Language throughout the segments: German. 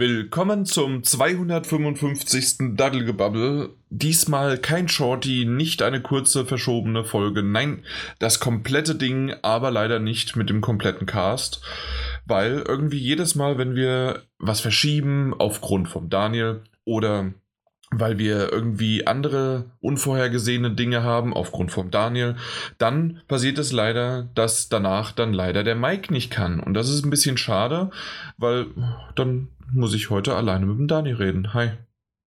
Willkommen zum 255. Daddelgebabbel. Diesmal kein Shorty, nicht eine kurze verschobene Folge. Nein, das komplette Ding, aber leider nicht mit dem kompletten Cast. Weil irgendwie jedes Mal, wenn wir was verschieben, aufgrund vom Daniel oder weil wir irgendwie andere unvorhergesehene Dinge haben, aufgrund vom Daniel, dann passiert es leider, dass danach dann leider der Mike nicht kann. Und das ist ein bisschen schade, weil dann muss ich heute alleine mit dem Daniel reden. Hi.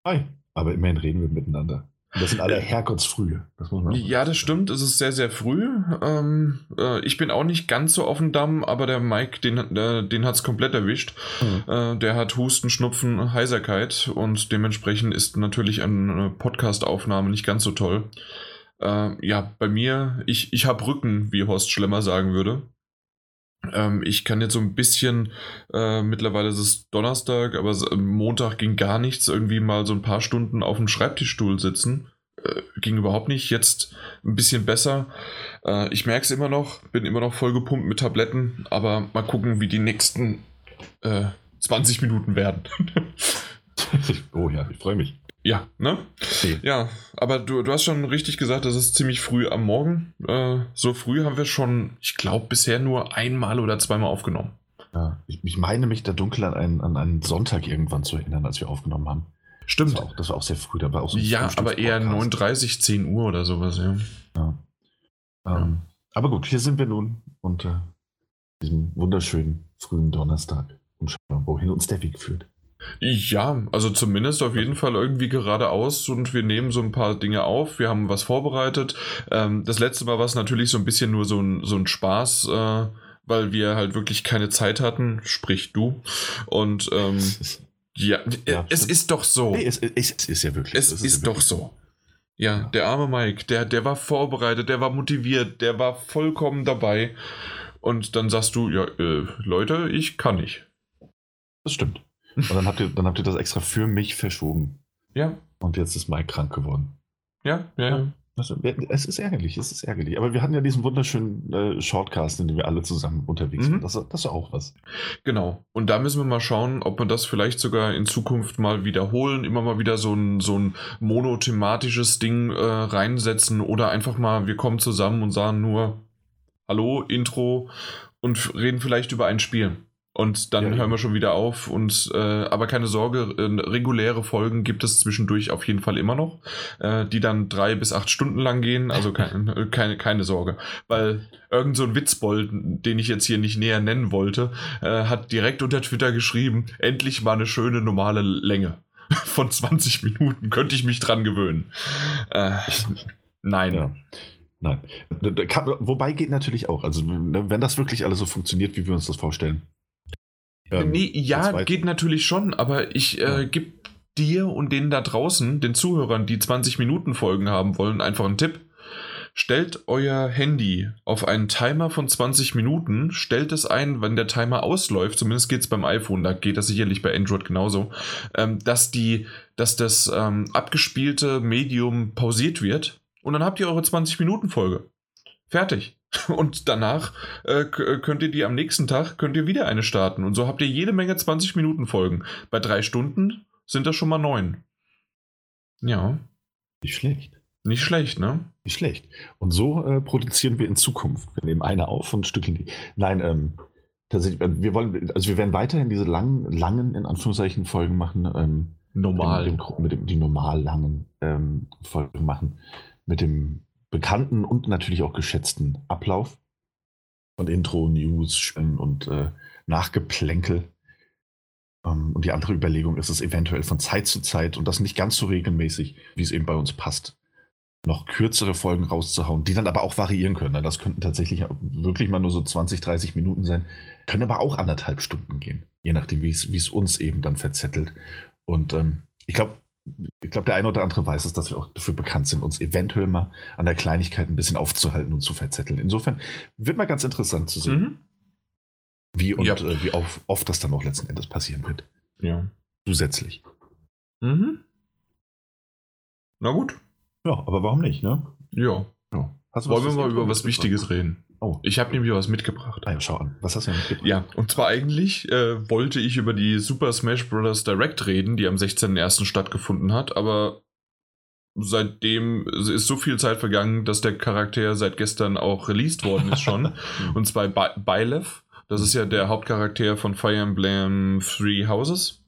Hi. Aber immerhin reden wir miteinander. Und das sind alle Herrgottsfrühe. Das muss man ja, das stimmt. Es ist sehr, sehr früh. Ähm, äh, ich bin auch nicht ganz so auf dem Damm, aber der Mike, den, äh, den hat es komplett erwischt. Mhm. Äh, der hat Husten, Schnupfen, Heiserkeit und dementsprechend ist natürlich eine Podcast-Aufnahme nicht ganz so toll. Äh, ja, bei mir, ich, ich habe Rücken, wie Horst Schlemmer sagen würde. Ähm, ich kann jetzt so ein bisschen, äh, mittlerweile ist es Donnerstag, aber Montag ging gar nichts, irgendwie mal so ein paar Stunden auf dem Schreibtischstuhl sitzen. Äh, ging überhaupt nicht, jetzt ein bisschen besser. Äh, ich merke es immer noch, bin immer noch voll gepumpt mit Tabletten, aber mal gucken, wie die nächsten 20 äh, Minuten werden. oh ja, ich freue mich. Ja, ne? Okay. Ja, aber du, du hast schon richtig gesagt, das ist ziemlich früh am Morgen. Äh, so früh haben wir schon, ich glaube, bisher nur einmal oder zweimal aufgenommen. Ja, ich, ich meine mich da dunkel an einen, an einen Sonntag irgendwann zu erinnern, als wir aufgenommen haben. Stimmt. Das war auch, das war auch sehr früh, da war auch so Ja, aber eher 9.30, 10 Uhr oder sowas, ja. ja. Ähm, aber gut, hier sind wir nun unter diesem wunderschönen frühen Donnerstag und schauen, wohin uns der Weg führt. Ja, also zumindest auf jeden Fall irgendwie geradeaus und wir nehmen so ein paar Dinge auf. Wir haben was vorbereitet. Ähm, das letzte Mal war es natürlich so ein bisschen nur so ein, so ein Spaß, äh, weil wir halt wirklich keine Zeit hatten, sprich du. Und ähm, ja, ja, es ist doch so. Nee, es, es, es ist ja wirklich. Es ist, ist doch so. Ja, ja, der arme Mike, der, der war vorbereitet, der war motiviert, der war vollkommen dabei. Und dann sagst du, ja, äh, Leute, ich kann nicht. Das stimmt. Und dann habt ihr, dann habt ihr das extra für mich verschoben. Ja. Und jetzt ist Mike krank geworden. Ja, ja, ja. Also, es ist ärgerlich, es ist ärgerlich. Aber wir hatten ja diesen wunderschönen äh, Shortcast, in dem wir alle zusammen unterwegs mhm. sind. Das, das ist auch was. Genau. Und da müssen wir mal schauen, ob wir das vielleicht sogar in Zukunft mal wiederholen, immer mal wieder so ein, so ein monothematisches Ding äh, reinsetzen oder einfach mal, wir kommen zusammen und sagen nur Hallo, Intro und reden vielleicht über ein Spiel. Und dann ja, hören wir schon wieder auf. Und äh, aber keine Sorge, äh, reguläre Folgen gibt es zwischendurch auf jeden Fall immer noch, äh, die dann drei bis acht Stunden lang gehen. Also keine, keine, keine Sorge. Weil irgend so ein Witzbold, den ich jetzt hier nicht näher nennen wollte, äh, hat direkt unter Twitter geschrieben, endlich mal eine schöne normale Länge. Von 20 Minuten könnte ich mich dran gewöhnen. Äh, nein. Ja. Nein. Wobei geht natürlich auch. Also, wenn das wirklich alles so funktioniert, wie wir uns das vorstellen, ähm, nee, ja, geht natürlich schon, aber ich äh, ja. gebe dir und denen da draußen, den Zuhörern, die 20 Minuten Folgen haben wollen, einfach einen Tipp. Stellt euer Handy auf einen Timer von 20 Minuten, stellt es ein, wenn der Timer ausläuft, zumindest geht es beim iPhone, da geht das sicherlich bei Android genauso, ähm, dass, die, dass das ähm, abgespielte Medium pausiert wird und dann habt ihr eure 20 Minuten Folge. Fertig. Und danach äh, äh, könnt ihr die am nächsten Tag, könnt ihr wieder eine starten. Und so habt ihr jede Menge 20 Minuten Folgen. Bei drei Stunden sind das schon mal neun. Ja. Nicht schlecht. Nicht schlecht, ne? Nicht schlecht. Und so äh, produzieren wir in Zukunft. Wir nehmen eine auf und stückeln die. Nein, ähm, tatsächlich, äh, wir wollen, also wir werden weiterhin diese langen, langen, in Anführungszeichen, Folgen machen. Ähm, normal. Mit dem, mit dem, die normal langen ähm, Folgen machen. Mit dem bekannten und natürlich auch geschätzten Ablauf von Intro, News und äh, Nachgeplänkel. Ähm, und die andere Überlegung ist es eventuell von Zeit zu Zeit und das nicht ganz so regelmäßig, wie es eben bei uns passt, noch kürzere Folgen rauszuhauen, die dann aber auch variieren können. Das könnten tatsächlich wirklich mal nur so 20, 30 Minuten sein, können aber auch anderthalb Stunden gehen, je nachdem, wie es uns eben dann verzettelt. Und ähm, ich glaube, ich glaube, der eine oder andere weiß es, dass wir auch dafür bekannt sind, uns eventuell mal an der Kleinigkeit ein bisschen aufzuhalten und zu verzetteln. Insofern wird mal ganz interessant zu sehen, mhm. wie und ja. äh, wie oft das dann auch letzten Endes passieren wird. Ja. Zusätzlich. Mhm. Na gut. Ja, aber warum nicht, ne? Ja. ja. Wollen wir mal über was Wichtiges reden? Oh. Ich habe nämlich was mitgebracht. Ah ja, schau an. Was hast du denn mitgebracht? Ja, und zwar eigentlich äh, wollte ich über die Super Smash Bros. Direct reden, die am 16.01. stattgefunden hat, aber seitdem ist so viel Zeit vergangen, dass der Charakter seit gestern auch released worden ist schon. und zwar Byleth. Das ist ja der Hauptcharakter von Fire Emblem Three Houses.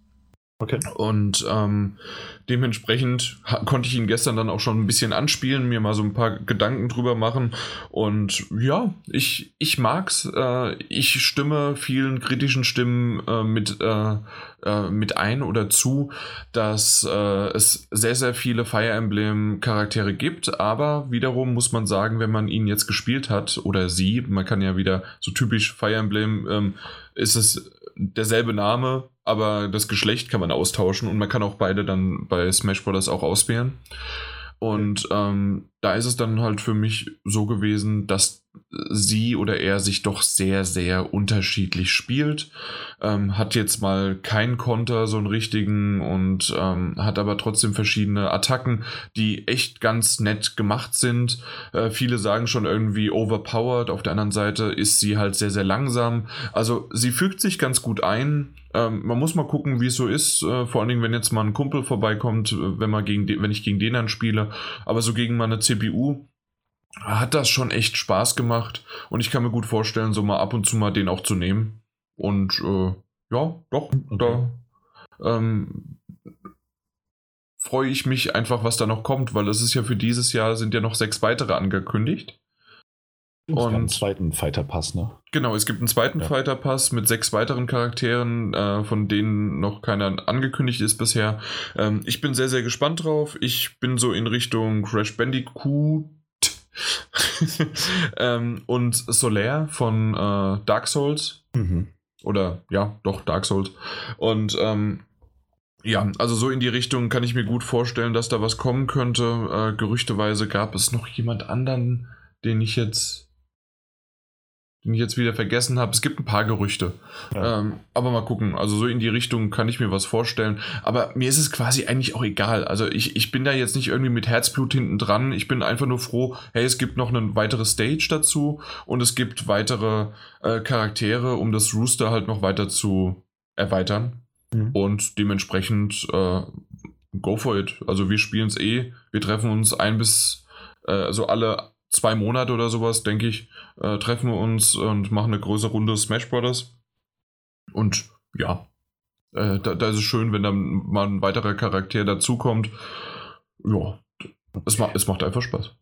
Okay. Und ähm, dementsprechend konnte ich ihn gestern dann auch schon ein bisschen anspielen, mir mal so ein paar Gedanken drüber machen. Und ja, ich, ich mag's. Äh, ich stimme vielen kritischen Stimmen äh, mit, äh, äh mit ein oder zu, dass äh, es sehr, sehr viele Fire Emblem-Charaktere gibt. Aber wiederum muss man sagen, wenn man ihn jetzt gespielt hat oder sie, man kann ja wieder so typisch Fire Emblem, ähm, ist es derselbe Name, aber das Geschlecht kann man austauschen und man kann auch beide dann bei Smash Bros. auch auswählen. Und ähm, da ist es dann halt für mich so gewesen, dass sie oder er sich doch sehr, sehr unterschiedlich spielt. Ähm, hat jetzt mal keinen Konter, so einen richtigen, und ähm, hat aber trotzdem verschiedene Attacken, die echt ganz nett gemacht sind. Äh, viele sagen schon irgendwie overpowered. Auf der anderen Seite ist sie halt sehr, sehr langsam. Also sie fügt sich ganz gut ein. Ähm, man muss mal gucken, wie es so ist. Äh, vor allen Dingen, wenn jetzt mal ein Kumpel vorbeikommt, äh, wenn, man gegen wenn ich gegen den dann spiele. Aber so gegen meine CPU hat das schon echt Spaß gemacht und ich kann mir gut vorstellen, so mal ab und zu mal den auch zu nehmen. Und äh, ja, doch, okay. da ähm, freue ich mich einfach, was da noch kommt, weil es ist ja für dieses Jahr sind ja noch sechs weitere angekündigt. Und einen zweiten Fighter Pass, ne? Genau, es gibt einen zweiten ja. Fighter Pass mit sechs weiteren Charakteren, äh, von denen noch keiner angekündigt ist bisher. Ähm, ich bin sehr, sehr gespannt drauf. Ich bin so in Richtung Crash Bandicoot ähm, und Solaire von äh, Dark Souls. Mhm. Oder ja, doch, Dark Souls. Und ähm, ja, also so in die Richtung kann ich mir gut vorstellen, dass da was kommen könnte. Äh, gerüchteweise gab es noch jemand anderen, den ich jetzt den ich jetzt wieder vergessen habe. Es gibt ein paar Gerüchte. Ja. Ähm, aber mal gucken. Also so in die Richtung kann ich mir was vorstellen. Aber mir ist es quasi eigentlich auch egal. Also ich, ich bin da jetzt nicht irgendwie mit Herzblut hinten dran. Ich bin einfach nur froh, hey, es gibt noch eine weitere Stage dazu und es gibt weitere äh, Charaktere, um das Rooster halt noch weiter zu erweitern. Mhm. Und dementsprechend äh, go for it. Also wir spielen es eh. Wir treffen uns ein bis, äh, also alle zwei Monate oder sowas, denke ich, äh, treffen wir uns und machen eine große Runde Smash Brothers. Und ja, äh, da, da, ist es schön, wenn dann mal ein weiterer Charakter dazukommt. Ja, es, ma es macht einfach Spaß.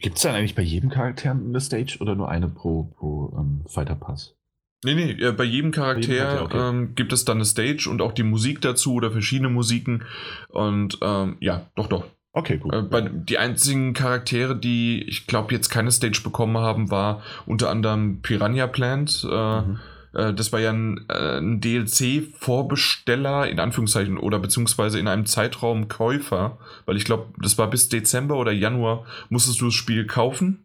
Gibt es dann eigentlich bei jedem Charakter eine Stage oder nur eine pro, pro ähm, Fighter Pass? Nee, nee, bei jedem Charakter, bei jedem Charakter okay. ähm, gibt es dann eine Stage und auch die Musik dazu oder verschiedene Musiken. Und ähm, ja, doch, doch. Okay, gut. Äh, bei, die einzigen Charaktere, die ich glaube jetzt keine Stage bekommen haben, war unter anderem Piranha Plant. Äh, mhm. äh, das war ja ein, äh, ein DLC-Vorbesteller, in Anführungszeichen, oder beziehungsweise in einem Zeitraum Käufer, weil ich glaube, das war bis Dezember oder Januar, musstest du das Spiel kaufen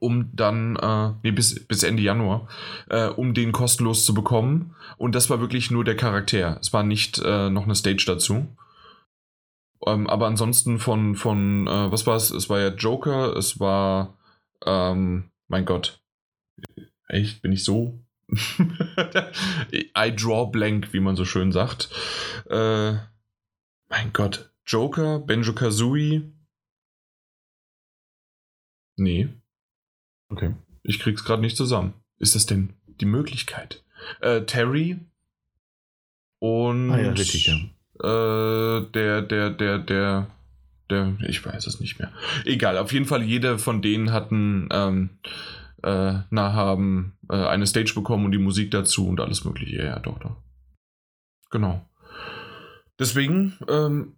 um dann, äh, nee, bis, bis Ende Januar, äh, um den kostenlos zu bekommen. Und das war wirklich nur der Charakter. Es war nicht äh, noch eine Stage dazu. Ähm, aber ansonsten von, von äh, was war es? Es war ja Joker, es war, ähm, mein Gott. Echt, bin ich so? I draw blank, wie man so schön sagt. Äh, mein Gott. Joker, Benjo Kazooie. Nee. Okay. Ich krieg's gerade nicht zusammen. Ist das denn die Möglichkeit? Äh, Terry und. Ah ja, richtig, ja. Äh, der, der, der, der, der, ich weiß es nicht mehr. Egal, auf jeden Fall, jede von denen hatten, ähm, äh, na, haben äh, eine Stage bekommen und die Musik dazu und alles Mögliche. Ja, doch, doch. Genau. Deswegen, ähm,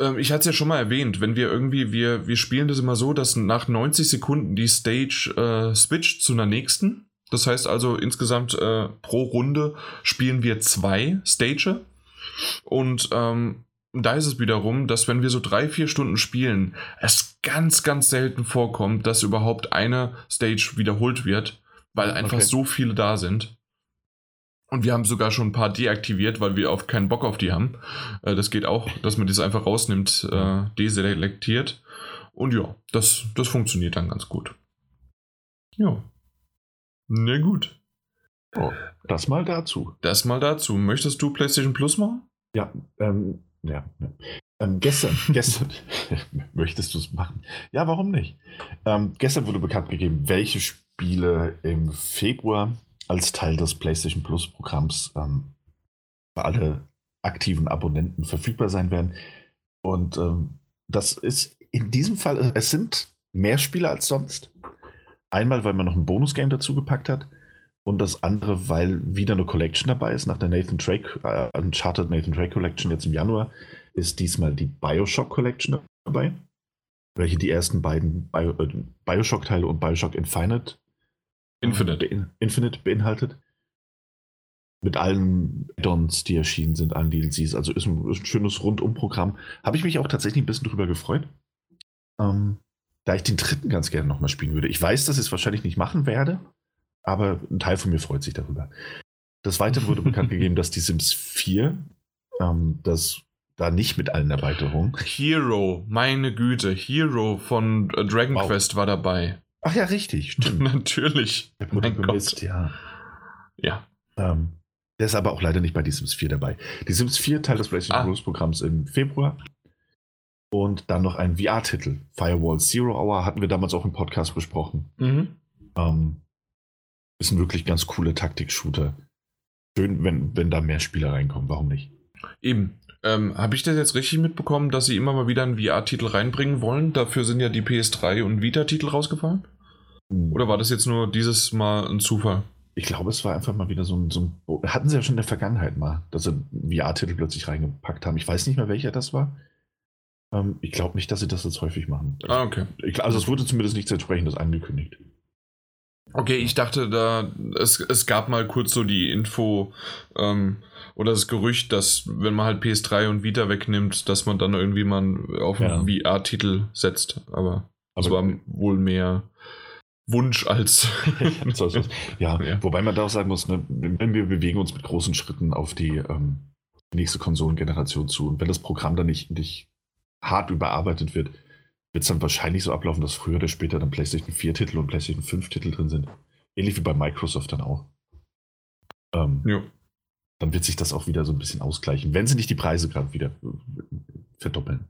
ähm, ich hatte es ja schon mal erwähnt, wenn wir irgendwie, wir, wir spielen das immer so, dass nach 90 Sekunden die Stage äh, switcht zu einer nächsten. Das heißt also insgesamt äh, pro Runde spielen wir zwei Stage. Und ähm, da ist es wiederum, dass wenn wir so drei, vier Stunden spielen, es ganz, ganz selten vorkommt, dass überhaupt eine Stage wiederholt wird, weil einfach okay. so viele da sind. Und wir haben sogar schon ein paar deaktiviert, weil wir auf keinen Bock auf die haben. Äh, das geht auch, dass man das einfach rausnimmt, äh, deselektiert. Und ja, das, das funktioniert dann ganz gut. Ja. Na gut. Oh, das mal dazu. Das mal dazu. Möchtest du PlayStation Plus machen? Ja, ähm, ja. ja. Ähm, gestern, gestern, möchtest du es machen? Ja, warum nicht? Ähm, gestern wurde bekannt gegeben, welche Spiele im Februar als Teil des PlayStation Plus Programms ähm, für alle aktiven Abonnenten verfügbar sein werden. Und ähm, das ist in diesem Fall, es sind mehr Spiele als sonst. Einmal, weil man noch ein Bonus-Game dazu gepackt hat. Und das andere, weil wieder eine Collection dabei ist. Nach der Nathan Drake, äh, Uncharted Nathan Drake Collection jetzt im Januar, ist diesmal die Bioshock Collection dabei. Welche die ersten beiden Bio, äh, Bioshock-Teile und Bioshock Infinite, Infinite. Bein, Infinite beinhaltet. Mit allen Add-ons, die erschienen sind, allen DLCs. Also ist ein, ist ein schönes Rundum-Programm. Habe ich mich auch tatsächlich ein bisschen drüber gefreut. Ähm, da ich den dritten ganz gerne nochmal spielen würde. Ich weiß, dass ich es wahrscheinlich nicht machen werde, aber ein Teil von mir freut sich darüber. Des Weiteren wurde bekannt gegeben, dass die Sims 4, ähm, das da nicht mit allen Erweiterungen. Hero, meine Güte, Hero von äh, Dragon wow. Quest war dabei. Ach ja, richtig, stimmt. Natürlich. Der gemisst, ja. Ja. Ähm, der ist aber auch leider nicht bei die Sims 4 dabei. Die Sims 4 Teil des PlayStation ah. Plus Programms im Februar. Und dann noch ein VR-Titel. Firewall Zero Hour hatten wir damals auch im Podcast besprochen. Mhm. Ähm, ist ein wirklich ganz cooler Taktik-Shooter. Schön, wenn, wenn da mehr Spieler reinkommen. Warum nicht? Eben. Ähm, Habe ich das jetzt richtig mitbekommen, dass sie immer mal wieder einen VR-Titel reinbringen wollen? Dafür sind ja die PS3 und Vita-Titel rausgefallen? Mhm. Oder war das jetzt nur dieses Mal ein Zufall? Ich glaube, es war einfach mal wieder so ein, so ein. Hatten sie ja schon in der Vergangenheit mal, dass sie VR-Titel plötzlich reingepackt haben. Ich weiß nicht mehr, welcher das war. Ähm, ich glaube nicht, dass sie das jetzt häufig machen. Ah, okay. Ich, also es wurde zumindest nichts entsprechendes angekündigt. Okay, ich dachte, da es, es gab mal kurz so die Info ähm, oder das Gerücht, dass wenn man halt PS3 und Vita wegnimmt, dass man dann irgendwie mal auf einen ja. VR-Titel setzt. Aber es war wohl mehr Wunsch als. ja, ja, wobei man da auch sagen muss, ne, wir bewegen uns mit großen Schritten auf die ähm, nächste Konsolengeneration zu. Und wenn das Programm dann nicht, nicht hart überarbeitet wird, wird es dann wahrscheinlich so ablaufen, dass früher oder später dann PlayStation 4 Titel und PlayStation 5 Titel drin sind. Ähnlich wie bei Microsoft dann auch. Ähm, ja. Dann wird sich das auch wieder so ein bisschen ausgleichen, wenn sie nicht die Preise gerade wieder verdoppeln.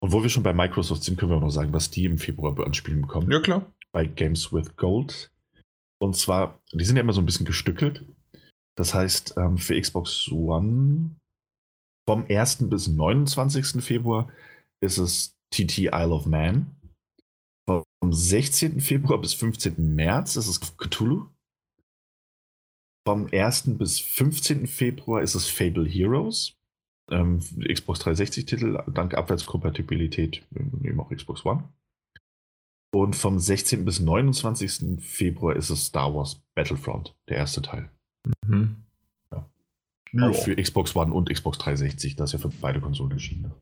Und wo wir schon bei Microsoft sind, können wir auch noch sagen, was die im Februar an Spielen bekommen. Ja, klar. Bei Games with Gold. Und zwar, die sind ja immer so ein bisschen gestückelt. Das heißt, ähm, für Xbox One vom 1. bis 29. Februar ist es TT Isle of Man. Vom 16. Februar bis 15. März ist es Cthulhu. Vom 1. bis 15. Februar ist es Fable Heroes. Ähm, Xbox 360-Titel, dank Abwärtskompatibilität, eben auch Xbox One. Und vom 16. bis 29. Februar ist es Star Wars Battlefront, der erste Teil. Mhm. Ja. Auch für Xbox One und Xbox 360, das ist ja für beide Konsolen erschienen.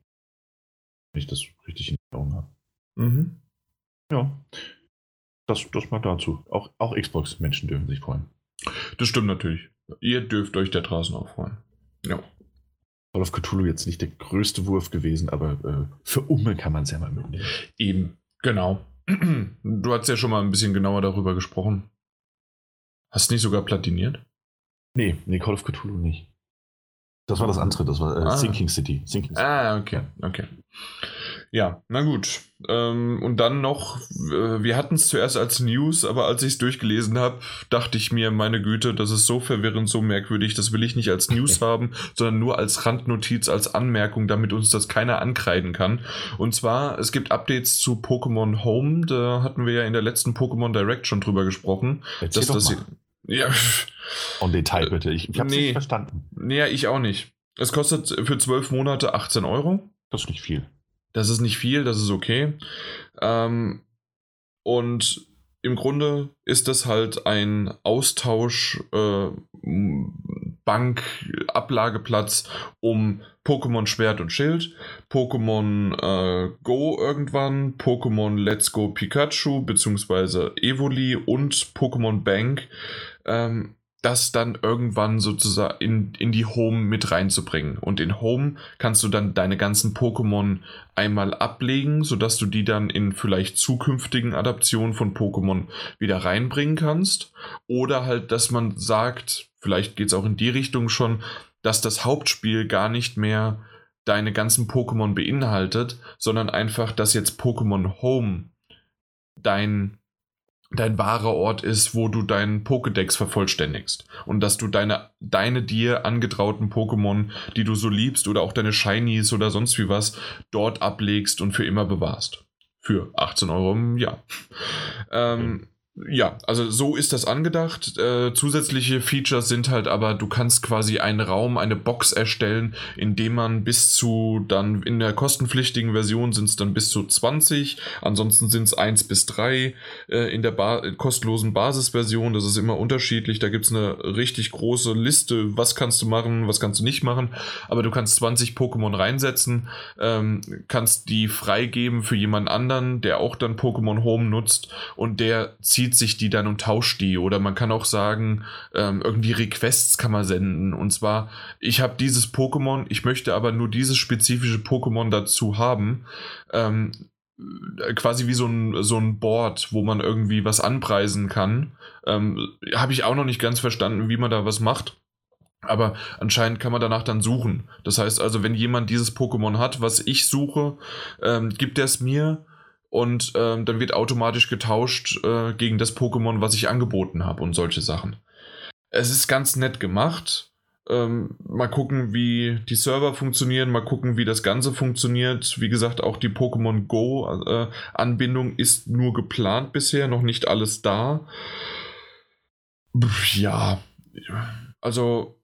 Wenn ich das richtig in Erinnerung habe. Mhm. Ja. Das, das mal dazu. Auch, auch Xbox-Menschen dürfen sich freuen. Das stimmt natürlich. Ihr dürft euch da draußen auch freuen. Ja. Call of Cthulhu jetzt nicht der größte Wurf gewesen, aber äh, für Umme kann man es ja mal mitnehmen. Eben, genau. Du hast ja schon mal ein bisschen genauer darüber gesprochen. Hast du nicht sogar platiniert? Nee, nee, Call of Cthulhu nicht. Das war das andere, das war äh, ah. Sinking City. Sinking City. Ah, okay, okay. Ja, na gut. Ähm, und dann noch, äh, wir hatten es zuerst als News, aber als ich es durchgelesen habe, dachte ich mir, meine Güte, das ist so verwirrend, so merkwürdig, das will ich nicht als News haben, sondern nur als Randnotiz, als Anmerkung, damit uns das keiner ankreiden kann. Und zwar, es gibt Updates zu Pokémon Home, da hatten wir ja in der letzten Pokémon Direct schon drüber gesprochen. Erzähl dass das, ja. Und Detail bitte. Ich, ich habe nee, nicht verstanden. Nee, ich auch nicht. Es kostet für zwölf Monate 18 Euro. Das ist nicht viel. Das ist nicht viel, das ist okay. Ähm, und im Grunde ist das halt ein Austausch, äh, Bank, Ablageplatz um Pokémon Schwert und Schild, Pokémon äh, Go irgendwann, Pokémon Let's Go Pikachu bzw. Evoli und Pokémon Bank ähm, das dann irgendwann sozusagen in, in die Home mit reinzubringen. Und in Home kannst du dann deine ganzen Pokémon einmal ablegen, sodass du die dann in vielleicht zukünftigen Adaptionen von Pokémon wieder reinbringen kannst. Oder halt, dass man sagt, vielleicht geht es auch in die Richtung schon, dass das Hauptspiel gar nicht mehr deine ganzen Pokémon beinhaltet, sondern einfach, dass jetzt Pokémon Home dein dein wahrer Ort ist, wo du deinen Pokédex vervollständigst. Und dass du deine, deine dir angetrauten Pokémon, die du so liebst, oder auch deine Shinies oder sonst wie was, dort ablegst und für immer bewahrst. Für 18 Euro im Jahr. Ähm, ja, also so ist das angedacht. Äh, zusätzliche Features sind halt aber, du kannst quasi einen Raum, eine Box erstellen, in dem man bis zu dann in der kostenpflichtigen Version sind es dann bis zu 20, ansonsten sind es 1 bis 3 äh, in der ba kostenlosen Basisversion. Das ist immer unterschiedlich. Da gibt es eine richtig große Liste, was kannst du machen, was kannst du nicht machen. Aber du kannst 20 Pokémon reinsetzen, ähm, kannst die freigeben für jemand anderen, der auch dann Pokémon Home nutzt und der zieht zieht sich die dann und tauscht die. Oder man kann auch sagen, ähm, irgendwie Requests kann man senden. Und zwar, ich habe dieses Pokémon, ich möchte aber nur dieses spezifische Pokémon dazu haben. Ähm, quasi wie so ein, so ein Board, wo man irgendwie was anpreisen kann. Ähm, habe ich auch noch nicht ganz verstanden, wie man da was macht. Aber anscheinend kann man danach dann suchen. Das heißt also, wenn jemand dieses Pokémon hat, was ich suche, ähm, gibt er es mir und ähm, dann wird automatisch getauscht äh, gegen das Pokémon, was ich angeboten habe und solche Sachen. Es ist ganz nett gemacht. Ähm, mal gucken, wie die Server funktionieren, mal gucken, wie das Ganze funktioniert. Wie gesagt, auch die Pokémon Go-Anbindung äh, ist nur geplant bisher, noch nicht alles da. Ja, also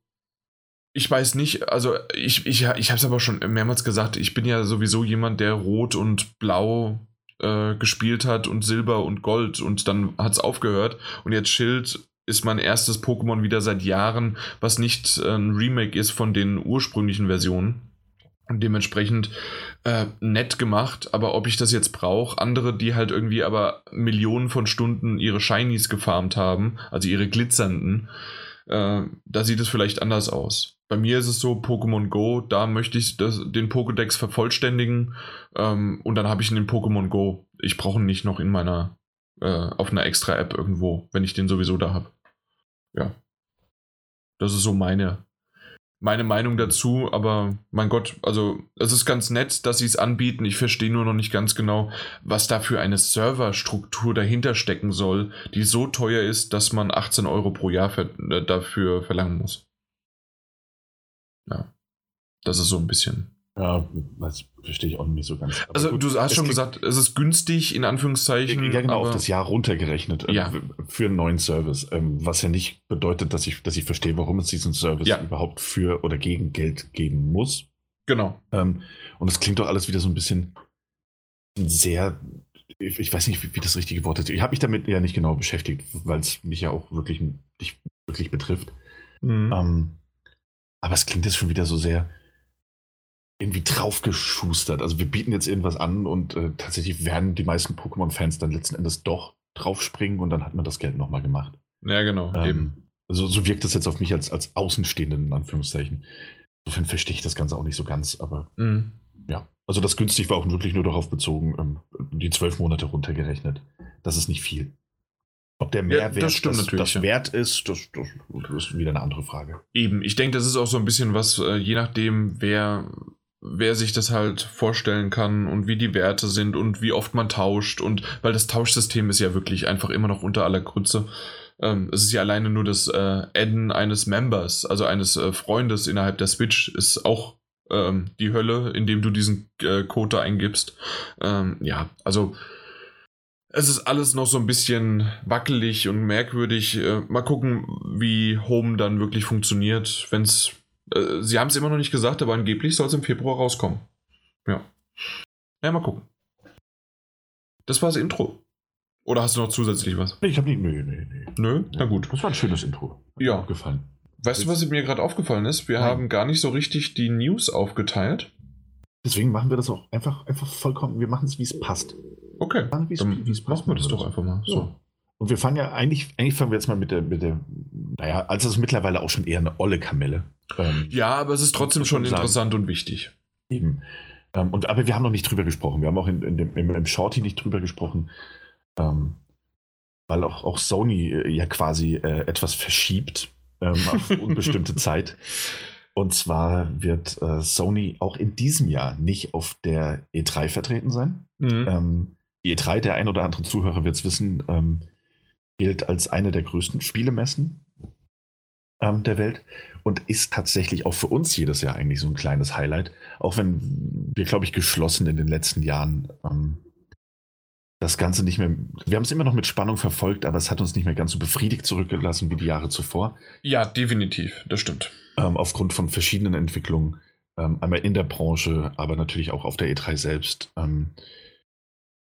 ich weiß nicht, also ich, ich, ich habe es aber schon mehrmals gesagt, ich bin ja sowieso jemand, der Rot und Blau äh, gespielt hat und Silber und Gold und dann hat es aufgehört und jetzt Schild ist mein erstes Pokémon wieder seit Jahren, was nicht äh, ein Remake ist von den ursprünglichen Versionen. Und dementsprechend äh, nett gemacht, aber ob ich das jetzt brauche, andere, die halt irgendwie aber Millionen von Stunden ihre Shinies gefarmt haben, also ihre glitzernden, äh, da sieht es vielleicht anders aus. Bei mir ist es so, Pokémon Go, da möchte ich das, den Pokédex vervollständigen ähm, und dann habe ich ihn in Pokémon Go. Ich brauche ihn nicht noch in meiner, äh, auf einer extra App irgendwo, wenn ich den sowieso da habe. Ja. Das ist so meine, meine Meinung dazu, aber mein Gott, also es ist ganz nett, dass sie es anbieten. Ich verstehe nur noch nicht ganz genau, was da für eine Serverstruktur dahinter stecken soll, die so teuer ist, dass man 18 Euro pro Jahr äh, dafür verlangen muss. Ja. Das ist so ein bisschen. Ja, das verstehe ich auch nicht so ganz. Aber also gut, du hast schon gesagt, es ist günstig, in Anführungszeichen. Ja, genau, auf das Jahr runtergerechnet äh, ja. für einen neuen Service. Ähm, was ja nicht bedeutet, dass ich, dass ich verstehe, warum es diesen Service ja. überhaupt für oder gegen Geld geben muss. Genau. Ähm, und es klingt doch alles wieder so ein bisschen sehr, ich, weiß nicht, wie, wie, das richtige Wort ist. Ich habe mich damit ja nicht genau beschäftigt, weil es mich ja auch wirklich, nicht wirklich betrifft. Mhm. Ähm, aber es klingt jetzt schon wieder so sehr irgendwie draufgeschustert. Also wir bieten jetzt irgendwas an und äh, tatsächlich werden die meisten Pokémon-Fans dann letzten Endes doch draufspringen und dann hat man das Geld nochmal gemacht. Ja, genau, ähm, eben. So, so wirkt das jetzt auf mich als, als Außenstehenden, in Anführungszeichen. Insofern verstehe ich das Ganze auch nicht so ganz, aber mhm. ja. Also das günstig war auch wirklich nur darauf bezogen, ähm, die zwölf Monate runtergerechnet. Das ist nicht viel. Ob der Mehrwert ja, das, das, das ja. wert ist, das, das, ist wieder eine andere Frage. Eben, ich denke, das ist auch so ein bisschen was, äh, je nachdem, wer, wer sich das halt vorstellen kann und wie die Werte sind und wie oft man tauscht und weil das Tauschsystem ist ja wirklich einfach immer noch unter aller Grütze. Ähm, es ist ja alleine nur das äh, Adden eines Members, also eines äh, Freundes innerhalb der Switch, ist auch ähm, die Hölle, indem du diesen äh, Code da eingibst. Ähm, ja, also es ist alles noch so ein bisschen wackelig und merkwürdig. Äh, mal gucken, wie Home dann wirklich funktioniert. Wenn es. Äh, sie haben es immer noch nicht gesagt, aber angeblich soll es im Februar rauskommen. Ja. Ja, mal gucken. Das war das Intro. Oder hast du noch zusätzlich was? Ich habe nicht. Nö, nö, nö. Nö? Na gut. Das war ein schönes Intro. Hat ja. Gefallen. Weißt du, was mir gerade aufgefallen ist? Wir Nein. haben gar nicht so richtig die News aufgeteilt. Deswegen machen wir das auch einfach, einfach vollkommen. Wir machen es, wie es passt. Okay, dann wie es passt. Machen wir das doch einfach mal. So. Und wir fangen ja eigentlich, eigentlich fangen wir jetzt mal mit der, mit der naja, also es ist mittlerweile auch schon eher eine olle Kamelle. Ähm, ja, aber es ist trotzdem schon interessant und wichtig. Eben. Ähm, und, aber wir haben noch nicht drüber gesprochen. Wir haben auch in, in dem, im, im Shorty nicht drüber gesprochen. Ähm, weil auch, auch Sony äh, ja quasi äh, etwas verschiebt ähm, auf unbestimmte Zeit. Und zwar wird äh, Sony auch in diesem Jahr nicht auf der E3 vertreten sein. Mhm. Ähm, die E3, der ein oder andere Zuhörer wird es wissen, ähm, gilt als eine der größten Spielemessen ähm, der Welt und ist tatsächlich auch für uns jedes Jahr eigentlich so ein kleines Highlight. Auch wenn wir, glaube ich, geschlossen in den letzten Jahren ähm, das Ganze nicht mehr. Wir haben es immer noch mit Spannung verfolgt, aber es hat uns nicht mehr ganz so befriedigt zurückgelassen wie die Jahre zuvor. Ja, definitiv, das stimmt. Ähm, aufgrund von verschiedenen Entwicklungen, ähm, einmal in der Branche, aber natürlich auch auf der E3 selbst. Ähm,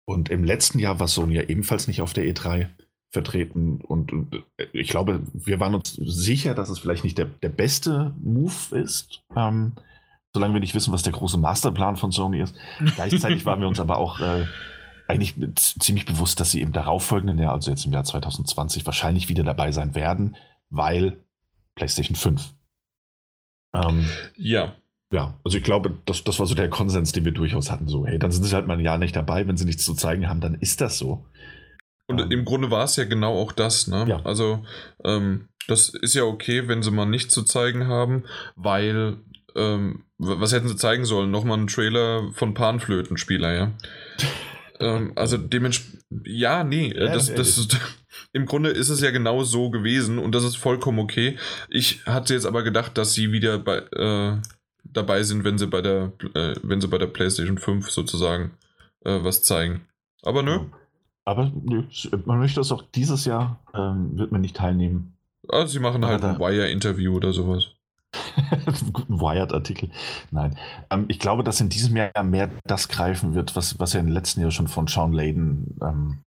und im letzten Jahr war Sony ja ebenfalls nicht auf der E3 vertreten. Und, und, äh, ich glaube, wir waren uns sicher, dass es vielleicht nicht der, der beste Move ist, ähm, solange wir nicht wissen, was der große Masterplan von Sony ist. Gleichzeitig waren wir uns aber auch äh, eigentlich ziemlich bewusst, dass sie im darauffolgenden Jahr, also jetzt im Jahr 2020, wahrscheinlich wieder dabei sein werden, weil PlayStation 5. Ähm, ja. Ja, also ich glaube, das, das war so der Konsens, den wir durchaus hatten. So, hey, dann sind sie halt mal ein Jahr nicht dabei. Wenn sie nichts zu zeigen haben, dann ist das so. Und ähm, im Grunde war es ja genau auch das, ne? Ja. Also, ähm, das ist ja okay, wenn sie mal nichts zu zeigen haben, weil, ähm, was hätten sie zeigen sollen? Nochmal einen Trailer von Panflötenspieler, ja? ähm, also dementsprechend, ja, nee, ja, das, das ist, im Grunde ist es ja genau so gewesen und das ist vollkommen okay. Ich hatte jetzt aber gedacht, dass sie wieder bei, äh, dabei sind, wenn sie bei der, äh, wenn sie bei der PlayStation 5 sozusagen äh, was zeigen. Aber nö. Aber nö, man möchte das auch dieses Jahr, ähm, wird man nicht teilnehmen. Also sie machen halt ein Wire-Interview oder sowas. guten Wired-Artikel. Nein. Ähm, ich glaube, dass in diesem Jahr mehr das greifen wird, was, was ja im letzten Jahr schon von Sean Layden ähm,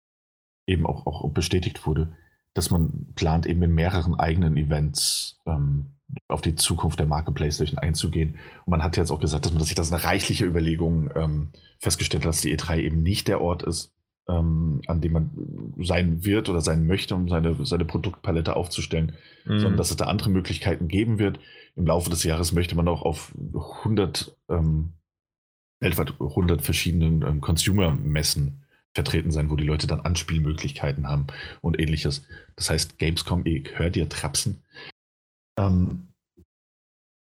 eben auch, auch bestätigt wurde, dass man plant, eben in mehreren eigenen Events ähm, auf die Zukunft der Marke PlayStation einzugehen. Und man hat ja jetzt auch gesagt, dass man sich das eine reichliche Überlegung ähm, festgestellt hat, dass die E3 eben nicht der Ort ist, ähm, an dem man sein wird oder sein möchte, um seine, seine Produktpalette aufzustellen, mhm. sondern dass es da andere Möglichkeiten geben wird. Im Laufe des Jahres möchte man auch auf 100, ähm, weltweit 100 verschiedenen ähm, Consumer-Messen vertreten sein, wo die Leute dann Anspielmöglichkeiten haben und ähnliches. Das heißt, Gamescom, ich höre dir trapsen. Ähm,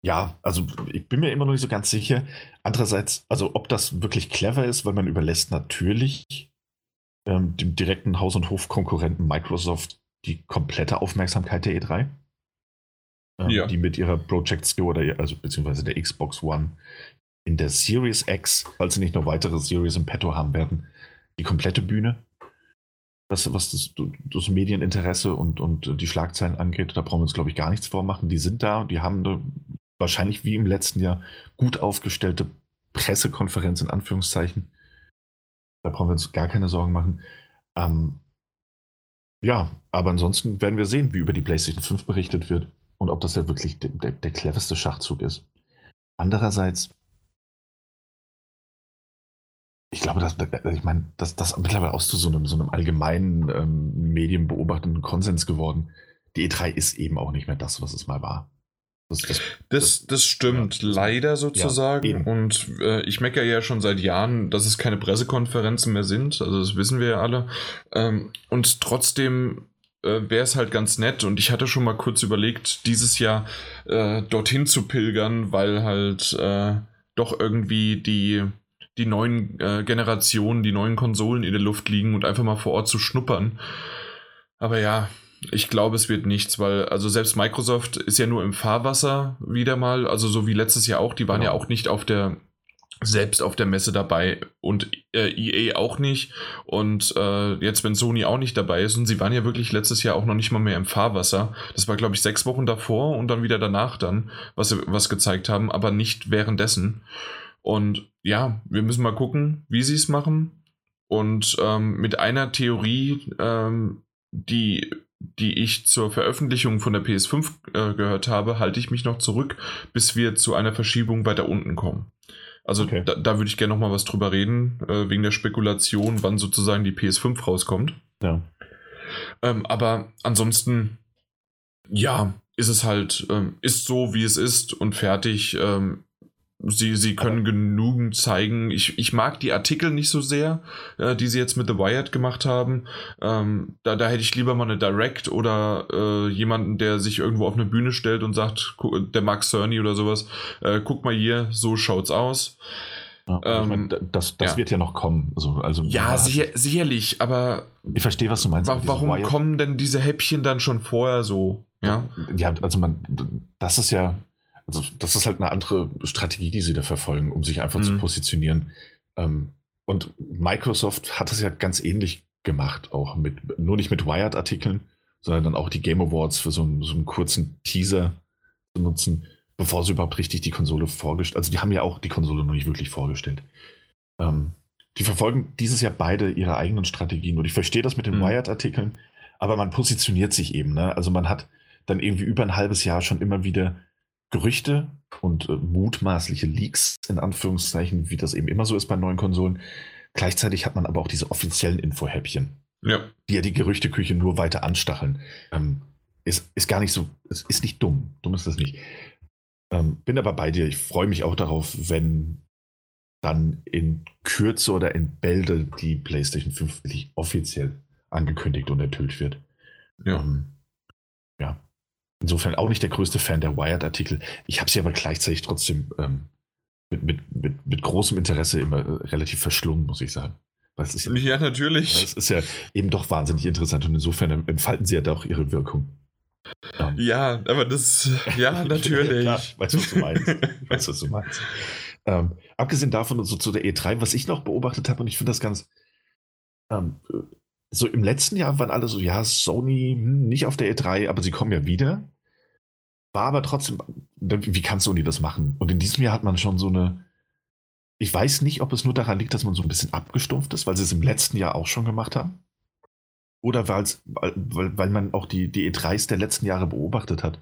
ja, also ich bin mir immer noch nicht so ganz sicher. Andererseits, also ob das wirklich clever ist, weil man überlässt natürlich ähm, dem direkten Haus- und Hofkonkurrenten Microsoft die komplette Aufmerksamkeit der E3. Ähm, ja. Die mit ihrer Project Skill oder also beziehungsweise der Xbox One in der Series X, falls sie nicht noch weitere Series im Petto haben werden, die komplette Bühne. Was, was das, das Medieninteresse und, und die Schlagzeilen angeht, da brauchen wir uns, glaube ich, gar nichts vormachen. Die sind da, die haben eine, wahrscheinlich wie im letzten Jahr gut aufgestellte Pressekonferenz in Anführungszeichen da brauchen wir uns gar keine Sorgen machen. Ähm, ja, aber ansonsten werden wir sehen, wie über die PlayStation 5 berichtet wird und ob das ja wirklich der, der, der cleverste Schachzug ist. Andererseits, ich glaube, dass, ich meine, dass das mittlerweile auch zu so einem, so einem allgemeinen ähm, medienbeobachtenden Konsens geworden. Die E3 ist eben auch nicht mehr das, was es mal war. Das, das, das, das stimmt ja, leider sozusagen. Ja, und äh, ich meckere ja schon seit Jahren, dass es keine Pressekonferenzen mehr sind. Also das wissen wir ja alle. Ähm, und trotzdem äh, wäre es halt ganz nett. Und ich hatte schon mal kurz überlegt, dieses Jahr äh, dorthin zu pilgern, weil halt äh, doch irgendwie die, die neuen äh, Generationen, die neuen Konsolen in der Luft liegen und einfach mal vor Ort zu schnuppern. Aber ja, ich glaube, es wird nichts, weil, also selbst Microsoft ist ja nur im Fahrwasser wieder mal, also so wie letztes Jahr auch, die waren genau. ja auch nicht auf der, selbst auf der Messe dabei und äh, EA auch nicht. Und äh, jetzt, wenn Sony auch nicht dabei ist, und sie waren ja wirklich letztes Jahr auch noch nicht mal mehr im Fahrwasser. Das war, glaube ich, sechs Wochen davor und dann wieder danach dann, was sie was gezeigt haben, aber nicht währenddessen. Und ja, wir müssen mal gucken, wie sie es machen. Und ähm, mit einer Theorie, ähm, die die ich zur Veröffentlichung von der PS5 äh, gehört habe, halte ich mich noch zurück, bis wir zu einer Verschiebung weiter unten kommen. Also okay. da, da würde ich gerne noch mal was drüber reden, äh, wegen der Spekulation, wann sozusagen die PS5 rauskommt. Ja. Ähm, aber ansonsten, ja, ist es halt, ähm, ist so, wie es ist und fertig. Ähm, sie, sie können Aber genügend zeigen. Ich, ich mag die Artikel nicht so sehr, äh, die sie jetzt mit The Wired gemacht haben. Ähm, da, da hätte ich lieber mal eine Direct oder äh, jemanden, der sich irgendwo auf eine Bühne stellt und sagt, der Max Cerny oder sowas, äh, guck mal hier, so schaut's aus. Ja, ähm, meine, das das ja. wird ja noch kommen. Also, also ja, sicher, sicherlich, aber. Ich verstehe, was du meinst. Wa warum Wired. kommen denn diese Häppchen dann schon vorher so? Ja, ja also man, das ist ja, also das ist halt eine andere Strategie, die sie da verfolgen, um sich einfach mhm. zu positionieren. Ähm, und Microsoft hat es ja ganz ähnlich gemacht, auch mit, nur nicht mit Wired-Artikeln, sondern dann auch die Game Awards für so einen, so einen kurzen Teaser zu nutzen, bevor sie überhaupt richtig die Konsole vorgestellt Also die haben ja auch die Konsole noch nicht wirklich vorgestellt. Ähm, die verfolgen dieses Jahr beide ihre eigenen Strategien. Und ich verstehe das mit den mhm. Wired-Artikeln, aber man positioniert sich eben. Ne? Also man hat dann irgendwie über ein halbes Jahr schon immer wieder Gerüchte und äh, mutmaßliche Leaks, in Anführungszeichen, wie das eben immer so ist bei neuen Konsolen. Gleichzeitig hat man aber auch diese offiziellen Infohäppchen, ja. die ja die Gerüchteküche nur weiter anstacheln. Ähm, ist, ist gar nicht so, ist, ist nicht dumm. Dumm ist das nicht. Ähm, bin aber bei dir. Ich freue mich auch darauf, wenn dann in Kürze oder in Bälde die PlayStation 5 wirklich offiziell angekündigt und enthüllt wird. Ja. Ähm, ja. Insofern auch nicht der größte Fan der Wired-Artikel. Ich habe sie aber gleichzeitig trotzdem ähm, mit, mit, mit, mit, großem Interesse immer äh, relativ verschlungen, muss ich sagen. Ja, ja, natürlich. Das ist ja eben doch wahnsinnig interessant und insofern entfalten sie ja doch ihre Wirkung. Um, ja, aber das, ja, natürlich. ja, weißt du, was du meinst. weißt, was du meinst. Ähm, abgesehen davon, so zu der E3, was ich noch beobachtet habe, und ich finde das ganz, ähm, so im letzten Jahr waren alle so, ja, Sony hm, nicht auf der E3, aber sie kommen ja wieder. War aber trotzdem, wie kann Sony das machen? Und in diesem Jahr hat man schon so eine, ich weiß nicht, ob es nur daran liegt, dass man so ein bisschen abgestumpft ist, weil sie es im letzten Jahr auch schon gemacht haben. Oder weil, weil man auch die, die E3s der letzten Jahre beobachtet hat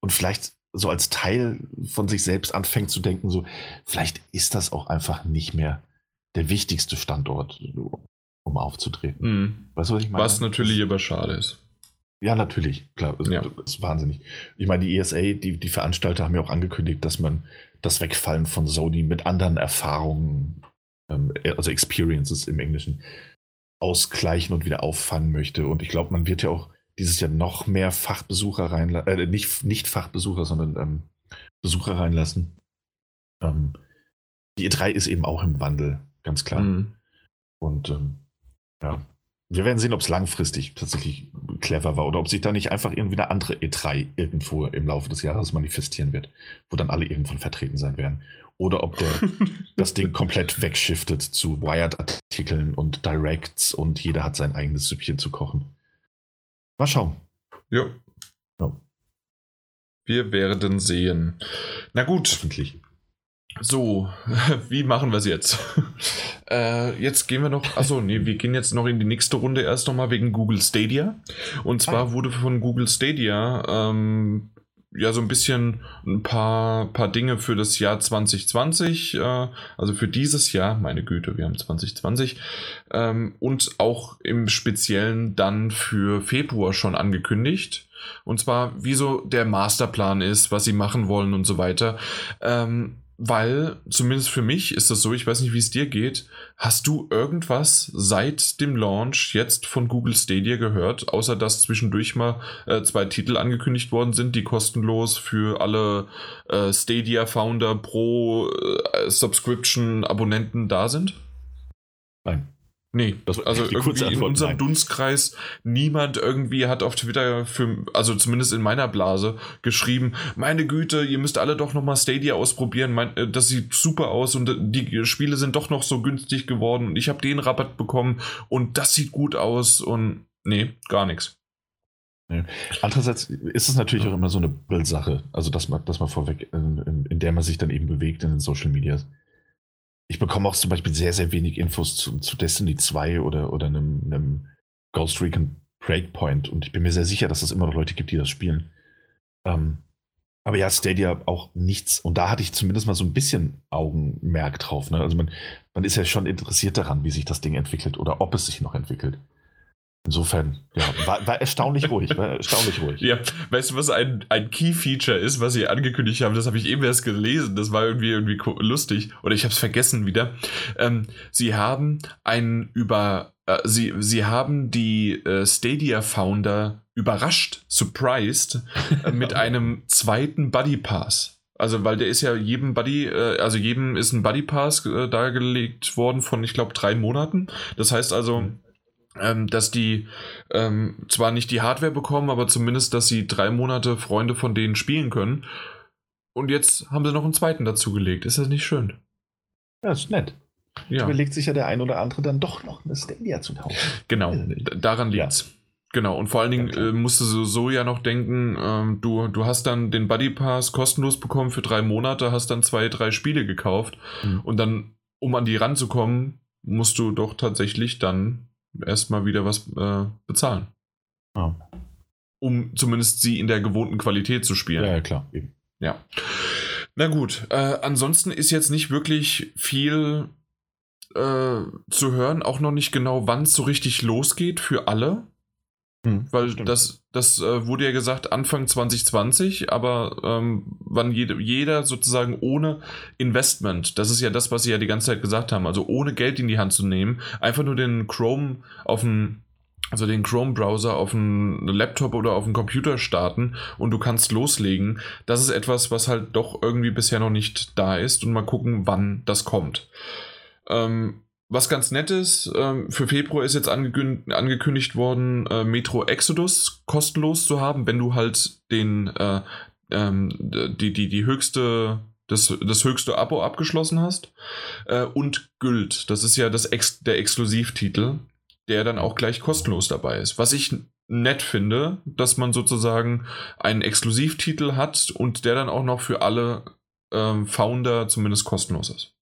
und vielleicht so als Teil von sich selbst anfängt zu denken, so, vielleicht ist das auch einfach nicht mehr der wichtigste Standort, um aufzutreten. Mhm. Weißt du, was ich meine? Was natürlich aber schade ist. Ja, natürlich, klar. Das, ja. ist wahnsinnig. Ich meine, die ESA, die, die Veranstalter haben ja auch angekündigt, dass man das Wegfallen von Sony mit anderen Erfahrungen, ähm, also Experiences im Englischen, ausgleichen und wieder auffangen möchte. Und ich glaube, man wird ja auch dieses Jahr noch mehr Fachbesucher reinlassen, äh, nicht, nicht Fachbesucher, sondern ähm, Besucher reinlassen. Ähm, die E3 ist eben auch im Wandel, ganz klar. Mhm. Und ähm, ja. Wir werden sehen, ob es langfristig tatsächlich clever war oder ob sich da nicht einfach irgendwie eine andere E3 irgendwo im Laufe des Jahres manifestieren wird, wo dann alle irgendwann vertreten sein werden. Oder ob der, das Ding komplett wegschiftet zu Wired-Artikeln und Directs und jeder hat sein eigenes Süppchen zu kochen. Mal schauen. Ja. ja. Wir werden sehen. Na gut. Hoffentlich. So, wie machen wir es jetzt? äh, jetzt gehen wir noch, achso, nee, wir gehen jetzt noch in die nächste Runde erst nochmal wegen Google Stadia. Und zwar ah. wurde von Google Stadia ähm, ja so ein bisschen ein paar, paar Dinge für das Jahr 2020, äh, also für dieses Jahr, meine Güte, wir haben 2020, ähm, und auch im Speziellen dann für Februar schon angekündigt. Und zwar, wie so der Masterplan ist, was sie machen wollen und so weiter. Ähm, weil, zumindest für mich ist das so, ich weiß nicht, wie es dir geht. Hast du irgendwas seit dem Launch jetzt von Google Stadia gehört, außer dass zwischendurch mal äh, zwei Titel angekündigt worden sind, die kostenlos für alle äh, Stadia-Founder pro äh, Subscription-Abonnenten da sind? Nein. Nee, das, also irgendwie in unserem nein. Dunstkreis niemand irgendwie hat auf Twitter für, also zumindest in meiner Blase, geschrieben, meine Güte, ihr müsst alle doch nochmal Stadia ausprobieren, mein, äh, das sieht super aus und die Spiele sind doch noch so günstig geworden und ich habe den Rabatt bekommen und das sieht gut aus und nee, gar nichts. Andererseits ist es natürlich auch immer so eine Bildsache, also dass man, dass man vorweg, in, in, in der man sich dann eben bewegt in den Social Medias ich bekomme auch zum Beispiel sehr, sehr wenig Infos zu, zu Destiny 2 oder, oder einem, einem Ghost Recon Breakpoint und ich bin mir sehr sicher, dass es immer noch Leute gibt, die das spielen. Ähm, aber ja, Stadia auch nichts. Und da hatte ich zumindest mal so ein bisschen Augenmerk drauf. Ne? Also man, man ist ja schon interessiert daran, wie sich das Ding entwickelt oder ob es sich noch entwickelt. Insofern, ja, war, war erstaunlich ruhig, war erstaunlich ruhig. Ja, weißt du, was ein, ein Key-Feature ist, was sie angekündigt haben? Das habe ich eben erst gelesen. Das war irgendwie, irgendwie lustig. Oder ich habe es vergessen wieder. Ähm, sie haben einen über, äh, sie, sie haben die äh, Stadia-Founder überrascht, surprised, äh, mit einem zweiten Buddy Pass. Also, weil der ist ja jedem Buddy, äh, also jedem ist ein Buddy Pass äh, dargelegt worden von, ich glaube, drei Monaten. Das heißt also, mhm ähm, dass die ähm, zwar nicht die Hardware bekommen, aber zumindest, dass sie drei Monate Freunde von denen spielen können. Und jetzt haben sie noch einen zweiten dazugelegt. Ist das nicht schön? Ja, ist nett. Ja. Überlegt sich ja der ein oder andere dann doch noch eine Stadia zu kaufen. Genau, daran liegt's. Ja. Genau, und vor allen Dingen ja, äh, musst du so, so, ja noch denken, ähm, du, du hast dann den Buddy Pass kostenlos bekommen für drei Monate, hast dann zwei, drei Spiele gekauft mhm. und dann, um an die ranzukommen, musst du doch tatsächlich dann erstmal wieder was äh, bezahlen. Ah. Um zumindest sie in der gewohnten Qualität zu spielen. Ja, ja klar. Eben. Ja. Na gut, äh, ansonsten ist jetzt nicht wirklich viel äh, zu hören, auch noch nicht genau, wann es so richtig losgeht für alle. Hm, Weil stimmt. das, das äh, wurde ja gesagt Anfang 2020, aber ähm, wann jede, jeder sozusagen ohne Investment, das ist ja das, was sie ja die ganze Zeit gesagt haben, also ohne Geld in die Hand zu nehmen, einfach nur den Chrome auf dem also den Chrome-Browser auf einen Laptop oder auf einen Computer starten und du kannst loslegen. Das ist etwas, was halt doch irgendwie bisher noch nicht da ist und mal gucken, wann das kommt. Ähm, was ganz nett ist, ähm, für Februar ist jetzt angekündigt, angekündigt worden, äh, Metro Exodus kostenlos zu haben, wenn du halt den, äh, ähm, die, die, die höchste, das, das höchste Abo abgeschlossen hast. Äh, und Güld, das ist ja das Ex der Exklusivtitel, der dann auch gleich kostenlos dabei ist. Was ich nett finde, dass man sozusagen einen Exklusivtitel hat und der dann auch noch für alle ähm, Founder zumindest kostenlos ist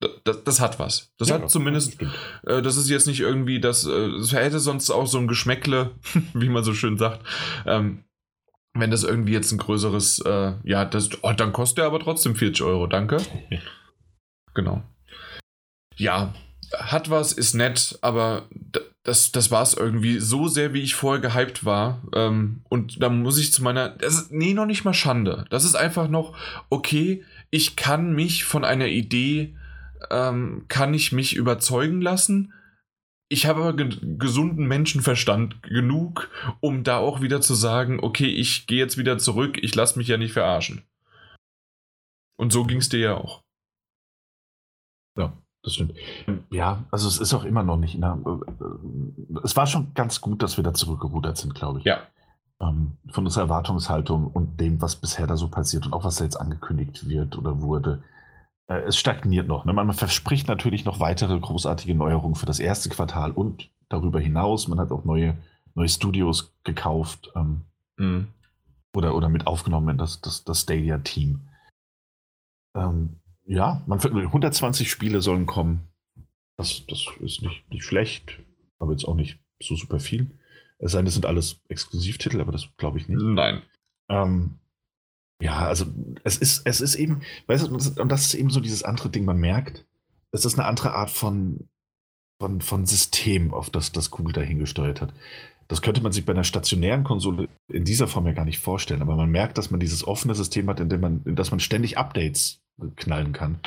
das, das, hat was. Das ja, hat zumindest, das, äh, das ist jetzt nicht irgendwie, das, äh, das hätte sonst auch so ein Geschmäckle, wie man so schön sagt. Ähm, wenn das irgendwie jetzt ein größeres, äh, ja, das, oh, dann kostet er aber trotzdem 40 Euro, danke. genau. Ja, hat was, ist nett, aber das, das war es irgendwie so sehr, wie ich vorher gehypt war. Ähm, und da muss ich zu meiner, das ist, nee, noch nicht mal Schande. Das ist einfach noch, okay, ich kann mich von einer Idee ähm, kann ich mich überzeugen lassen. Ich habe aber ge gesunden Menschenverstand genug, um da auch wieder zu sagen, okay, ich gehe jetzt wieder zurück, ich lasse mich ja nicht verarschen. Und so ging es dir ja auch. Ja, das stimmt. Ja, also es ist auch immer noch nicht. Na, äh, es war schon ganz gut, dass wir da zurückgerudert sind, glaube ich. Ja. Ähm, von unserer Erwartungshaltung und dem, was bisher da so passiert und auch was da jetzt angekündigt wird oder wurde äh, es stagniert noch. Ne? Man, verspricht natürlich noch weitere großartige Neuerungen für das erste Quartal und darüber hinaus. Man hat auch neue, neue Studios gekauft ähm, mhm. oder, oder mit aufgenommen in das, das, das Stadia-Team. Ähm, ja, man, 120 Spiele sollen kommen. Das, das ist nicht, nicht schlecht, aber jetzt auch nicht so super viel. Es sei denn, das sind alles Exklusivtitel, aber das glaube ich nicht. Nein. Ähm, ja, also es ist, es ist eben, weißt du, und das ist eben so dieses andere Ding, man merkt, es ist eine andere Art von, von, von System, auf das das Google dahingesteuert hat. Das könnte man sich bei einer stationären Konsole in dieser Form ja gar nicht vorstellen, aber man merkt, dass man dieses offene System hat, in dem man, in das man ständig Updates knallen kann.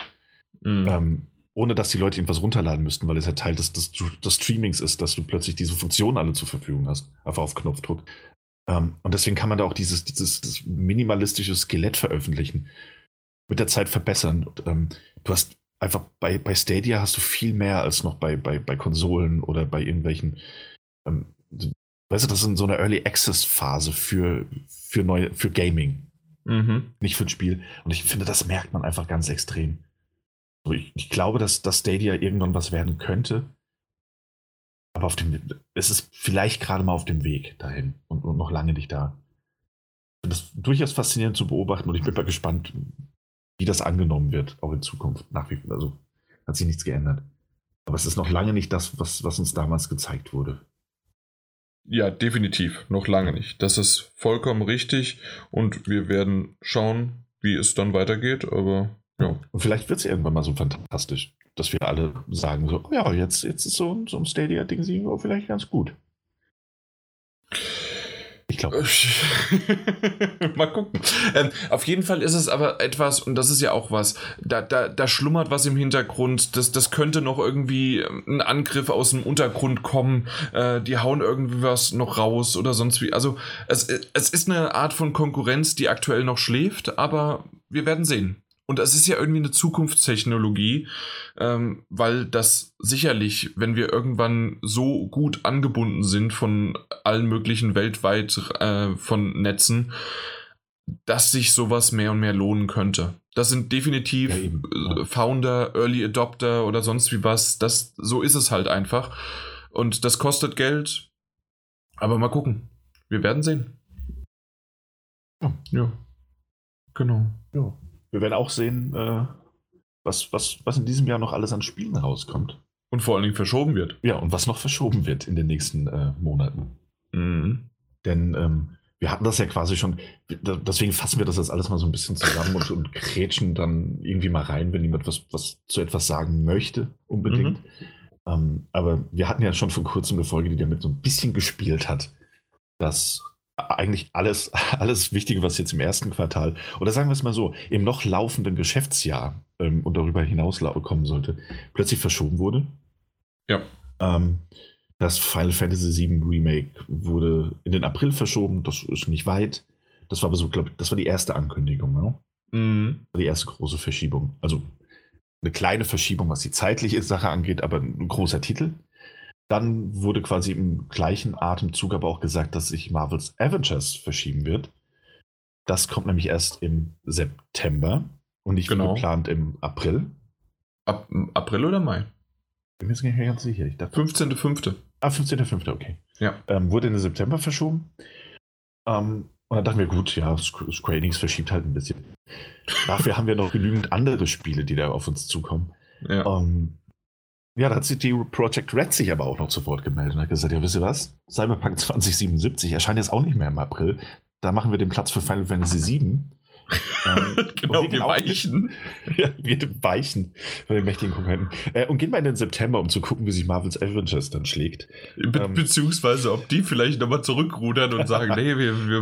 Mhm. Ähm, ohne dass die Leute irgendwas runterladen müssten, weil es ja Teil des, des, des, Streamings ist, dass du plötzlich diese Funktionen alle zur Verfügung hast, einfach auf Knopfdruck. Ähm, und deswegen kann man da auch dieses, dieses minimalistische Skelett veröffentlichen, mit der Zeit verbessern. Und, ähm, du hast einfach bei, bei Stadia hast du viel mehr als noch bei, bei, bei Konsolen oder bei irgendwelchen. Ähm, weißt du, das ist so eine Early Access Phase für, für, neue, für Gaming. Mhm. Nicht für ein Spiel. Und ich finde, das merkt man einfach ganz extrem. Ich, ich glaube, dass, dass Stadia irgendwann was werden könnte. Aber auf dem, es ist vielleicht gerade mal auf dem Weg dahin und, und noch lange nicht da. Ich finde das durchaus faszinierend zu beobachten und ich bin mal gespannt, wie das angenommen wird, auch in Zukunft. Nach wie vor, also hat sich nichts geändert. Aber es ist noch lange nicht das, was, was uns damals gezeigt wurde. Ja, definitiv. Noch lange nicht. Das ist vollkommen richtig und wir werden schauen, wie es dann weitergeht, aber ja. Und vielleicht wird es irgendwann mal so fantastisch dass wir alle sagen so, oh ja, jetzt, jetzt ist so, so ein Stadia-Ding vielleicht ganz gut. Ich glaube. Mal gucken. Ähm, auf jeden Fall ist es aber etwas, und das ist ja auch was, da, da, da schlummert was im Hintergrund. Das, das könnte noch irgendwie ein Angriff aus dem Untergrund kommen. Äh, die hauen irgendwie was noch raus oder sonst wie. Also, es, es ist eine Art von Konkurrenz, die aktuell noch schläft, aber wir werden sehen. Und das ist ja irgendwie eine Zukunftstechnologie, ähm, weil das sicherlich, wenn wir irgendwann so gut angebunden sind von allen möglichen weltweit äh, von Netzen, dass sich sowas mehr und mehr lohnen könnte. Das sind definitiv ja, äh, Founder, Early Adopter oder sonst wie was. Das, so ist es halt einfach. Und das kostet Geld. Aber mal gucken. Wir werden sehen. Ja. ja. Genau. Ja wir werden auch sehen, äh, was, was, was in diesem Jahr noch alles an Spielen rauskommt. Und vor allen Dingen verschoben wird. Ja, und was noch verschoben wird in den nächsten äh, Monaten. Mhm. Denn ähm, wir hatten das ja quasi schon, deswegen fassen wir das jetzt alles mal so ein bisschen zusammen und, und kretschen dann irgendwie mal rein, wenn jemand was, was zu etwas sagen möchte, unbedingt. Mhm. Ähm, aber wir hatten ja schon vor kurzem eine Folge, die damit so ein bisschen gespielt hat, dass eigentlich alles, alles Wichtige, was jetzt im ersten Quartal oder sagen wir es mal so, im noch laufenden Geschäftsjahr ähm, und darüber hinaus kommen sollte, plötzlich verschoben wurde. Ja. Ähm, das Final Fantasy VII Remake wurde in den April verschoben, das ist nicht weit. Das war aber so, glaube ich, das war die erste Ankündigung, ne? Mhm. Die erste große Verschiebung. Also eine kleine Verschiebung, was die zeitliche Sache angeht, aber ein großer Titel. Dann wurde quasi im gleichen Atemzug aber auch gesagt, dass sich Marvels Avengers verschieben wird. Das kommt nämlich erst im September und nicht genau. geplant im April. Ab, April oder Mai? Bin mir jetzt nicht mehr ganz sicher. 15.05. Ah, 15.05. okay. Ja. Ähm, wurde in den September verschoben. Ähm, und dann dachten wir, gut, ja, Square Enix verschiebt halt ein bisschen. Dafür haben wir noch genügend andere Spiele, die da auf uns zukommen. Ja. Ähm, ja, da hat sich die Project Red sich aber auch noch zu Wort gemeldet und hat gesagt, ja, wisst ihr was? Cyberpunk 2077 erscheint jetzt auch nicht mehr im April. Da machen wir den Platz für Final Fantasy VII. ähm, genau, wir, weichen. ja, wir weichen von den mächtigen Konkurrenten. Äh, und gehen mal in den September, um zu gucken, wie sich Marvel's Avengers dann schlägt. Be ähm, beziehungsweise, ob die vielleicht nochmal zurückrudern und sagen, nee, wir, wir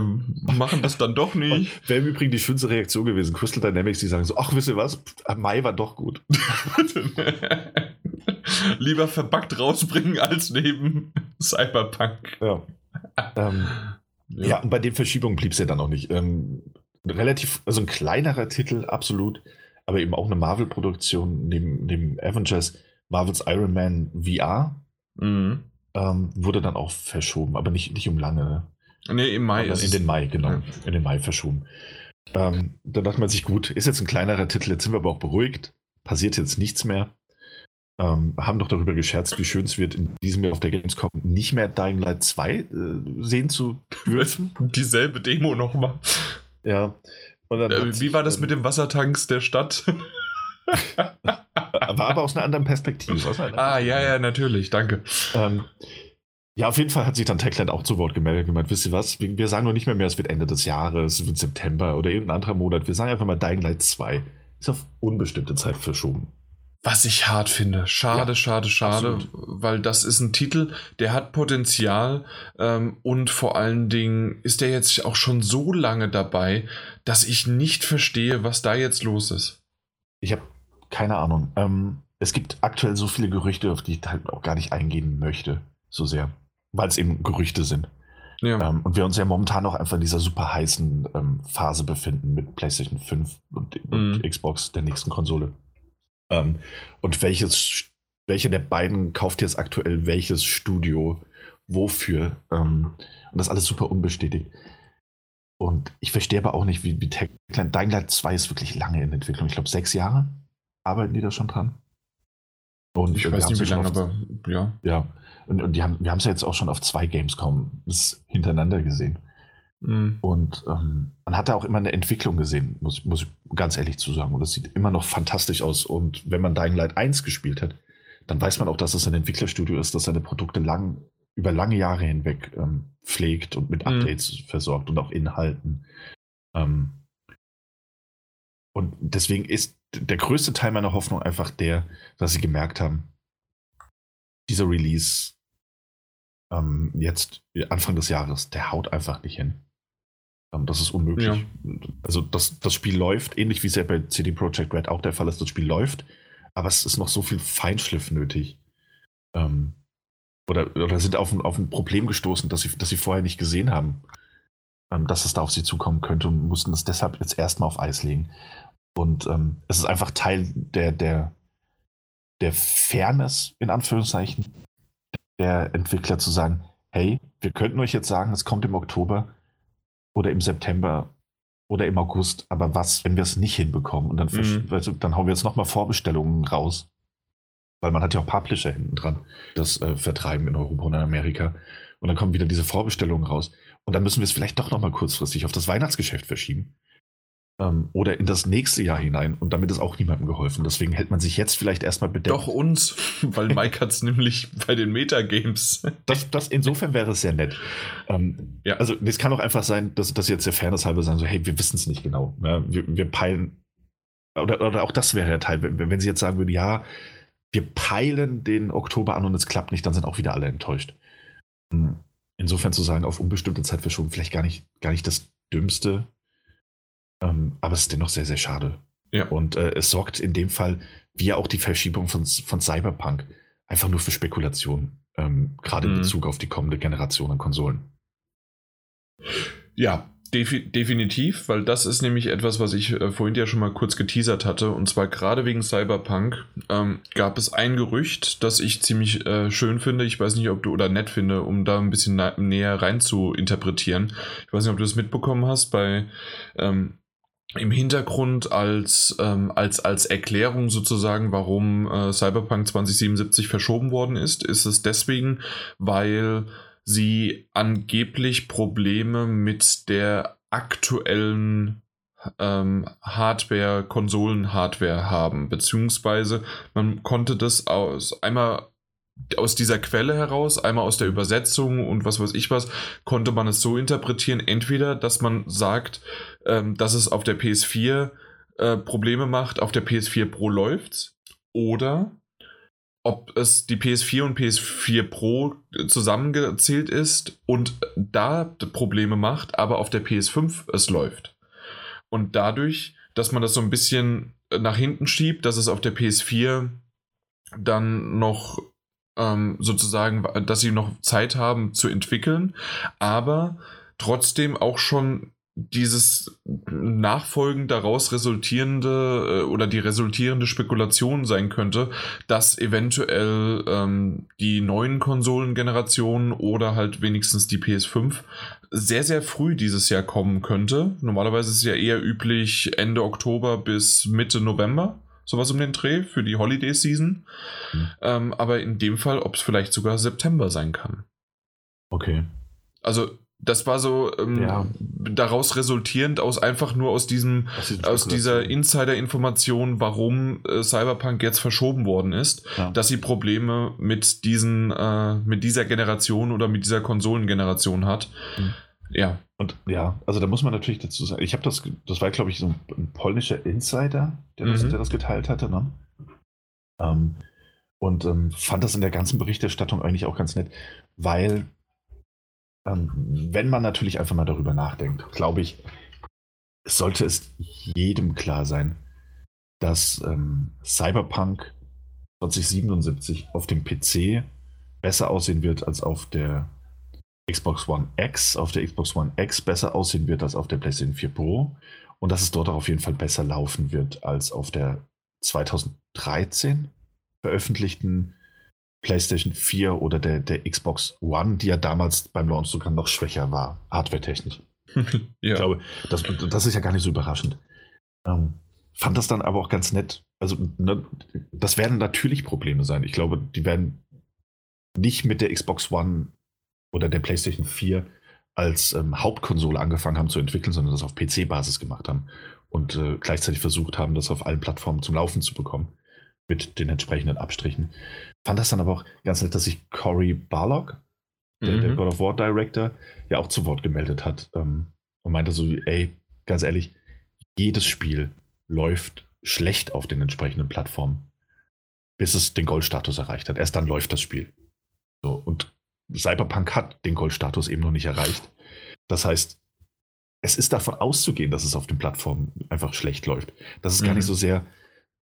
machen das dann doch nicht. Wäre im Übrigen die schönste Reaktion gewesen. Crystal Dynamics, die sagen so, ach, wisst ihr was? Mai war doch gut. Lieber verpackt rausbringen als neben Cyberpunk. Ja. Ähm, ja. ja. und bei den Verschiebungen blieb es ja dann auch nicht. Ähm, relativ, also ein kleinerer Titel, absolut, aber eben auch eine Marvel-Produktion neben, neben Avengers, Marvels Iron Man VR, mhm. ähm, wurde dann auch verschoben, aber nicht, nicht um lange. Ne? Nee, im Mai ist In den Mai, genau. Ja. In den Mai verschoben. Ähm, da dachte man sich, gut, ist jetzt ein kleinerer Titel, jetzt sind wir aber auch beruhigt, passiert jetzt nichts mehr ähm, haben doch darüber gescherzt, wie schön es wird, in diesem Jahr auf der Gamescom nicht mehr Dying Light 2 äh, sehen zu dürfen. Dieselbe Demo nochmal. Ja. Äh, wie war das mit den Wassertanks der Stadt? war aber aus einer anderen Perspektive. Einer ah, ja, ja, natürlich, danke. Ähm, ja, auf jeden Fall hat sich dann Techland auch zu Wort gemeldet und gemeint, wisst ihr was, wir, wir sagen noch nicht mehr mehr, es wird Ende des Jahres, es wird September oder irgendein anderer Monat. Wir sagen einfach mal Dying Light 2. Ist auf unbestimmte Zeit verschoben. Was ich hart finde. Schade, ja, schade, schade, absolut. weil das ist ein Titel, der hat Potenzial ähm, und vor allen Dingen ist der jetzt auch schon so lange dabei, dass ich nicht verstehe, was da jetzt los ist. Ich habe keine Ahnung. Ähm, es gibt aktuell so viele Gerüchte, auf die ich halt auch gar nicht eingehen möchte, so sehr, weil es eben Gerüchte sind. Ja. Ähm, und wir uns ja momentan noch einfach in dieser super heißen ähm, Phase befinden mit PlayStation 5 und, und mhm. Xbox, der nächsten Konsole. Ähm, und welches, welche der beiden kauft jetzt aktuell welches Studio wofür? Ähm, und das alles super unbestätigt. Und ich verstehe aber auch nicht, wie, wie Techland, Dying Light 2 ist wirklich lange in Entwicklung. Ich glaube, sechs Jahre arbeiten die da schon dran. Und ich weiß nicht, wie lange, aber ja. Ja, und, und die haben, wir haben es ja jetzt auch schon auf zwei Gamescom hintereinander gesehen. Mhm. Und ähm, man hat da auch immer eine Entwicklung gesehen, muss, muss ich ganz ehrlich zu sagen. Und das sieht immer noch fantastisch aus. Und wenn man Dying Light 1 gespielt hat, dann weiß man auch, dass es ein Entwicklerstudio ist, das seine Produkte lang, über lange Jahre hinweg ähm, pflegt und mit mhm. Updates mhm. versorgt und auch Inhalten. Ähm, und deswegen ist der größte Teil meiner Hoffnung einfach der, dass sie gemerkt haben, dieser Release ähm, jetzt Anfang des Jahres, der haut einfach nicht hin. Ähm, das ist unmöglich. Ja. Also das, das Spiel läuft, ähnlich wie es ja bei CD Projekt Red auch der Fall ist, das Spiel läuft, aber es ist noch so viel Feinschliff nötig. Ähm, oder, oder sind auf ein, auf ein Problem gestoßen, das sie, das sie vorher nicht gesehen haben, ähm, dass es da auf sie zukommen könnte und mussten das deshalb jetzt erstmal auf Eis legen. Und ähm, es ist einfach Teil der, der, der Fairness, in Anführungszeichen, der Entwickler zu sagen, hey, wir könnten euch jetzt sagen, es kommt im Oktober oder im September. Oder im August, aber was, wenn wir es nicht hinbekommen? Und dann, mhm. also, dann hauen wir jetzt nochmal Vorbestellungen raus, weil man hat ja auch Publisher hinten dran, das äh, vertreiben in Europa und in Amerika. Und dann kommen wieder diese Vorbestellungen raus. Und dann müssen wir es vielleicht doch nochmal kurzfristig auf das Weihnachtsgeschäft verschieben ähm, oder in das nächste Jahr hinein. Und damit ist auch niemandem geholfen. Deswegen hält man sich jetzt vielleicht erstmal bedeckt. Doch uns, weil Mike hat es nämlich bei den Metagames. Das, das, insofern wäre es sehr nett. Ähm, ja. Also es kann auch einfach sein, dass, dass jetzt der Fairness halber sagen, so, hey, wir wissen es nicht genau. Ja, wir, wir peilen, oder, oder auch das wäre der Teil, wenn, wenn sie jetzt sagen würden, ja, wir peilen den Oktober an und es klappt nicht, dann sind auch wieder alle enttäuscht. Hm. Insofern zu sagen, auf unbestimmte Zeit verschoben, vielleicht gar nicht, gar nicht das Dümmste, ähm, aber es ist dennoch sehr, sehr schade. Ja. Und äh, es sorgt in dem Fall, wie ja auch die Verschiebung von, von Cyberpunk, einfach nur für Spekulation, ähm, gerade mhm. in Bezug auf die kommende Generation an Konsolen. Ja, Defi definitiv, weil das ist nämlich etwas, was ich äh, vorhin ja schon mal kurz geteasert hatte. Und zwar gerade wegen Cyberpunk ähm, gab es ein Gerücht, das ich ziemlich äh, schön finde. Ich weiß nicht, ob du oder nett finde, um da ein bisschen näher rein zu interpretieren. Ich weiß nicht, ob du das mitbekommen hast. Bei ähm, im Hintergrund als, ähm, als, als Erklärung sozusagen, warum äh, Cyberpunk 2077 verschoben worden ist, ist es deswegen, weil sie angeblich Probleme mit der aktuellen ähm, Hardware, Konsolen-Hardware haben, beziehungsweise man konnte das aus einmal aus dieser Quelle heraus, einmal aus der Übersetzung und was weiß ich was, konnte man es so interpretieren, entweder, dass man sagt, ähm, dass es auf der PS4 äh, Probleme macht, auf der PS4 Pro läuft, oder ob es die PS4 und PS4 Pro zusammengezählt ist und da Probleme macht, aber auf der PS5 es läuft. Und dadurch, dass man das so ein bisschen nach hinten schiebt, dass es auf der PS4 dann noch ähm, sozusagen, dass sie noch Zeit haben zu entwickeln, aber trotzdem auch schon dieses nachfolgend daraus resultierende äh, oder die resultierende Spekulation sein könnte, dass eventuell ähm, die neuen Konsolengenerationen oder halt wenigstens die PS5 sehr, sehr früh dieses Jahr kommen könnte. Normalerweise ist es ja eher üblich Ende Oktober bis Mitte November sowas um den Dreh für die Holiday Season. Mhm. Ähm, aber in dem Fall, ob es vielleicht sogar September sein kann. Okay. Also das war so ähm, ja. daraus resultierend aus einfach nur aus diesem aus dieser Insider-Information, warum äh, Cyberpunk jetzt verschoben worden ist, ja. dass sie Probleme mit diesen äh, mit dieser Generation oder mit dieser Konsolengeneration hat. Mhm. Ja. Und ja, also da muss man natürlich dazu sagen, ich habe das, das war glaube ich so ein, polnischer Insider, der das, mhm. der das geteilt hatte, ne? Ähm, und ähm, fand das in der ganzen Berichterstattung eigentlich auch ganz nett, weil ähm, wenn man natürlich einfach mal darüber nachdenkt, glaube ich, sollte es jedem klar sein, dass ähm, Cyberpunk 2077 auf dem PC besser aussehen wird als auf der Xbox One X auf der Xbox One X besser aussehen wird als auf der PlayStation 4 Pro und dass es dort auch auf jeden Fall besser laufen wird als auf der 2013 veröffentlichten PlayStation 4 oder der, der Xbox One, die ja damals beim Launch sogar noch schwächer war, hardware-technisch. ja. Ich glaube, das, das ist ja gar nicht so überraschend. Ähm, fand das dann aber auch ganz nett. Also, ne, das werden natürlich Probleme sein. Ich glaube, die werden nicht mit der Xbox One oder der PlayStation 4 als ähm, Hauptkonsole angefangen haben zu entwickeln, sondern das auf PC-Basis gemacht haben und äh, gleichzeitig versucht haben, das auf allen Plattformen zum Laufen zu bekommen mit den entsprechenden Abstrichen. Fand das dann aber auch ganz nett, dass sich Cory Barlock, der, mhm. der, God of War Director, ja auch zu Wort gemeldet hat ähm, und meinte so, ey, ganz ehrlich, jedes Spiel läuft schlecht auf den entsprechenden Plattformen, bis es den Goldstatus erreicht hat. Erst dann läuft das Spiel. So, und Cyberpunk hat den Goldstatus eben noch nicht erreicht. Das heißt, es ist davon auszugehen, dass es auf den Plattformen einfach schlecht läuft. Das ist mhm. gar nicht mhm. so sehr,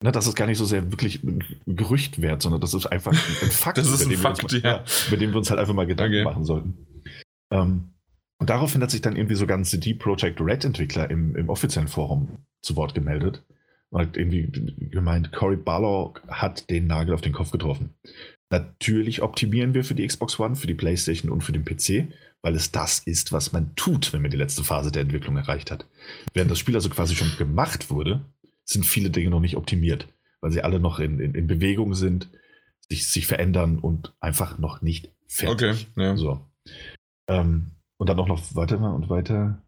ne, das ist gar nicht so sehr wirklich ein Gerücht wert, sondern das ist einfach ein Fakt, das ist ein Fakt uns, ja. mit dem wir uns halt einfach mal Gedanken okay. machen sollten. Ähm, und daraufhin hat sich dann irgendwie sogar ein CD Projekt Red Entwickler im, im offiziellen Forum zu Wort gemeldet und hat irgendwie gemeint, Cory Barlog hat den Nagel auf den Kopf getroffen. Natürlich optimieren wir für die Xbox One, für die PlayStation und für den PC, weil es das ist, was man tut, wenn man die letzte Phase der Entwicklung erreicht hat. Während das Spiel also quasi schon gemacht wurde, sind viele Dinge noch nicht optimiert, weil sie alle noch in, in, in Bewegung sind, sich, sich verändern und einfach noch nicht fertig. Okay, ja. So. Ähm, und dann auch noch weiter und weiter.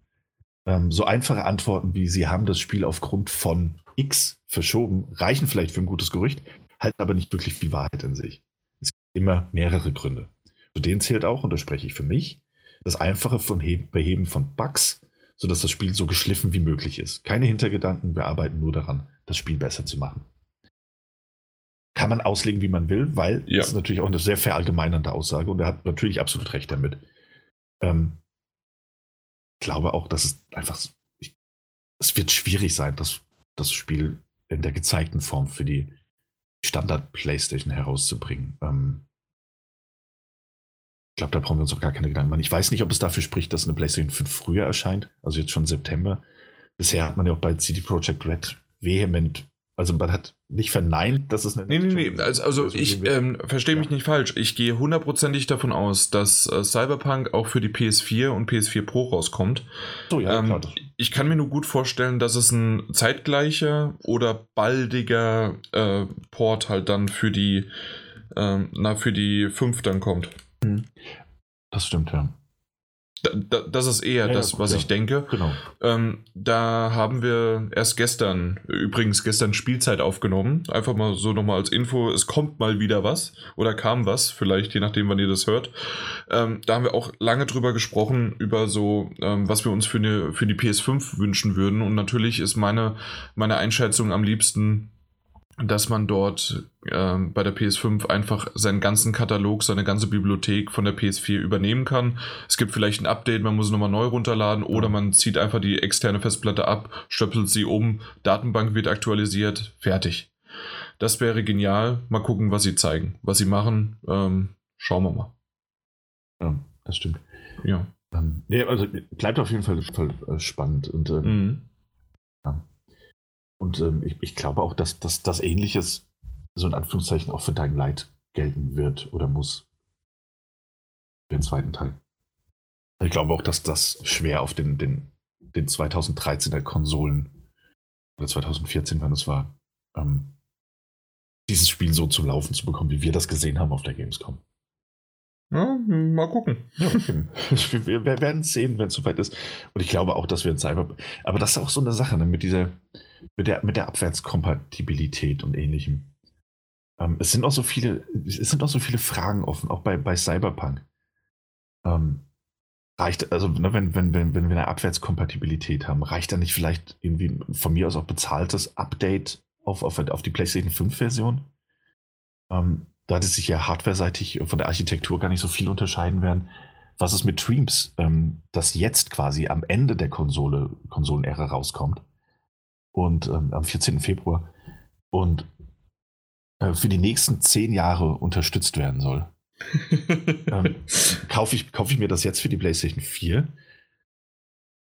Ähm, so einfache Antworten wie sie haben das Spiel aufgrund von X verschoben, reichen vielleicht für ein gutes Gerücht, halten aber nicht wirklich viel Wahrheit in sich. Immer mehrere Gründe. Zu denen zählt auch, und da spreche ich für mich, das einfache von Beheben von Bugs, sodass das Spiel so geschliffen wie möglich ist. Keine Hintergedanken, wir arbeiten nur daran, das Spiel besser zu machen. Kann man auslegen, wie man will, weil ja. das ist natürlich auch eine sehr verallgemeinernde Aussage und er hat natürlich absolut recht damit. Ähm, glaube auch, dass es einfach, ich, es wird schwierig sein, das, das Spiel in der gezeigten Form für die Standard-Playstation herauszubringen. Ähm, ich glaube, da brauchen wir uns auch gar keine Gedanken machen. Ich weiß nicht, ob es dafür spricht, dass eine PlayStation 5 früher erscheint, also jetzt schon September. Bisher hat man ja auch bei CD Projekt Red vehement also man hat nicht verneint, dass es eine. Nee, nee, nee. Also, also ich ähm, verstehe mich ja. nicht falsch. Ich gehe hundertprozentig davon aus, dass äh, Cyberpunk auch für die PS4 und PS4 Pro rauskommt. So, ja, ähm, klar. Ich kann mir nur gut vorstellen, dass es ein zeitgleicher oder baldiger äh, Port halt dann für die, äh, na, für die 5 dann kommt. Mhm. Das stimmt, ja. Da, das ist eher ja, das, was ja. ich denke. Genau. Ähm, da haben wir erst gestern, übrigens gestern Spielzeit aufgenommen. Einfach mal so nochmal als Info, es kommt mal wieder was oder kam was, vielleicht je nachdem, wann ihr das hört. Ähm, da haben wir auch lange drüber gesprochen, über so, ähm, was wir uns für, eine, für die PS5 wünschen würden. Und natürlich ist meine, meine Einschätzung am liebsten dass man dort äh, bei der PS5 einfach seinen ganzen Katalog, seine ganze Bibliothek von der PS4 übernehmen kann. Es gibt vielleicht ein Update, man muss es nochmal neu runterladen oder man zieht einfach die externe Festplatte ab, stöpselt sie um, Datenbank wird aktualisiert, fertig. Das wäre genial. Mal gucken, was sie zeigen. Was sie machen, ähm, schauen wir mal. Ja, das stimmt. Ja. Ähm, nee, also bleibt auf jeden Fall, Fall äh, spannend und ähm, mhm. ja. Und ähm, ich, ich, glaube auch, dass, dass das Ähnliches so in Anführungszeichen auch für Dying Light gelten wird oder muss. Den zweiten Teil. Ich glaube auch, dass das schwer auf den, den, den 2013er Konsolen oder 2014, wann es war, ähm, dieses Spiel so zum Laufen zu bekommen, wie wir das gesehen haben auf der Gamescom. Ja, mal gucken. Ja, okay. wir, werden sehen, wenn es soweit ist. Und ich glaube auch, dass wir in Cyber. Aber das ist auch so eine Sache, ne, mit dieser, mit der, mit der Abwärtskompatibilität und ähnlichem. Ähm, es sind auch so viele, es sind auch so viele Fragen offen, auch bei, bei Cyberpunk. Ähm, reicht, also ne, wenn, wenn, wenn, wenn wir eine Abwärtskompatibilität haben, reicht da nicht vielleicht irgendwie von mir aus auch bezahltes Update auf, auf, auf die PlayStation 5 Version? Ähm, da es sich ja hardware-seitig von der Architektur gar nicht so viel unterscheiden werden. Was ist mit Dreams, ähm, das jetzt quasi am Ende der Konsole, Konsolenära rauskommt? Und ähm, am 14. Februar und äh, für die nächsten zehn Jahre unterstützt werden soll. ähm, kaufe ich, kauf ich mir das jetzt für die PlayStation 4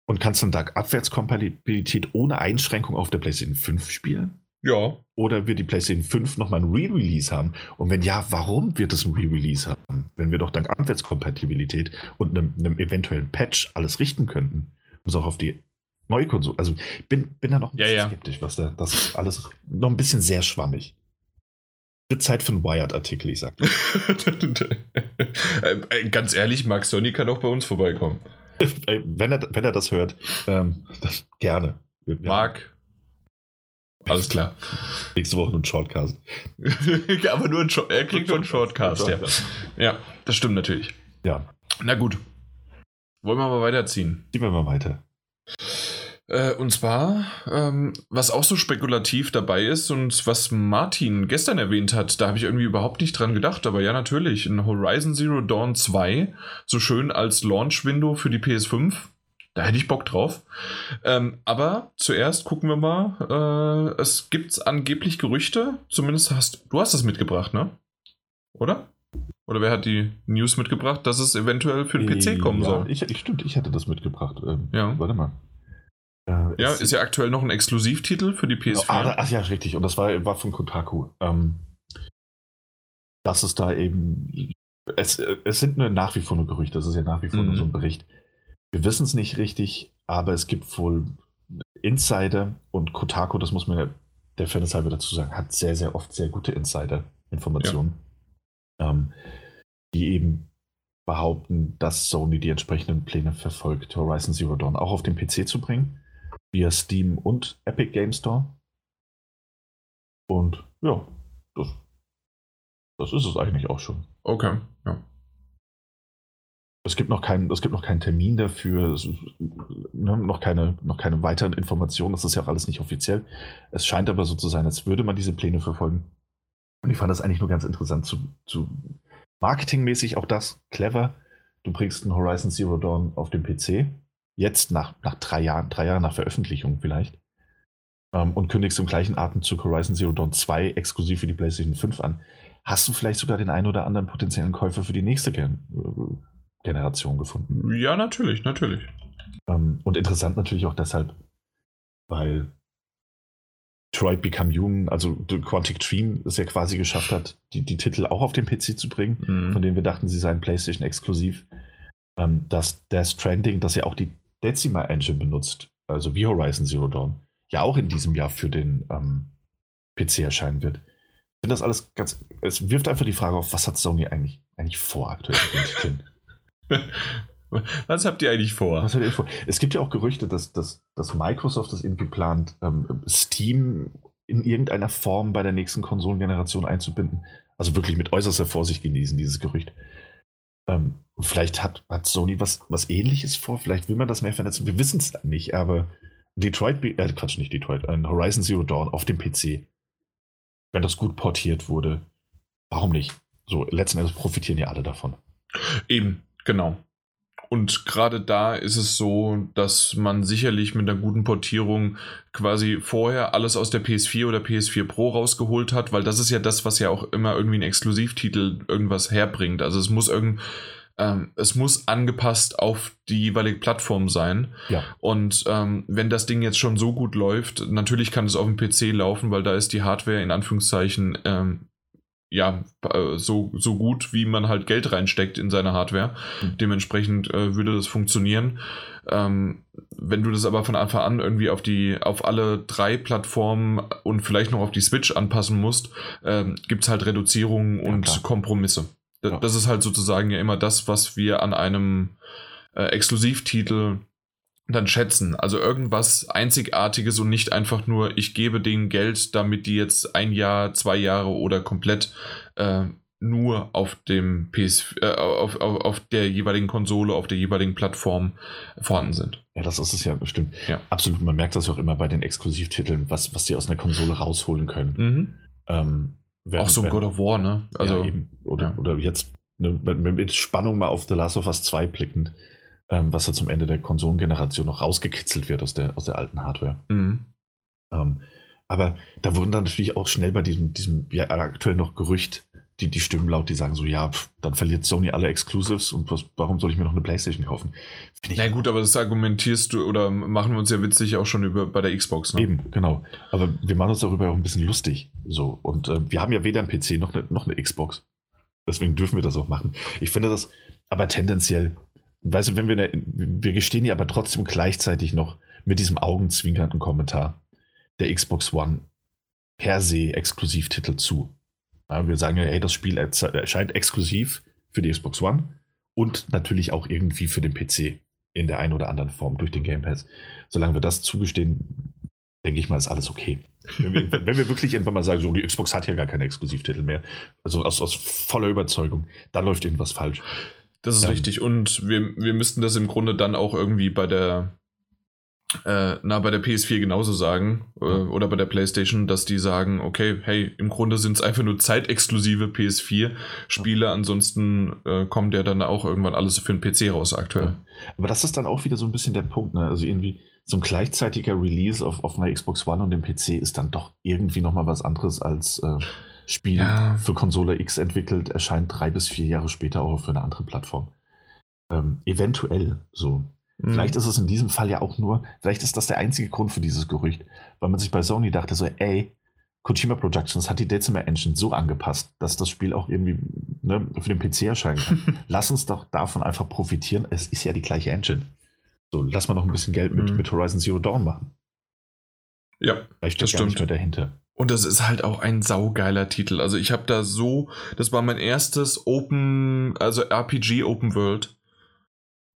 und kannst dann da Abwärtskompatibilität ohne Einschränkung auf der PlayStation 5 spielen? Ja. Oder wird die PlayStation 5 nochmal ein Re-Release haben? Und wenn ja, warum wird es ein Re-Release haben? Wenn wir doch dank Abwärtskompatibilität und einem, einem eventuellen Patch alles richten könnten, um es auch auf die neue Konsole. Also bin, bin da noch ein bisschen ja, ja. skeptisch, was da, das ist alles noch ein bisschen sehr schwammig. Wird Zeit für einen Wired-Artikel, ich sag. Äh, ganz ehrlich, Mark Sony kann auch bei uns vorbeikommen. wenn, er, wenn er das hört, ähm, das, gerne. Mark, alles klar. Nächste Woche nur ein Shortcast. Aber nur ein Short, er kriegt nur einen Shortcast, ja. Ja, das stimmt natürlich. Ja. Na gut. Wollen wir mal weiterziehen? Ziehen wir mal weiter. Äh, und zwar, ähm, was auch so spekulativ dabei ist und was Martin gestern erwähnt hat, da habe ich irgendwie überhaupt nicht dran gedacht, aber ja, natürlich, ein Horizon Zero Dawn 2, so schön als Launch-Window für die PS5, da hätte ich Bock drauf. Ähm, aber zuerst gucken wir mal, äh, es gibt angeblich Gerüchte, zumindest hast du hast das mitgebracht, ne? Oder? Oder wer hat die News mitgebracht, dass es eventuell für den PC kommen ja, soll? Ich, ich, stimmt, ich hatte das mitgebracht. Ähm, Ja. Warte mal. Äh, Ja, ist ja aktuell noch ein Exklusivtitel für die PS4. Ah, da- ach ja, richtig. Und das war, war von Kotaku. Ähm, dass es da eben. Es, äh, es sind nur nach wie vor nur Gerüchte. Das ist ja nach wie vor nur Mhm. so ein Bericht. Wir wissen es nicht richtig, aber es gibt wohl Insider und Kotaku, das muss man ja der Fairness halber dazu sagen, hat sehr, sehr oft sehr gute Insider-Informationen, ähm, die eben behaupten, dass Sony die entsprechenden Pläne verfolgt, Horizon Zero Dawn auch auf den PC zu bringen, via Steam und Epic Game Store. Und ja, das, das ist es eigentlich auch schon. Okay, ja. Es gibt noch keinen, es gibt noch keinen Termin dafür, es, ne, noch, keine, noch keine weiteren Informationen, das ist ja auch alles nicht offiziell. Es scheint aber so zu sein, als würde man diese Pläne verfolgen. Und ich fand das eigentlich nur ganz interessant zu, zu marketingmäßig auch das clever. Du bringst ein Horizon Zero Dawn auf den PC, jetzt nach, nach drei Jahren, drei Jahren nach Veröffentlichung vielleicht, ähm, und kündigst im gleichen Atemzug Horizon Zero Dawn 2 exklusiv für die PlayStation 5 an. Hast du vielleicht sogar den einen oder anderen potenziellen Käufer für die nächste Gen äh, Generation gefunden? Ja, natürlich, natürlich. Ähm, und interessant natürlich auch deshalb, weil Detroit Become Human, also Quantic Dream, es ja quasi geschafft hat, die, die Titel auch auf den PC zu bringen, Mhm. von denen wir dachten, sie seien PlayStation exklusiv. Ähm, dass Death Stranding, das ja auch die Decima Engine benutzt, also wie Horizon Zero Dawn, ja auch in diesem Jahr für den ähm, PC erscheinen wird. Ich finde das alles ganz. Es wirft einfach die Frage auf, was hat Sony eigentlich, eigentlich vor aktuell? Was habt ihr eigentlich vor? Was hat er vor? Es gibt ja auch Gerüchte, dass, dass, dass Microsoft das irgendwie plant, ähm, Steam in irgendeiner Form bei der nächsten Konsolengeneration einzubinden. Also wirklich mit äußerster Vorsicht genießen, dieses Gerücht. Ähm, vielleicht hat, hat Sony was, was ähnliches vor, vielleicht will man das mehr vernetzen. Wir wissen es nicht, aber Detroit, äh, Quatsch, nicht Detroit, ein Horizon Zero Dawn auf dem PC, wenn das gut portiert wurde, warum nicht? So, letzten Endes profitieren ja alle davon. Eben, genau. Und gerade da ist es so, dass man sicherlich mit einer guten Portierung quasi vorher alles aus der PS4 oder PS4 Pro rausgeholt hat, weil das ist ja das, was ja auch immer irgendwie ein Exklusivtitel irgendwas herbringt. Also es muss irgend, ähm, es muss angepasst auf die jeweilige Plattform sein. Ja. Und ähm, wenn das Ding jetzt schon so gut läuft, natürlich kann es auf dem PC laufen, weil da ist die Hardware in Anführungszeichen ähm, ja, äh, so, so gut, wie man halt Geld reinsteckt in seine Hardware. Mhm. Dementsprechend äh, würde das funktionieren. Ähm, wenn du das aber von Anfang an irgendwie auf die, auf alle drei Plattformen und vielleicht noch auf die Switch anpassen musst, ähm, gibt es halt Reduzierungen Ja, und klar. Kompromisse. D Ja. Das ist halt sozusagen ja immer das, was wir an einem äh, Exklusivtitel dann schätzen. Also irgendwas Einzigartiges und nicht einfach nur, ich gebe denen Geld, damit die jetzt ein Jahr, zwei Jahre oder komplett äh, nur auf dem PS, äh, auf, auf, auf der jeweiligen Konsole, auf der jeweiligen Plattform vorhanden sind. Ja, das ist es ja bestimmt. Ja. Absolut. Man merkt das ja auch immer bei den Exklusivtiteln, was, was die aus einer Konsole rausholen können. Mhm. Ähm, wenn- Auch so ein God of War, ne? Also, ja, eben. Oder, ja. oder jetzt ne, mit, mit Spannung mal auf The Last of Us 2 blickend, ähm, was da zum Ende der Konsolengeneration noch rausgekitzelt wird aus der, aus der alten Hardware. mhm. Ähm, aber da wurden dann natürlich auch schnell bei diesem, diesem ja, aktuell noch Gerücht die, die Stimmen laut, die sagen so, ja, pf, dann verliert Sony alle Exclusives und was, warum soll ich mir noch eine Playstation kaufen? Finde ich Na gut, aber das argumentierst du oder machen wir uns ja witzig auch schon über bei der Xbox, ne? Eben, genau. Aber wir machen uns darüber auch ein bisschen lustig. So. Und äh, wir haben ja weder einen PC noch eine, noch eine Xbox. Deswegen dürfen wir das auch machen. Ich finde das aber tendenziell, weißt du, wenn wir, eine, wir gestehen ja aber trotzdem gleichzeitig noch mit diesem augenzwinkernden Kommentar der Xbox One per se Exklusivtitel zu. Ja, wir sagen ja, hey, das Spiel erscheint exklusiv für die Xbox One und natürlich auch irgendwie für den PC in der einen oder anderen Form durch den Game Pass. Solange wir das zugestehen, denke ich mal, ist alles okay. Wenn wir, wenn wir wirklich irgendwann mal sagen, so, die Xbox hat ja gar keine Exklusivtitel mehr, also aus, aus voller Überzeugung, da läuft irgendwas falsch. Das ist Ähm, richtig. Und wir, wir müssten das im Grunde dann auch irgendwie bei der äh, na, bei der PS4 genauso sagen äh, oder bei der PlayStation, dass die sagen, okay, hey, im Grunde sind es einfach nur zeitexklusive PS4-Spiele, ansonsten äh, kommt ja dann auch irgendwann alles für den PC raus aktuell. Ja. Aber das ist dann auch wieder so ein bisschen der Punkt, ne? Also irgendwie so ein gleichzeitiger Release auf, auf einer Xbox One und dem PC ist dann doch irgendwie nochmal was anderes als äh, Spiel ja. für Konsole X entwickelt, erscheint drei bis vier Jahre später auch für eine andere Plattform. Ähm, eventuell so. Mhm. Vielleicht ist es in diesem Fall ja auch nur, vielleicht ist das der einzige Grund für dieses Gerücht, weil man sich bei Sony dachte so, ey, Kojima Productions hat die Decimal Engine so angepasst, dass das Spiel auch irgendwie ne, für den PC erscheinen kann. lass uns doch davon einfach profitieren. Es ist ja die gleiche Engine. So, lass mal noch ein bisschen Geld mit, mhm. mit Horizon Zero Dawn machen. Ja, vielleicht das stimmt. dahinter. Und das ist halt auch ein saugeiler Titel. Also ich habe da so, das war mein erstes Open, also RPG Open World.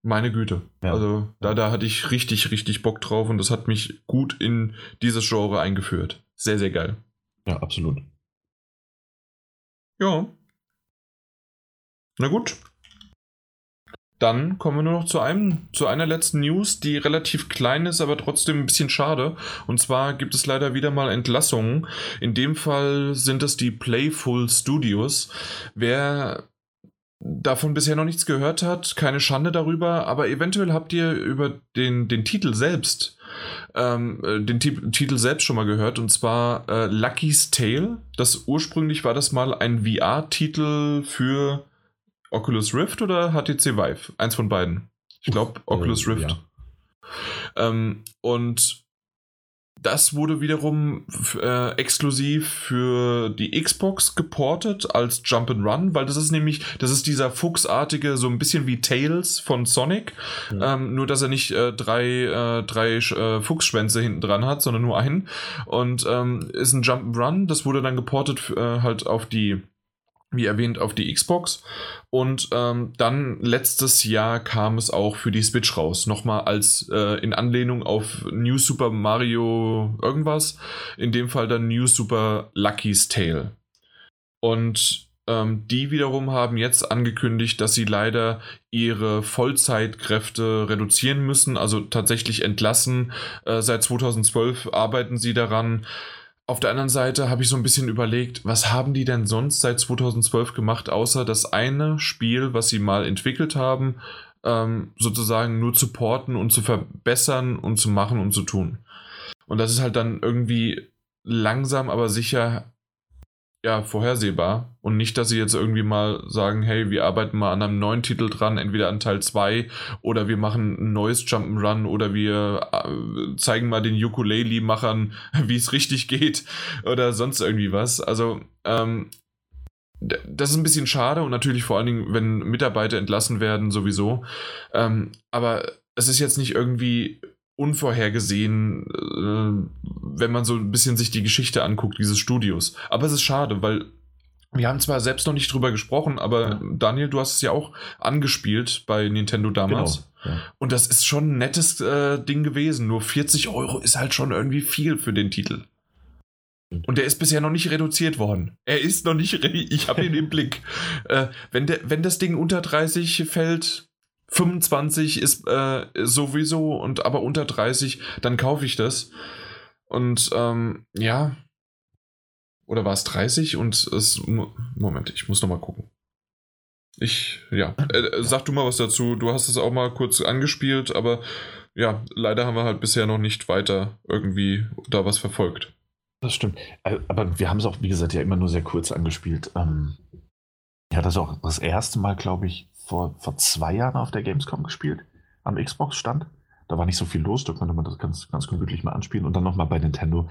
Meine Güte. Ja. Also da, da hatte ich richtig, richtig Bock drauf und das hat mich gut in dieses Genre eingeführt. Sehr, sehr geil. Ja, absolut. Ja. Na gut. Dann kommen wir nur noch zu einem, zu einer letzten News, die relativ klein ist, aber trotzdem ein bisschen schade. Und zwar gibt es leider wieder mal Entlassungen. In dem Fall sind es die Playful Studios. Wer davon bisher noch nichts gehört hat, keine Schande darüber, aber eventuell habt ihr über den, den Titel selbst, ähm, äh, den T Titel selbst schon mal gehört, und zwar äh, Lucky's Tale. Das ursprünglich war das mal ein VR-Titel für Oculus Rift oder HTC Vive? Eins von beiden. Ich glaube Oculus äh, Rift. Ja. Ähm, und das wurde wiederum äh, exklusiv für die Xbox geportet als Jump and Run, weil das ist nämlich, das ist dieser fuchsartige, so ein bisschen wie Tails von Sonic, mhm. ähm, nur dass er nicht äh, drei, äh, drei äh, Fuchsschwänze hinten dran hat, sondern nur einen. Und ähm, ist ein Jump and Run, das wurde dann geportet äh, halt auf die wie erwähnt, auf die Xbox. Und ähm, dann letztes Jahr kam es auch für die Switch raus. Nochmal als äh, in Anlehnung auf New Super Mario irgendwas. In dem Fall dann New Super Lucky's Tale. Und ähm, die wiederum haben jetzt angekündigt, dass sie leider ihre Vollzeitkräfte reduzieren müssen, also tatsächlich entlassen. Äh, seit 2012 arbeiten sie daran auf der anderen Seite habe ich so ein bisschen überlegt, was haben die denn sonst seit 2012 gemacht, außer das eine Spiel, was sie mal entwickelt haben, ähm, sozusagen nur zu porten und zu verbessern und zu machen und zu tun. Und das ist halt dann irgendwie langsam, aber sicher ja, vorhersehbar. Und nicht, dass sie jetzt irgendwie mal sagen, hey, wir arbeiten mal an einem neuen Titel dran, entweder an Teil 2 oder wir machen ein neues Jump'n'Run oder wir äh, zeigen mal den Ukulele-Machern, wie es richtig geht oder sonst irgendwie was. Also, ähm, das ist ein bisschen schade und natürlich vor allen Dingen, wenn Mitarbeiter entlassen werden, sowieso. Ähm, aber es ist jetzt nicht irgendwie unvorhergesehen, äh, wenn man so ein bisschen sich die Geschichte anguckt, dieses Studios. Aber es ist schade, weil wir haben zwar selbst noch nicht drüber gesprochen, aber ja. Daniel, du hast es ja auch angespielt bei Nintendo damals. Genau. Ja. Und das ist schon ein nettes äh, Ding gewesen. Nur 40 Euro ist halt schon irgendwie viel für den Titel. Und der ist bisher noch nicht reduziert worden. Er ist noch nicht, ich habe ihn im Blick. Äh, wenn, der, wenn das Ding unter 30 fällt, 25 ist äh, sowieso und aber unter 30, dann kaufe ich das. Und ähm, ja. Oder war es 30 und es. Moment, ich muss nochmal gucken. Ich, ja. Äh, äh, sag du mal was dazu. Du hast es auch mal kurz angespielt, aber ja, leider haben wir halt bisher noch nicht weiter irgendwie da was verfolgt. Das stimmt. Äh, aber wir haben es auch, wie gesagt, ja immer nur sehr kurz angespielt. Ähm, ja, das ist auch das erste Mal, glaube ich, vor, vor zwei Jahren auf der Gamescom gespielt, am Xbox-Stand. Da war nicht so viel los, da konnte man das ganz, ganz gemütlich mal anspielen. Und dann nochmal bei Nintendo.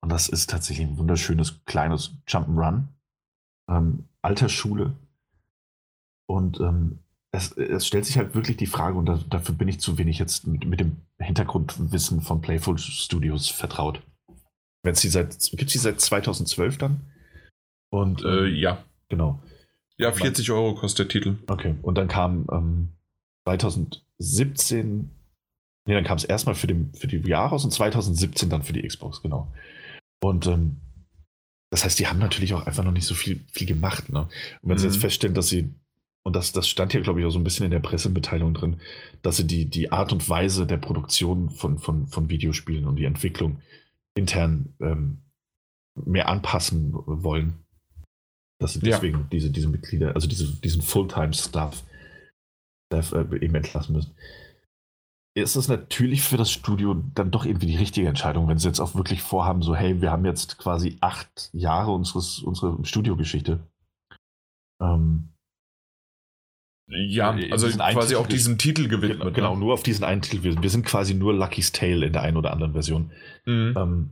Und das ist tatsächlich ein wunderschönes, kleines Jump'n'Run. Ähm, alter Schule. Und ähm, es, es, stellt sich halt wirklich die Frage, und da, dafür bin ich zu wenig jetzt mit, mit, dem Hintergrundwissen von Playful Studios vertraut. Wenn es die seit, gibt es die seit 2012 dann? Und äh, ja. Genau. Ja, 40 Euro kostet der Titel. Okay, und dann kam ähm, 2017, nee, dann kam es erstmal für, den, für die VR raus und 2017 dann für die Xbox, genau. Und ähm, das heißt, die haben natürlich auch einfach noch nicht so viel, viel gemacht. Ne? Und wenn mhm. sie jetzt mhm. feststellen, dass sie, und das, das stand hier, glaube ich, auch so ein bisschen in der Pressemitteilung drin, dass sie die, die Art und Weise der Produktion von, von, von Videospielen und die Entwicklung intern ähm, mehr anpassen wollen. Dass sie deswegen ja. diese, diese Mitglieder, also diese, diesen Fulltime-Staff äh, eben entlassen müssen. Ist es natürlich für das Studio dann doch irgendwie die richtige Entscheidung, wenn sie jetzt auch wirklich vorhaben, so, hey, wir haben jetzt quasi acht Jahre unseres, unserer Studiogeschichte. Ähm, ja, also quasi auch diesen Titel gewidmet. Genau, genau, nur auf diesen einen Titel. Wir, wir sind quasi nur Lucky's Tale in der einen oder anderen Version. Mhm. Ähm,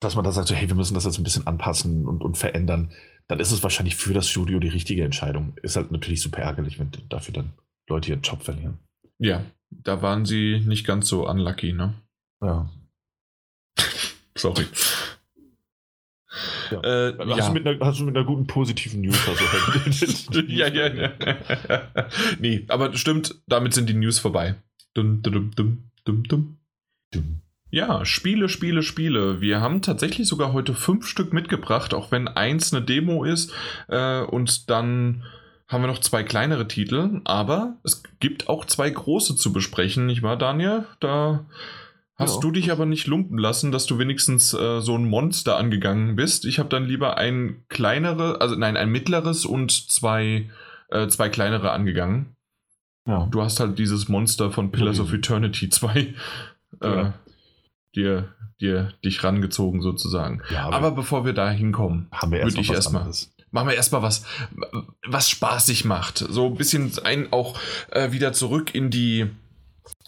dass man da sagt, so, hey, wir müssen das jetzt ein bisschen anpassen und, und verändern, dann ist es wahrscheinlich für das Studio die richtige Entscheidung. Ist halt natürlich super ärgerlich, wenn dafür dann Leute ihren Job verlieren. Ja, da waren sie nicht ganz so unlucky, ne? Ja. Sorry. Ja. Äh, hast, ja. Du mit einer, hast du mit einer guten positiven News also Ja, ja, ja. nee, aber stimmt, damit sind die News vorbei. Dum, dum, dum, dum, dum. dum. Ja, Spiele, Spiele, Spiele. Wir haben tatsächlich sogar heute fünf Stück mitgebracht, auch wenn eins eine Demo ist. Äh, und dann haben wir noch zwei kleinere Titel, aber es gibt auch zwei große zu besprechen, nicht wahr, Daniel? Da hast ja. du dich aber nicht lumpen lassen, dass du wenigstens äh, so ein Monster angegangen bist. Ich habe dann lieber ein kleineres, also nein, ein mittleres und zwei, äh, zwei kleinere angegangen. Ja. Du hast halt dieses Monster von Pillars of Eternity 2 äh, dir, dir dich rangezogen sozusagen. Ja, aber, aber, bevor wir da hinkommen, würde ich erstmal machen wir erstmal was, was spaßig macht. So ein bisschen ein auch äh, wieder zurück in die,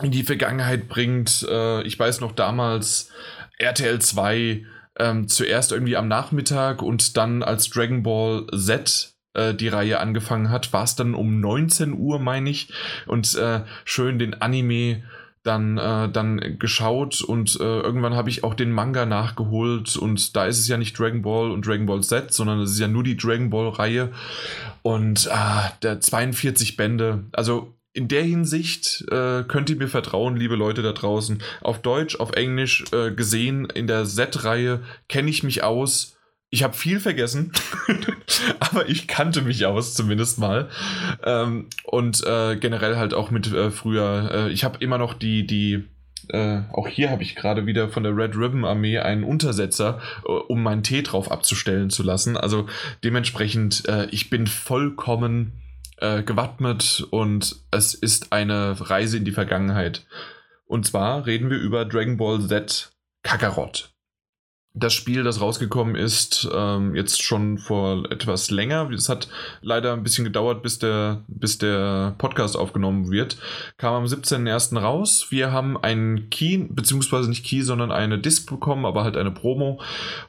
in die Vergangenheit bringt. Äh, ich weiß noch damals RTL 2 ähm, zuerst irgendwie am Nachmittag und dann als Dragon Ball Z äh, die Reihe angefangen hat, war es dann um 19 Uhr, meine ich. Und äh, schön den Anime dann, äh, dann geschaut und äh, irgendwann habe ich auch den Manga nachgeholt und da ist es ja nicht Dragon Ball und Dragon Ball Z, sondern es ist ja nur die Dragon Ball Reihe und äh, der 42 Bände. Also in der Hinsicht äh, könnt ihr mir vertrauen, liebe Leute da draußen. Auf Deutsch, auf Englisch äh, gesehen, in der Z-Reihe kenne ich mich aus ich habe viel vergessen, aber ich kannte mich aus, zumindest mal. Ähm, und äh, generell halt auch mit äh, früher. Äh, ich habe immer noch die, die, äh, auch hier habe ich gerade wieder von der Red Ribbon Armee einen Untersetzer, äh, um meinen Tee drauf abzustellen zu lassen. Also dementsprechend, äh, ich bin vollkommen gewappnet und es ist eine Reise in die Vergangenheit. Und zwar reden wir über Dragon Ball Z Kakarot das Spiel, das rausgekommen ist, ähm, jetzt schon vor etwas länger. Es hat leider ein bisschen gedauert, bis der, bis der Podcast aufgenommen wird. Kam am 17.01. raus. Wir haben einen Key, beziehungsweise nicht Key, sondern eine Disc bekommen, aber halt eine Promo.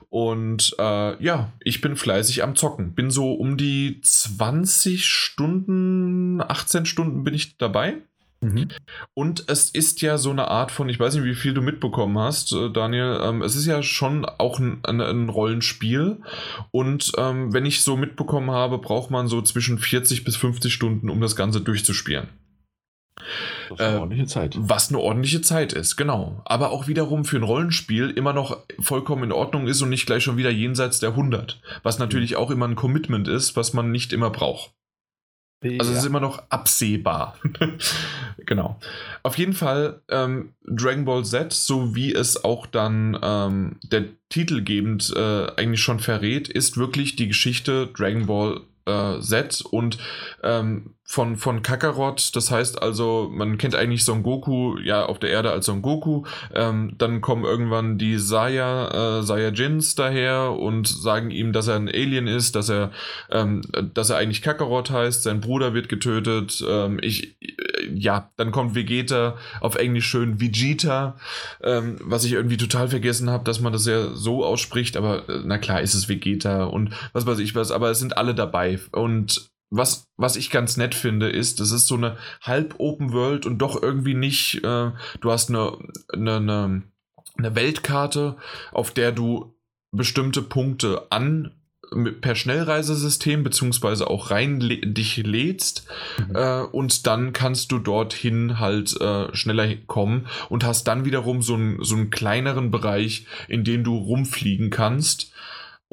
Und äh, ja, ich bin fleißig am Zocken. Bin so um die 20 Stunden, 18 Stunden bin ich dabei. Mhm. Und es ist ja so eine Art von, ich weiß nicht, wie viel du mitbekommen hast, äh, Daniel, ähm, es ist ja schon auch ein, ein, ein Rollenspiel. Und ähm, wenn ich so mitbekommen habe, braucht man so zwischen 40 bis 50 Stunden, um das Ganze durchzuspielen. Das ist eine äh, ordentliche Zeit. Was eine ordentliche Zeit ist, genau. Aber auch wiederum für ein Rollenspiel immer noch vollkommen in Ordnung ist und nicht gleich schon wieder jenseits der 100. Was natürlich mhm. auch immer ein Commitment ist, was man nicht immer braucht. Also es ist immer noch absehbar. genau. Auf jeden Fall ähm, Dragon Ball Z, so wie es auch dann ähm, der titelgebend äh, eigentlich schon verrät, ist wirklich die Geschichte Dragon Ball äh, Z und ähm, von, von Kakarot. Das heißt also, man kennt eigentlich Son Goku ja auf der Erde als Son Goku. Ähm, dann kommen irgendwann die Saya, äh, Saiyajins daher und sagen ihm, dass er ein Alien ist, dass er, ähm, dass er eigentlich Kakarot heißt. Sein Bruder wird getötet. Ähm, ich, äh, ja, dann kommt Vegeta, auf Englisch schön Vegeta, ähm, was ich irgendwie total vergessen habe, dass man das ja so ausspricht. Aber äh, na klar, ist es Vegeta und was weiß ich was. Aber es sind alle dabei und was, was ich ganz nett finde, ist, es ist so eine halb Open World und doch irgendwie nicht. Äh, du hast eine, eine, eine, eine Weltkarte, auf der du bestimmte Punkte an per Schnellreisesystem beziehungsweise auch rein dich lädst mhm. äh, und dann kannst du dorthin halt äh, schneller kommen und hast dann wiederum so, ein, so einen kleineren Bereich, in dem du rumfliegen kannst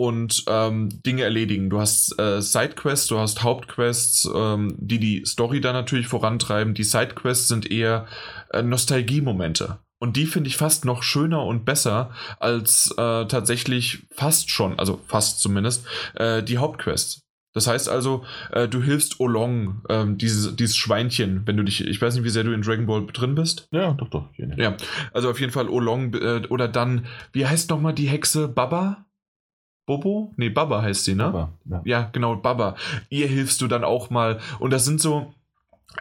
und ähm, Dinge erledigen. Du hast äh, Sidequests, du hast Hauptquests, ähm, die die Story da natürlich vorantreiben. Die Sidequests sind eher äh, Nostalgie-Momente. Und die finde ich fast noch schöner und besser als äh, tatsächlich fast schon, also fast zumindest, äh, die Hauptquests. Das heißt also, äh, du hilfst Olong, ähm, dieses, dieses Schweinchen, wenn du dich, ich weiß nicht, wie sehr du in Dragon Ball drin bist. Ja, doch, doch. Ja, also auf jeden Fall Olong äh, oder dann, wie heißt nochmal die Hexe Baba? Bobo? Nee, Baba heißt sie, ne? Baba, ja. ja, genau, Baba. Ihr hilfst du dann auch mal. Und das sind so,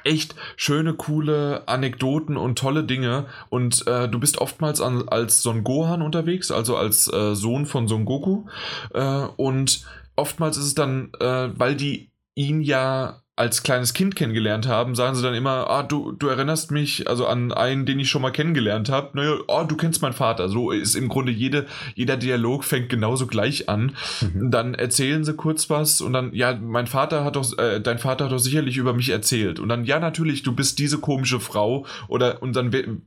echt schöne, coole Anekdoten und tolle Dinge. Und äh, du bist oftmals an, als Son Gohan unterwegs, also als äh, Sohn von Son Goku. Äh, und oftmals ist es dann, äh, weil die ihn ja als kleines Kind kennengelernt haben, sagen sie dann immer, ah, du, du erinnerst mich also an einen, den ich schon mal kennengelernt habe. Naja, oh, du kennst meinen Vater. So ist im Grunde jede, jeder Dialog fängt genauso gleich an. Mhm. Dann erzählen sie kurz was und dann, ja, mein Vater hat doch, äh, dein Vater hat doch sicherlich über mich erzählt. Und dann, ja, natürlich, du bist diese komische Frau. Oder und dann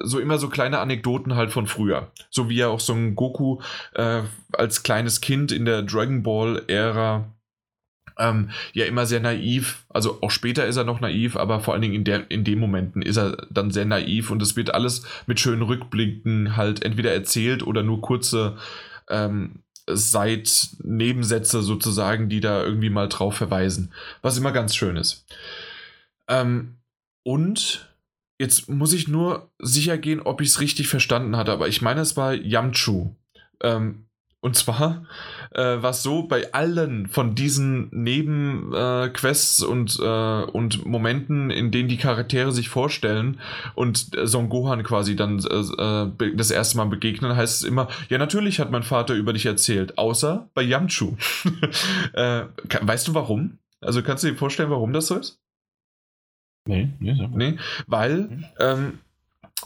so immer so kleine Anekdoten halt von früher. So wie ja auch so ein Goku äh, als kleines Kind in der Dragon Ball-Ära ähm, ja immer sehr naiv. Also auch später ist er noch naiv, aber vor allen Dingen in, der, in den Momenten ist er dann sehr naiv und es wird alles mit schönen Rückblicken halt entweder erzählt oder nur kurze ähm, Seit-Nebensätze sozusagen, die da irgendwie mal drauf verweisen. Was immer ganz schön ist. Ähm, und jetzt muss ich nur sicher gehen, ob ich es richtig verstanden hatte, aber ich meine, es war Yamchu. Ähm, und zwar äh, war es so, bei allen von diesen Nebenquests äh, und, äh, und Momenten, in denen die Charaktere sich vorstellen und äh, Son Gohan quasi dann äh, äh, das erste Mal begegnen, heißt es immer, ja natürlich hat mein Vater über dich erzählt, außer bei Yamchu. weißt du warum? Also kannst du dir vorstellen, warum das so ist? Nee, nee, nee weil ähm,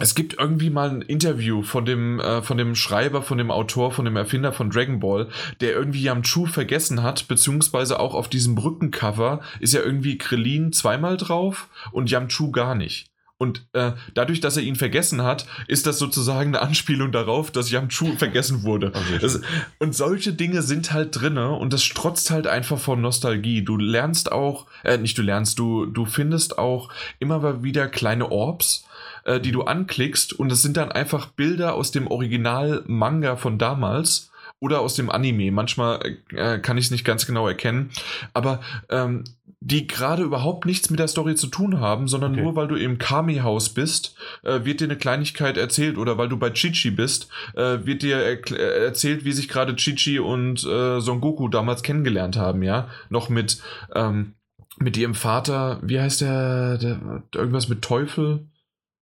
es gibt irgendwie mal ein Interview von dem, äh, von dem Schreiber, von dem Autor, von dem Erfinder von Dragon Ball, der irgendwie Yamchu vergessen hat, beziehungsweise auch auf diesem Brückencover ist ja irgendwie Krillin zweimal drauf und Yamchu gar nicht. Und äh, dadurch, dass er ihn vergessen hat, ist das sozusagen eine Anspielung darauf, dass Yamchu vergessen wurde. Okay, das, und solche Dinge sind halt drinne und das strotzt halt einfach von Nostalgie. Du lernst auch, äh, nicht du lernst, du, du findest auch immer wieder kleine Orbs, äh, die du anklickst und es sind dann einfach Bilder aus dem Original-Manga von damals oder aus dem Anime. Manchmal äh, kann ich es nicht ganz genau erkennen, aber ähm, die gerade überhaupt nichts mit der Story zu tun haben, sondern okay. nur weil du im Kami-Haus bist, äh, wird dir eine Kleinigkeit erzählt oder weil du bei Chichi bist, äh, wird dir er erzählt, wie sich gerade Chichi und äh, Son Goku damals kennengelernt haben, ja, noch mit ähm, mit ihrem Vater, wie heißt der, der irgendwas mit Teufel?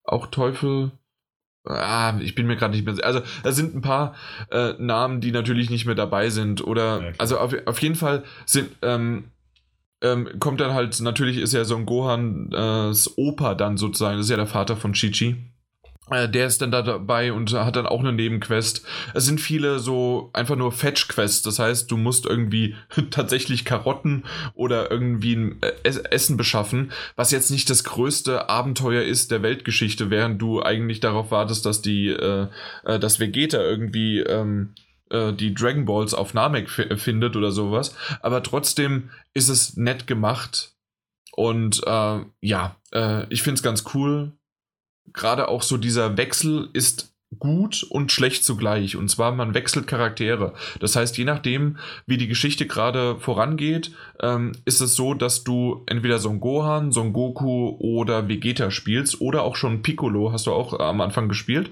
Auch Teufel. Ah, ich bin mir gerade nicht mehr. Also, da sind ein paar äh, Namen, die natürlich nicht mehr dabei sind. Oder, ja, also auf, auf jeden Fall sind, ähm, ähm, kommt dann halt, natürlich ist ja Son Gohans äh, Opa dann sozusagen, das ist ja der Vater von Chichi. Äh, der ist dann da dabei und hat dann auch eine Nebenquest. Es sind viele so einfach nur Fetch-Quests. Das heißt, du musst irgendwie tatsächlich Karotten oder irgendwie ein äh, Essen beschaffen, was jetzt nicht das größte Abenteuer ist der Weltgeschichte, während du eigentlich darauf wartest, dass die, äh, äh dass Vegeta irgendwie ähm, äh, die Dragon Balls auf Namek findet oder sowas. Aber trotzdem ist es nett gemacht. Und äh, ja, ich finde es ganz cool gerade auch so dieser Wechsel ist gut und schlecht zugleich. Und zwar, man wechselt Charaktere. Das heißt, je nachdem, wie die Geschichte gerade vorangeht, ähm, ist es so, dass du entweder Son Gohan, Son Goku oder Vegeta spielst oder auch schon Piccolo hast du auch am Anfang gespielt.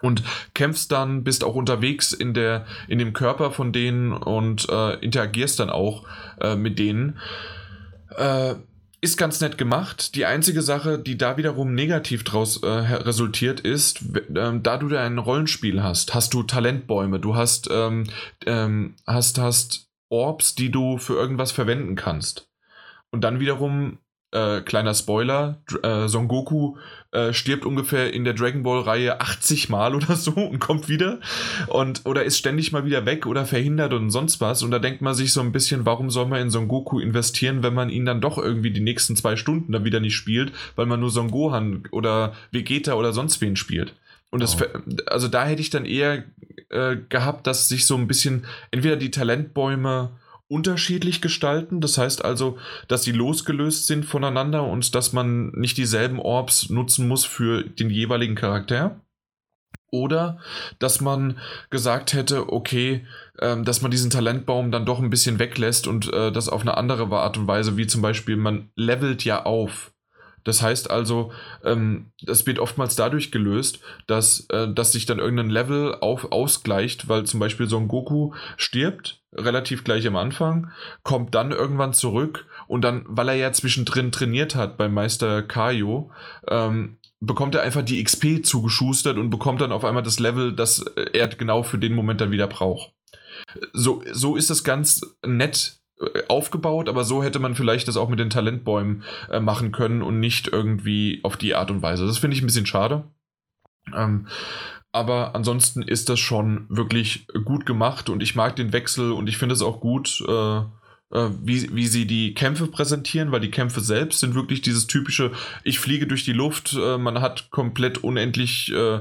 Und kämpfst dann, bist auch unterwegs in, der, in dem Körper von denen und äh, interagierst dann auch äh, mit denen. Äh, ist ganz nett gemacht. Die einzige Sache, die da wiederum negativ draus äh, resultiert, ist, äh, da du da ein Rollenspiel hast, hast du Talentbäume, du hast, ähm, ähm, hast, hast Orbs, die du für irgendwas verwenden kannst. Und dann wiederum äh, kleiner Spoiler, äh, Son Goku äh, stirbt ungefähr in der Dragon Ball Reihe 80 Mal oder so und kommt wieder und oder ist ständig mal wieder weg oder verhindert und sonst was und da denkt man sich so ein bisschen, warum soll man in Son Goku investieren, wenn man ihn dann doch irgendwie die nächsten zwei Stunden dann wieder nicht spielt, weil man nur Son Gohan oder Vegeta oder sonst wen spielt. Und das, Oh. also da hätte ich dann eher äh, gehabt, dass sich so ein bisschen entweder die Talentbäume unterschiedlich gestalten, das heißt also, dass sie losgelöst sind voneinander und dass man nicht dieselben Orbs nutzen muss für den jeweiligen Charakter. Oder dass man gesagt hätte, okay, ähm, dass man diesen Talentbaum dann doch ein bisschen weglässt und äh, das auf eine andere Art und Weise, wie zum Beispiel, man levelt ja auf. Das heißt also, ähm, das wird oftmals dadurch gelöst, dass, äh, dass sich dann irgendein Level auf, ausgleicht, weil zum Beispiel Son Goku stirbt, relativ gleich am Anfang, kommt dann irgendwann zurück und dann, weil er ja zwischendrin trainiert hat beim Meister Kaio, ähm, bekommt er einfach die XP zugeschustert und bekommt dann auf einmal das Level, das er genau für den Moment dann wieder braucht. So, so ist das ganz nett äh, aufgebaut, aber so hätte man vielleicht das auch mit den Talentbäumen äh, machen können und nicht irgendwie auf die Art und Weise. Das finde ich ein bisschen schade. Ähm, aber ansonsten ist das schon wirklich gut gemacht und ich mag den Wechsel und ich finde es auch gut, äh, äh, wie, wie sie die Kämpfe präsentieren, weil die Kämpfe selbst sind wirklich dieses typische, ich fliege durch die Luft, äh, man hat komplett unendlich, äh,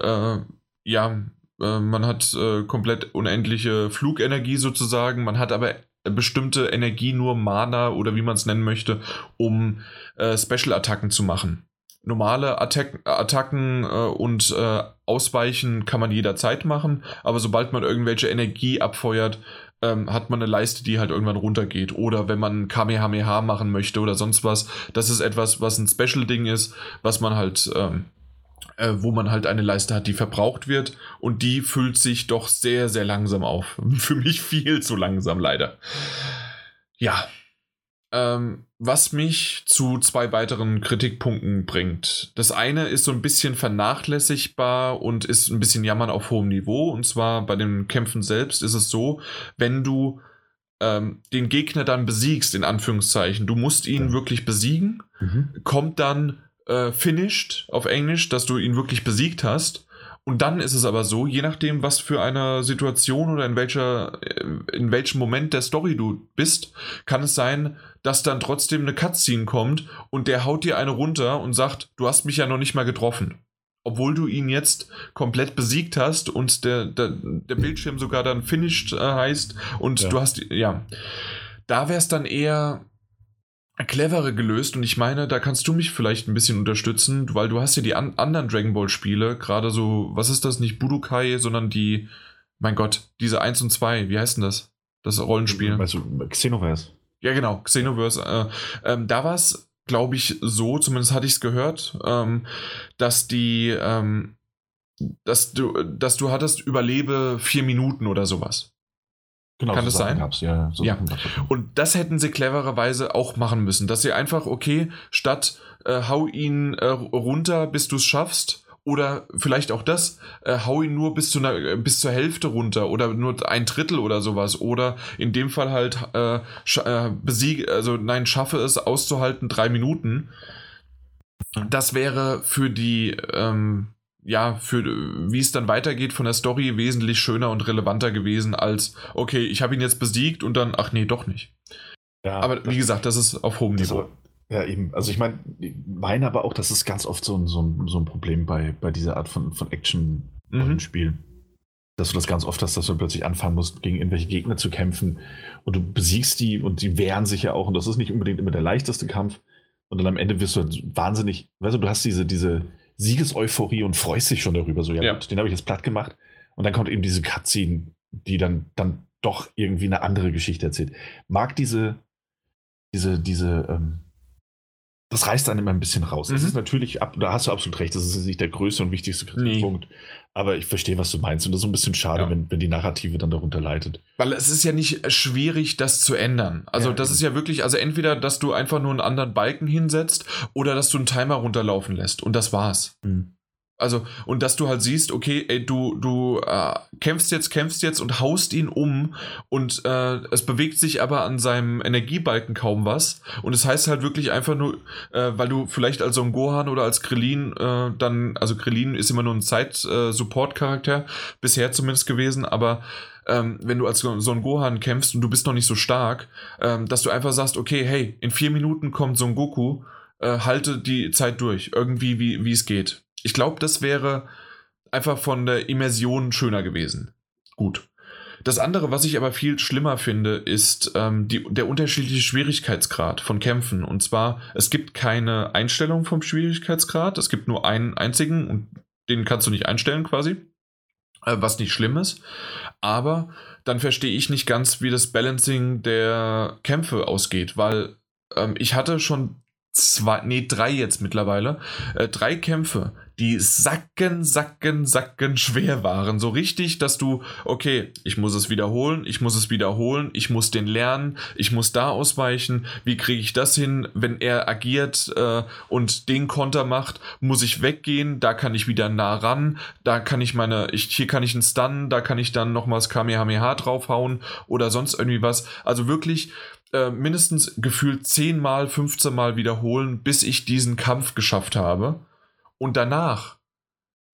äh, ja, äh, man hat äh, komplett unendliche Flugenergie sozusagen, man hat aber bestimmte Energie, nur Mana oder wie man es nennen möchte, um äh, Special-Attacken zu machen. Normale Attack Attacken äh, und äh, Ausweichen kann man jederzeit machen, aber sobald man irgendwelche Energie abfeuert, ähm, hat man eine Leiste, die halt irgendwann runtergeht. Oder wenn man Kamehameha machen möchte oder sonst was, das ist etwas, was ein Special-Ding ist, was man halt, ähm, äh, wo man halt eine Leiste hat, die verbraucht wird und die füllt sich doch sehr, sehr langsam auf. Für mich viel zu langsam, leider. Ja. Ähm, was mich zu zwei weiteren Kritikpunkten bringt. Das eine ist so ein bisschen vernachlässigbar und ist ein bisschen Jammern auf hohem Niveau. Und zwar bei den Kämpfen selbst ist es so, wenn du ähm, den Gegner dann besiegst, in Anführungszeichen, du musst ihn Ja. wirklich besiegen, Mhm. kommt dann äh, finished auf Englisch, dass du ihn wirklich besiegt hast. Und dann ist es aber so, je nachdem, was für eine Situation oder in welcher, äh, in welchem Moment der Story du bist, kann es sein, dass dann trotzdem eine Cutscene kommt und der haut dir eine runter und sagt, du hast mich ja noch nicht mal getroffen. Obwohl du ihn jetzt komplett besiegt hast und der, der, der Bildschirm sogar dann finished äh, heißt und Ja. du hast, ja. Da wäre es dann eher clevere gelöst und ich meine, da kannst du mich vielleicht ein bisschen unterstützen, weil du hast ja die an anderen Dragon Ball Spiele, gerade so, was ist das, nicht Budokai, sondern die, mein Gott, diese 1 und 2, wie heißt denn das? Das Rollenspiel. Also Xenoverse. Ja, genau, Xenoverse. Äh, ähm, da war es, glaube ich, so, zumindest hatte ich es gehört, ähm, dass die, ähm, dass du, dass du hattest, überlebe vier Minuten oder sowas. Genau, Kann so das sein? Gab's, ja, so Ja. Gab's. Und das hätten sie clevererweise auch machen müssen, dass sie einfach, okay, statt äh, hau ihn äh, runter, bis du es schaffst, oder vielleicht auch das, äh, hau ihn nur bis, zu einer, äh, bis zur Hälfte runter oder nur ein Drittel oder sowas. Oder in dem Fall halt äh, äh, besiege, also nein, schaffe es auszuhalten, drei Minuten. Das wäre für die, ähm, ja, für wie es dann weitergeht von der Story wesentlich schöner und relevanter gewesen als, okay, ich habe ihn jetzt besiegt und dann, ach nee, doch nicht. Ja, Aber wie gesagt, das ist auf hohem Niveau. aber- ja, eben. Also ich meine, ich meine aber auch, das ist ganz oft so ein, so ein, so ein Problem bei, bei dieser Art von, von Mhm. Action-Spielen. Dass du das ganz oft hast, dass du plötzlich anfangen musst, gegen irgendwelche Gegner zu kämpfen und du besiegst die und die wehren sich ja auch und das ist nicht unbedingt immer der leichteste Kampf. Und dann am Ende wirst du halt wahnsinnig, weißt du, du hast diese, diese Siegeseuphorie und freust dich schon darüber. So, ja, Ja. gut, den habe ich jetzt platt gemacht. Und dann kommt eben diese Cutscene, die dann, dann doch irgendwie eine andere Geschichte erzählt. Mag diese, diese, diese, ähm, das reißt dann immer ein bisschen raus. Das Mhm. ist natürlich, ab, da hast du absolut recht, das ist nicht der größte und wichtigste Kritikpunkt. Aber ich verstehe, was du meinst. Und das ist ein bisschen schade, Ja. wenn, wenn die Narrative dann darunter leidet. Weil es ist ja nicht schwierig, das zu ändern. Also Ja, das eben. ist ja wirklich, also entweder, dass du einfach nur einen anderen Balken hinsetzt oder dass du einen Timer runterlaufen lässt. Und das war's. Also, und dass du halt siehst, okay, ey, du, du äh, kämpfst jetzt, kämpfst jetzt und haust ihn um und äh, es bewegt sich aber an seinem Energiebalken kaum was. Und es heißt halt wirklich einfach nur, äh, weil du vielleicht als so ein Gohan oder als Krillin äh, dann, also Krillin ist immer nur ein Zeit-Support-Charakter, bisher zumindest gewesen, aber ähm, wenn du als so ein Gohan kämpfst und du bist noch nicht so stark, ähm, dass du einfach sagst, okay, hey, in vier Minuten kommt so ein Goku, äh, halte die Zeit durch, irgendwie wie wie es geht. Ich glaube, das wäre einfach von der Immersion schöner gewesen. Gut. Das andere, was ich aber viel schlimmer finde, ist ähm, die, der unterschiedliche Schwierigkeitsgrad von Kämpfen. Und zwar, es gibt keine Einstellung vom Schwierigkeitsgrad, es gibt nur einen einzigen und den kannst du nicht einstellen quasi, äh, was nicht schlimm ist. Aber dann verstehe ich nicht ganz, wie das Balancing der Kämpfe ausgeht, weil ähm, ich hatte schon zwei, nee, drei jetzt mittlerweile, äh, drei Kämpfe, die sacken, sacken, sacken schwer waren. So richtig, dass du, okay, ich muss es wiederholen, ich muss es wiederholen, ich muss den lernen, ich muss da ausweichen. Wie kriege ich das hin, wenn er agiert äh, und den Konter macht, muss ich weggehen, da kann ich wieder nah ran, da kann ich meine, ich, hier kann ich einen Stun, da kann ich dann nochmals Kamehameha draufhauen oder sonst irgendwie was. Also wirklich, äh, mindestens gefühlt 10 mal, 15 mal wiederholen, bis ich diesen Kampf geschafft habe. Und danach,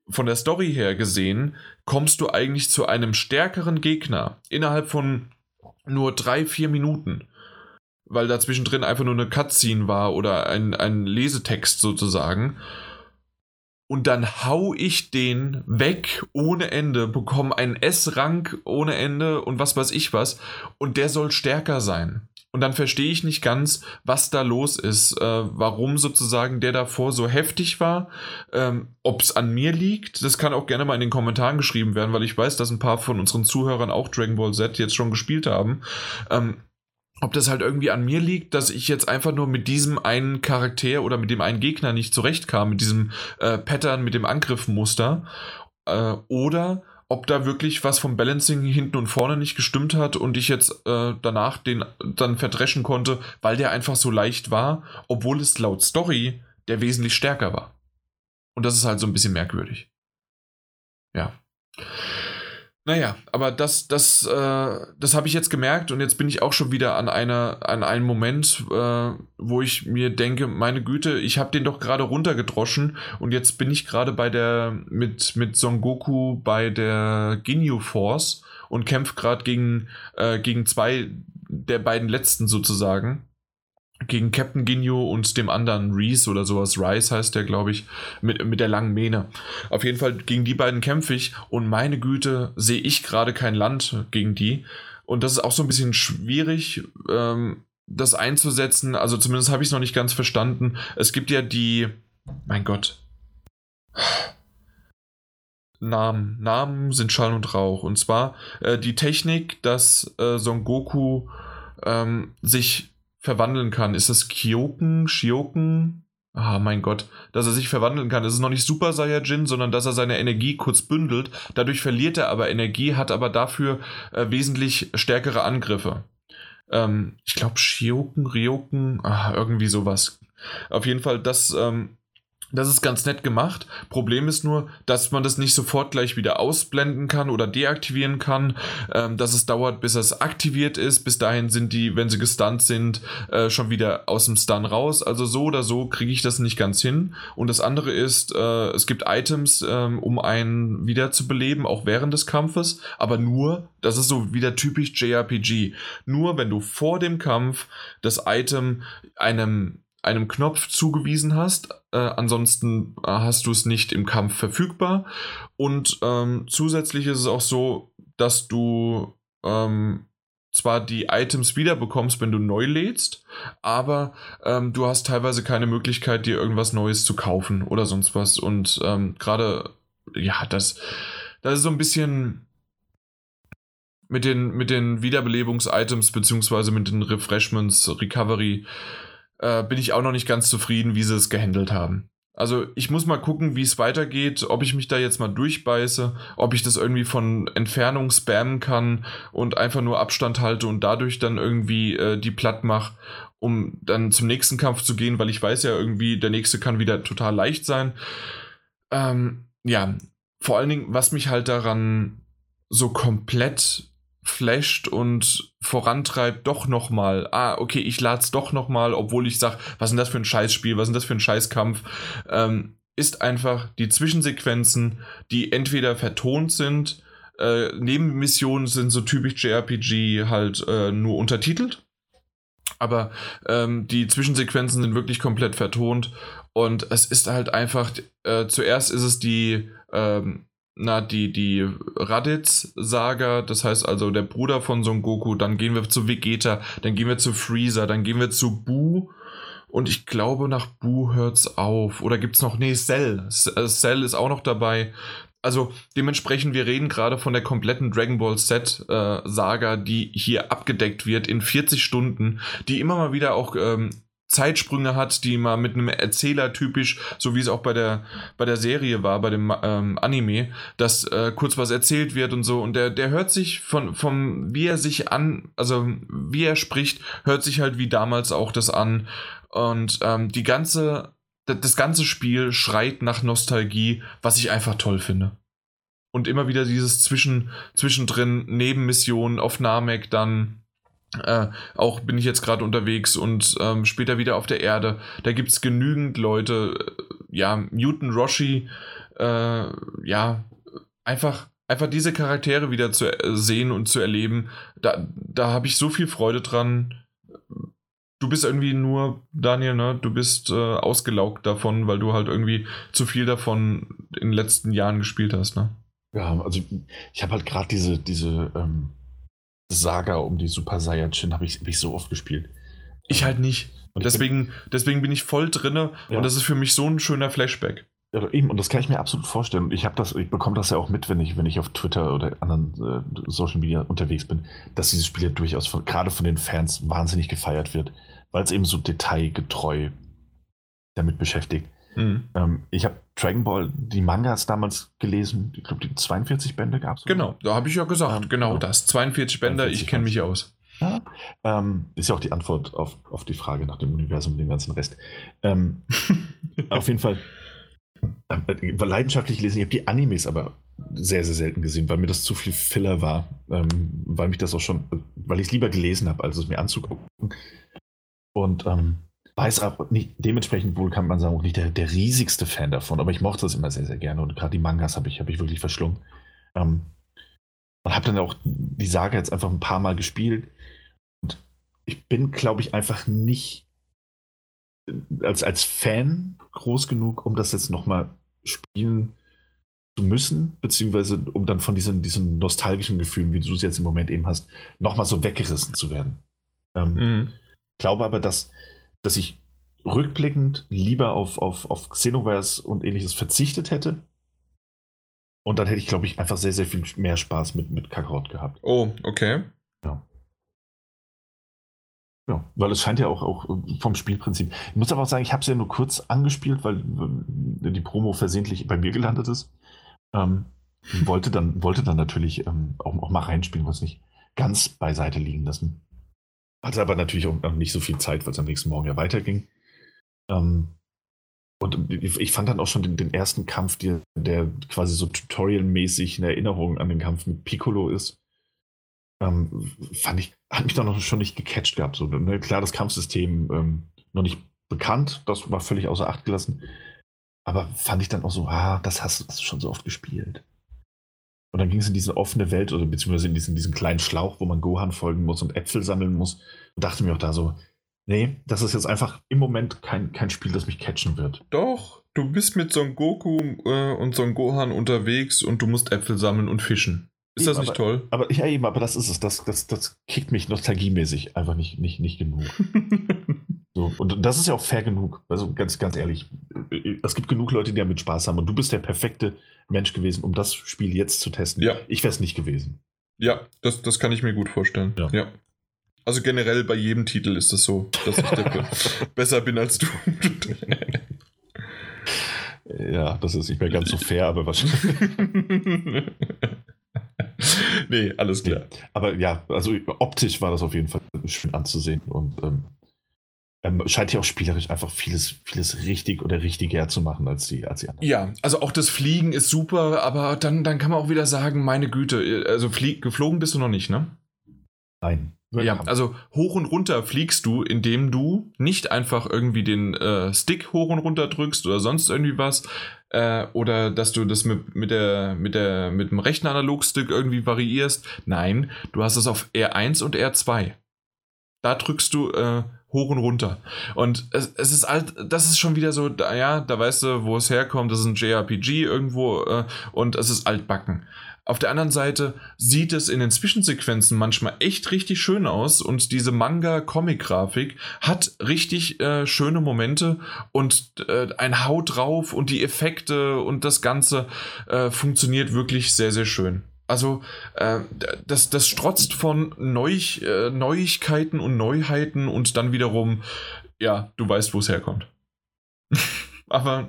von der Story her gesehen, kommst du eigentlich zu einem stärkeren Gegner innerhalb von nur drei, vier Minuten. Weil dazwischen drin einfach nur eine Cutscene war oder ein, ein Lesetext sozusagen. Und dann hau ich den weg ohne Ende, bekomme einen S-Rang ohne Ende und was weiß ich was. Und der soll stärker sein. Und dann verstehe ich nicht ganz, was da los ist, äh, warum sozusagen der davor so heftig war, ähm, ob es an mir liegt. Das kann auch gerne mal in den Kommentaren geschrieben werden, weil ich weiß, dass ein paar von unseren Zuhörern auch Dragon Ball Z jetzt schon gespielt haben. Ähm, ob das halt irgendwie an mir liegt, dass ich jetzt einfach nur mit diesem einen Charakter oder mit dem einen Gegner nicht zurechtkam, mit diesem äh, Pattern, mit dem Angriffmuster. Äh, oder ob da wirklich was vom Balancing hinten und vorne nicht gestimmt hat und ich jetzt äh, danach den dann verdreschen konnte, weil der einfach so leicht war, obwohl es laut Story der wesentlich stärker war. Und das ist halt so ein bisschen merkwürdig. Ja. Naja, aber das, das, äh, das habe ich jetzt gemerkt und jetzt bin ich auch schon wieder an einer, an einem Moment, äh, wo ich mir denke, meine Güte, ich habe den doch gerade runtergedroschen und jetzt bin ich gerade bei der, mit, mit Son Goku bei der Ginyu Force und kämpfe gerade gegen, äh, gegen zwei der beiden letzten sozusagen gegen Captain Ginyu und dem anderen Reese oder sowas. Rice heißt der, glaube ich, mit, mit der langen Mähne. Auf jeden Fall gegen die beiden kämpfe ich und meine Güte, sehe ich gerade kein Land gegen die. Und das ist auch so ein bisschen schwierig, ähm, das einzusetzen. Also zumindest habe ich es noch nicht ganz verstanden. Es gibt ja die, mein Gott. Namen. Namen sind Schall und Rauch. Und zwar äh, die Technik, dass äh, Son Goku ähm, sich verwandeln kann. Ist das Kyoken, Shioken? Ah, mein Gott, dass er sich verwandeln kann. Es ist noch nicht Super Saiyajin, sondern dass er seine Energie kurz bündelt. Dadurch verliert er aber Energie, hat aber dafür äh, wesentlich stärkere Angriffe. Ähm, ich glaube, Shioken, Ryoken, ah, irgendwie sowas. Auf jeden Fall, das ähm, das ist ganz nett gemacht. Problem ist nur, dass man das nicht sofort gleich wieder ausblenden kann oder deaktivieren kann. Ähm, dass es dauert, bis es aktiviert ist. Bis dahin sind die, wenn sie gestunt sind, äh, schon wieder aus dem Stun raus. Also so oder so kriege ich das nicht ganz hin. Und das andere ist, äh, es gibt Items, ähm, um einen wiederzubeleben, auch während des Kampfes. Aber nur, das ist so wieder typisch JRPG. Nur wenn du vor dem Kampf das Item einem einem Knopf zugewiesen hast. Äh, ansonsten äh, hast du es nicht im Kampf verfügbar. Und ähm, zusätzlich ist es auch so, dass du ähm, zwar die Items wiederbekommst, wenn du neu lädst, aber ähm, du hast teilweise keine Möglichkeit, dir irgendwas Neues zu kaufen oder sonst was. Und ähm, gerade, ja, das, das ist so ein bisschen mit den, mit den Wiederbelebungs-Items beziehungsweise mit den Refreshments, Recovery äh, bin ich auch noch nicht ganz zufrieden, wie sie es gehandelt haben. Also ich muss mal gucken, wie es weitergeht, ob ich mich da jetzt mal durchbeiße, ob ich das irgendwie von Entfernung spammen kann und einfach nur Abstand halte und dadurch dann irgendwie äh, die platt mache, um dann zum nächsten Kampf zu gehen, weil ich weiß ja irgendwie, der nächste kann wieder total leicht sein. Ähm, ja, vor allen Dingen, was mich halt daran so komplett flasht und vorantreibt, doch nochmal, ah, okay, ich lade es doch nochmal, obwohl ich sage, was ist das für ein Scheißspiel, was ist das für ein Scheißkampf, ähm, ist einfach die Zwischensequenzen, die entweder vertont sind, äh, Nebenmissionen sind so typisch JRPG halt äh, nur untertitelt, aber ähm, die Zwischensequenzen sind wirklich komplett vertont und es ist halt einfach, äh, zuerst ist es die, ähm, na, die, die Raditz-Saga, das heißt also der Bruder von Son Goku, dann gehen wir zu Vegeta, dann gehen wir zu Freezer, dann gehen wir zu Buu und ich glaube, nach Buu hört's auf. Oder gibt's noch, nee, Cell. Äh, Cell ist auch noch dabei. Also dementsprechend, wir reden gerade von der kompletten Dragon Ball Z-Saga, äh, die hier abgedeckt wird in 40 Stunden, die immer mal wieder auch ähm, Zeitsprünge hat, die mal mit einem Erzähler typisch, so wie es auch bei der, bei der Serie war, bei dem ähm, Anime, dass äh, kurz was erzählt wird und so. Und der, der hört sich von, vom, wie er sich an, also wie er spricht, hört sich halt wie damals auch das an. Und ähm, die ganze, das ganze Spiel schreit nach Nostalgie, was ich einfach toll finde. Und immer wieder dieses Zwischen, zwischendrin Nebenmissionen auf Namek dann äh, auch bin ich jetzt gerade unterwegs und ähm, später wieder auf der Erde. Da gibt es genügend Leute, äh, ja, Newton Roshi, äh, ja, einfach, einfach diese Charaktere wieder zu äh, sehen und zu erleben. Da, da habe ich so viel Freude dran. Du bist irgendwie nur, Daniel, ne? Du bist äh, ausgelaugt davon, weil du halt irgendwie zu viel davon in den letzten Jahren gespielt hast, ne? Ja, also ich habe halt gerade diese, diese, ähm Saga um die Super Saiyajin habe ich, hab ich so oft gespielt. Ich halt nicht. Und deswegen, bin, deswegen bin ich voll drinne ja. und das ist für mich so ein schöner Flashback. Ja, eben, und das kann ich mir absolut vorstellen. Ich habe das, ich bekomme das ja auch mit, wenn ich, wenn ich auf Twitter oder anderen äh, Social Media unterwegs bin, dass dieses Spiel ja durchaus von, gerade von den Fans wahnsinnig gefeiert wird, weil es eben so detailgetreu damit beschäftigt. Mhm. Ähm, ich habe Dragon Ball, die Mangas damals gelesen. Ich glaube, die 42 Bände gab es. Genau, da habe ich ja gesagt, ähm, genau, das. 42 Bände, ich kenne mich aus. Ja, ähm, ist ja auch die Antwort auf, auf die Frage nach dem Universum und dem ganzen Rest. Ähm, auf jeden Fall äh, leidenschaftlich lesen. Ich habe die Animes aber sehr, sehr selten gesehen, weil mir das zu viel Filler war. Ähm, weil mich das auch schon, weil ich es lieber gelesen habe, als es mir anzugucken. Und ähm, weiß aber nicht, dementsprechend wohl kann man sagen, auch nicht der, der riesigste Fan davon, aber ich mochte das immer sehr, sehr gerne und gerade die Mangas habe ich, hab ich wirklich verschlungen. Ähm, und habe dann auch die Saga jetzt einfach ein paar Mal gespielt und ich bin, glaube ich, einfach nicht als, als Fan groß genug, um das jetzt nochmal spielen zu müssen, beziehungsweise um dann von diesen, diesen nostalgischen Gefühlen, wie du es jetzt im Moment eben hast, nochmal so weggerissen zu werden. Ähm, mhm. glaube aber, dass dass ich rückblickend lieber auf, auf, auf Xenoverse und ähnliches verzichtet hätte. Und dann hätte ich, glaube ich, einfach sehr, sehr viel mehr Spaß mit, mit Kakarot gehabt. Oh, okay. Ja. Ja, weil es scheint ja auch, auch vom Spielprinzip. Ich muss aber auch sagen, ich habe es ja nur kurz angespielt, weil die Promo versehentlich bei mir gelandet ist. Ähm, wollte, dann, wollte dann natürlich ähm, auch, auch mal reinspielen, was nicht ganz beiseite liegen lassen. Hatte aber natürlich auch nicht so viel Zeit, weil es am nächsten Morgen ja weiterging. Ähm, und ich fand dann auch schon den, den ersten Kampf, der, der, quasi so tutorialmäßig eine Erinnerung an den Kampf mit Piccolo ist. Ähm, fand ich, hat mich dann noch schon nicht gecatcht gehabt. So, ne? Klar, das Kampfsystem ähm, noch nicht bekannt, das war völlig außer Acht gelassen. Aber fand ich dann auch so, ah, das hast du schon so oft gespielt. Und dann ging es in diese offene Welt oder beziehungsweise in diesen, diesen kleinen Schlauch, wo man Gohan folgen muss und Äpfel sammeln muss. Und dachte mir auch da so, nee, das ist jetzt einfach im Moment kein, kein Spiel, das mich catchen wird. Doch, du bist mit Son Goku äh, und Son Gohan unterwegs und du musst Äpfel sammeln und fischen. Ist eben, das nicht aber, toll? Aber ja, eben, aber das ist es. Das, das, das kickt mich nostalgiemäßig einfach nicht, nicht, nicht genug. so, und das ist ja auch fair genug. Also ganz, ganz ehrlich, es gibt genug Leute, die damit Spaß haben. Und du bist der perfekte Mensch gewesen, um das Spiel jetzt zu testen. Ja. Ich wäre es nicht gewesen. Ja, das, das kann ich mir gut vorstellen. Ja. ja. Also generell bei jedem Titel ist es das so, dass ich besser bin als du. ja, das ist nicht mehr ganz so fair, aber wahrscheinlich. nee, alles klar. Nee. Aber ja, also optisch war das auf jeden Fall schön anzusehen und ähm, ähm, scheint ja auch spielerisch einfach vieles, vieles richtig oder richtiger zu machen als die, als die anderen. Ja, also auch das Fliegen ist super, aber dann, dann kann man auch wieder sagen, meine Güte, also flieg, geflogen bist du noch nicht, ne? Nein. Ja, also hoch und runter fliegst du, indem du nicht einfach irgendwie den äh, Stick hoch und runter drückst oder sonst irgendwie was. Äh, oder dass du das mit, mit, der, mit, der, mit dem rechten Analogstick irgendwie variierst. Nein, du hast es auf R1 und R2. Da drückst du äh, hoch und runter. Und es, es ist halt, das ist schon wieder so, da, ja, da weißt du, wo es herkommt, das ist ein JRPG irgendwo äh, und es ist altbacken. Auf der anderen Seite sieht es in den Zwischensequenzen manchmal echt richtig schön aus und diese Manga-Comic-Grafik hat richtig äh, schöne Momente und äh, ein Haut drauf und die Effekte und das Ganze äh, funktioniert wirklich sehr, sehr schön. Also, äh, das, das strotzt von Neu äh, Neuigkeiten und Neuheiten und dann wiederum, ja, du weißt, wo es herkommt. aber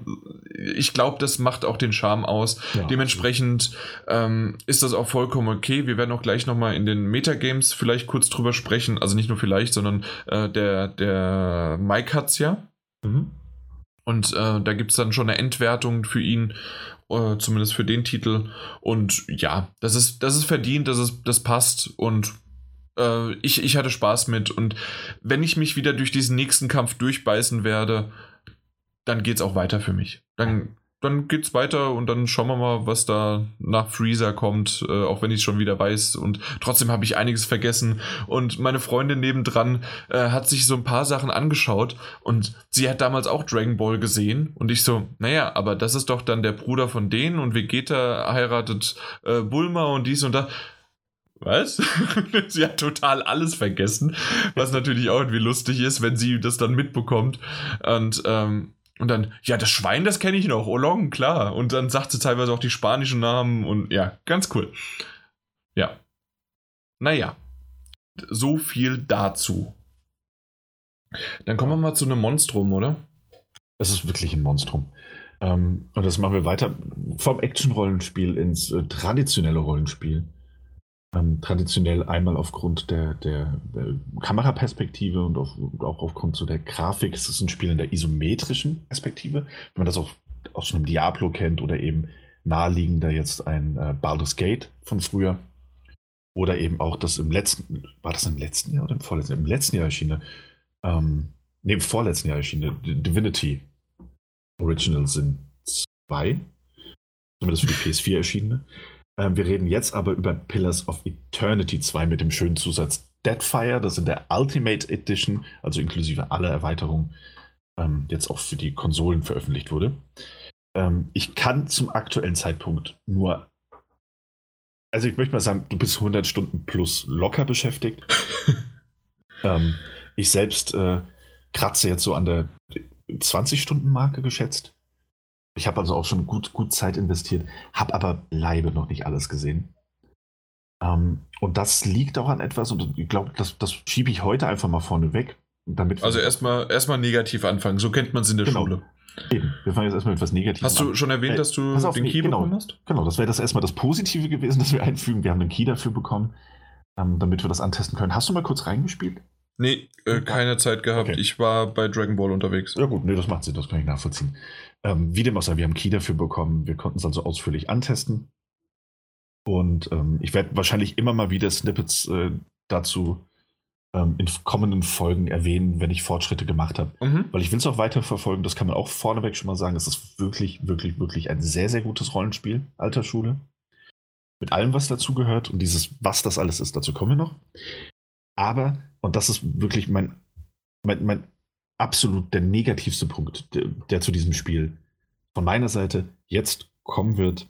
ich glaube, das macht auch den Charme aus. Ja. Dementsprechend ähm, ist das auch vollkommen okay. Wir werden auch gleich nochmal in den Metagames vielleicht kurz drüber sprechen. Also nicht nur vielleicht, sondern äh, der, der Mike hat es ja. Mhm. Und äh, da gibt es dann schon eine Endwertung für ihn, äh, zumindest für den Titel. Und ja, das ist, das ist verdient, das, ist, das passt und äh, ich, ich hatte Spaß mit. Und wenn ich mich wieder durch diesen nächsten Kampf durchbeißen werde, dann geht es auch weiter für mich. Dann, dann es weiter und dann schauen wir mal, was da nach Freezer kommt, äh, auch wenn ich schon wieder weiß. Und trotzdem habe ich einiges vergessen. Und meine Freundin nebendran äh, hat sich so ein paar Sachen angeschaut und sie hat damals auch Dragon Ball gesehen. Und ich so, naja, aber das ist doch dann der Bruder von denen und Vegeta heiratet äh, Bulma und dies und das. Was? sie hat total alles vergessen, was natürlich auch irgendwie lustig ist, wenn sie das dann mitbekommt. Und ähm, und dann, ja, das Schwein, das kenne ich noch, Olong, klar. Und dann sagt sie teilweise auch die spanischen Namen und ja, ganz cool. Ja. Naja. So viel dazu. Dann kommen wir mal zu einem Monstrum, oder? Es ist wirklich ein Monstrum. Ähm, und das machen wir weiter vom Action-Rollenspiel ins äh, traditionelle Rollenspiel ähm, traditionell einmal aufgrund der, der, der Kameraperspektive und auf, auch aufgrund so der Grafik. Es ist ein Spiel in der isometrischen Perspektive, wenn man das auch aus einem Diablo kennt oder eben naheliegender jetzt ein äh, Baldur's Gate von früher. Oder eben auch das im letzten, war das im letzten Jahr oder im vorletzten? Im letzten Jahr erschienene, ähm, nee, im vorletzten Jahr erschienene Divinity Original Sin 2, zumindest für die PS4 erschienene. Ähm, wir reden jetzt aber über Pillars of Eternity 2 mit dem schönen Zusatz Deadfire, das in der Ultimate Edition, also inklusive aller Erweiterungen, ähm, jetzt auch für die Konsolen veröffentlicht wurde. Ähm, ich kann zum aktuellen Zeitpunkt nur, also ich möchte mal sagen, du bist 100 Stunden plus locker beschäftigt. ähm, ich selbst äh, kratze jetzt so an der 20-Stunden-Marke geschätzt. Ich habe also auch schon gut, gut Zeit investiert, habe aber leibe noch nicht alles gesehen. Ähm, und das liegt auch an etwas, und ich glaube, das, das schiebe ich heute einfach mal vorne weg. Damit also erstmal erstmal negativ anfangen, so kennt man es in der genau. Schule. Eben. Wir fangen jetzt erstmal mit etwas Negatives an. Hast du schon erwähnt, äh, dass du auf, den Key genau, bekommen hast? Genau, das wäre das erstmal das Positive gewesen, das wir einfügen. Wir haben den Key dafür bekommen, ähm, damit wir das antesten können. Hast du mal kurz reingespielt? Nee, äh, keine Zeit gehabt. Okay. Ich war bei Dragon Ball unterwegs. Ja gut, nee, das macht Sinn, das kann ich nachvollziehen. Ähm, wie dem auch sei, wir haben Key dafür bekommen. Wir konnten es also ausführlich antesten. Und ähm, ich werde wahrscheinlich immer mal wieder Snippets äh, dazu ähm, in kommenden Folgen erwähnen, wenn ich Fortschritte gemacht habe. Mhm. Weil ich will es auch weiter verfolgen. Das kann man auch vorneweg schon mal sagen. Es ist wirklich, wirklich, wirklich ein sehr, sehr gutes Rollenspiel, alter Schule. Mit allem, was dazugehört. Und dieses, was das alles ist, dazu kommen wir noch. Aber, und das ist wirklich mein, mein, mein absolut der negativste Punkt, der, der zu diesem Spiel von meiner Seite jetzt kommen wird,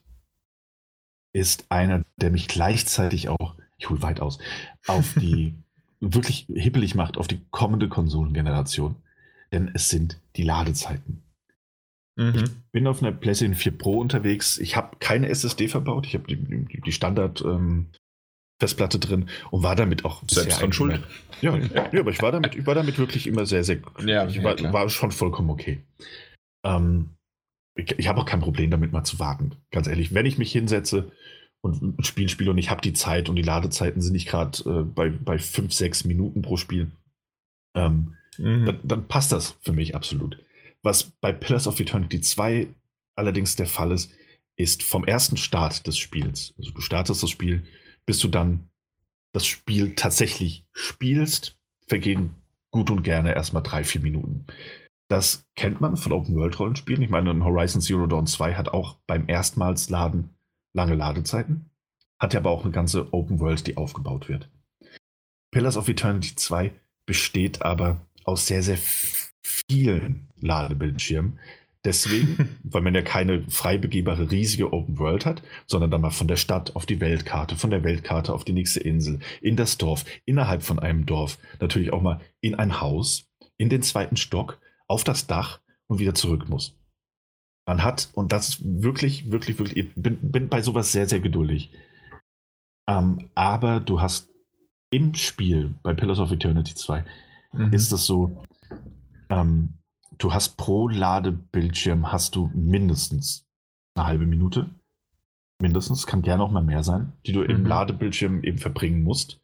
ist einer, der mich gleichzeitig auch, ich hole weit aus, auf die wirklich hippelig macht, auf die kommende Konsolengeneration. Denn es sind die Ladezeiten. Mhm. Ich bin auf einer PlayStation 4 Pro unterwegs. Ich habe keine SSD verbaut. Ich habe die, die, die Standard ähm, Festplatte drin und war damit auch selbst dran schuld. Ja, ja, aber ich war damit, ich war damit wirklich immer sehr, sehr. Ja, ich war, ja, war schon vollkommen okay. Ähm, ich, ich habe auch kein Problem damit, mal zu warten. Ganz ehrlich, wenn ich mich hinsetze und ein Spiel spiele und ich habe die Zeit und die Ladezeiten sind nicht gerade äh, bei, bei fünf, sechs Minuten pro Spiel, ähm, mhm. dann, dann passt das für mich absolut. Was bei Pillars of Eternity 2 allerdings der Fall ist, ist vom ersten Start des Spiels. Also du startest das Spiel, bis du dann das Spiel tatsächlich spielst, vergehen gut und gerne erstmal drei, vier Minuten. Das kennt man von Open-World-Rollenspielen. Ich meine, Horizon Zero Dawn 2 hat auch beim erstmals Laden lange Ladezeiten, hat ja aber auch eine ganze Open World, die aufgebaut wird. Pillars of Eternity 2 besteht aber aus sehr, sehr vielen Ladebildschirmen. Deswegen, weil man ja keine frei begehbare riesige Open World hat, sondern dann mal von der Stadt auf die Weltkarte, von der Weltkarte auf die nächste Insel, in das Dorf, innerhalb von einem Dorf, natürlich auch mal in ein Haus, in den zweiten Stock, auf das Dach und wieder zurück muss. Man hat, und das ist wirklich, wirklich, wirklich, ich bin, bin bei sowas sehr, sehr geduldig. Ähm, aber du hast im Spiel, bei Pillars of Eternity 2, mhm. ist es so, ähm, du hast pro Ladebildschirm hast du mindestens eine halbe Minute. Mindestens, kann gerne auch mal mehr sein, die du mhm. im Ladebildschirm eben verbringen musst.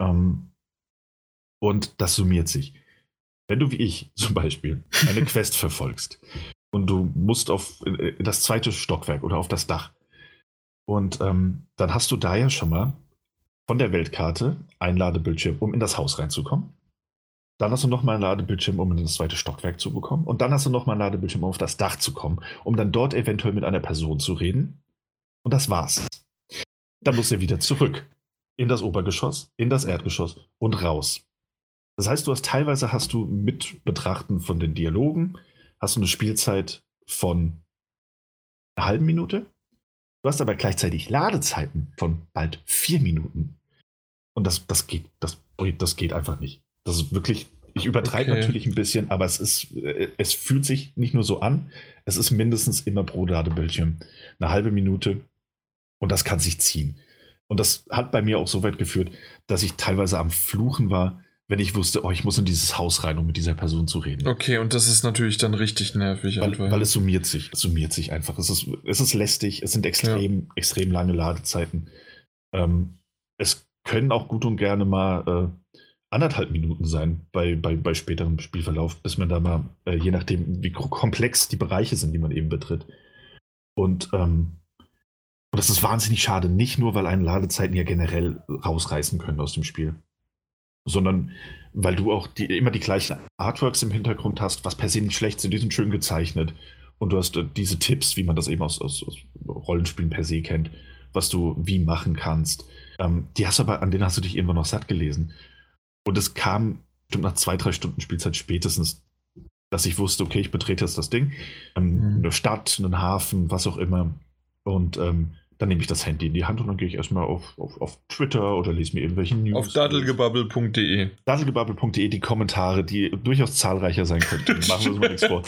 Ähm, und das summiert sich. Wenn du wie ich zum Beispiel eine Quest verfolgst und du musst auf das zweite Stockwerk oder auf das Dach und ähm, dann hast du da ja schon mal von der Weltkarte ein Ladebildschirm, um in das Haus reinzukommen. Dann hast du nochmal einen Ladebildschirm, um in das zweite Stockwerk zu bekommen. Und dann hast du nochmal einen Ladebildschirm, um auf das Dach zu kommen, um dann dort eventuell mit einer Person zu reden. Und das war's. Dann musst du wieder zurück. In das Obergeschoss, in das Erdgeschoss und raus. Das heißt, du hast teilweise hast du mit Betrachten von den Dialogen, hast du eine Spielzeit von einer halben Minute. Du hast aber gleichzeitig Ladezeiten von bald vier Minuten. Und das, das geht, das, das geht einfach nicht. Das ist wirklich, ich übertreibe okay. natürlich ein bisschen, aber es ist, äh, es fühlt sich nicht nur so an, es ist mindestens immer pro Ladebildschirm eine halbe Minute und das kann sich ziehen. Und das hat bei mir auch so weit geführt, dass ich teilweise am Fluchen war, wenn ich wusste, oh, ich muss in dieses Haus rein, um mit dieser Person zu reden. Okay, und das ist natürlich dann richtig nervig. Weil, weil es summiert sich, es summiert sich einfach. Es ist, es ist lästig, es sind extrem, ja. extrem lange Ladezeiten. Ähm, es können auch gut und gerne mal äh, anderthalb Minuten sein bei, bei, bei späterem Spielverlauf, bis man da mal, äh, je nachdem, wie komplex die Bereiche sind, die man eben betritt. Und, ähm, das ist wahnsinnig schade, nicht nur, weil einen Ladezeiten ja generell rausreißen können aus dem Spiel, sondern weil du auch die, immer die gleichen Artworks im Hintergrund hast, was per se nicht schlecht sind, die sind schön gezeichnet. Und du hast äh, diese Tipps, wie man das eben aus, aus, aus Rollenspielen per se kennt, was du wie machen kannst. Ähm, die hast aber, an denen hast du dich irgendwann noch satt gelesen. Und es kam bestimmt nach zwei, drei Stunden Spielzeit spätestens, dass ich wusste, okay, ich betrete jetzt das Ding. Ähm, mhm. Eine Stadt, einen Hafen, was auch immer. Und ähm, dann nehme ich das Handy in die Hand und dann gehe ich erstmal auf, auf, auf Twitter oder lese mir irgendwelche News. Auf daddelgebubble.de. Daddelgebubble.de, die Kommentare, die durchaus zahlreicher sein könnten. Machen wir uns mal nichts vor.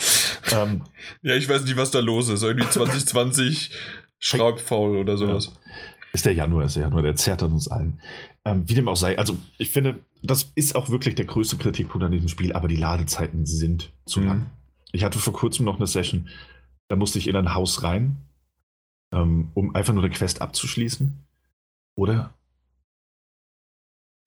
Ähm, ja, ich weiß nicht, was da los ist. Irgendwie 2020 schraubfaul oder sowas. Ja. Ist der Januar, ist der Januar, der zerrt an uns allen. Ähm, wie dem auch sei, also ich finde, das ist auch wirklich der größte Kritikpunkt an diesem Spiel, aber die Ladezeiten sind zu mhm. lang. Ich hatte vor kurzem noch eine Session, da musste ich in ein Haus rein, ähm, um einfach nur eine Quest abzuschließen. Oder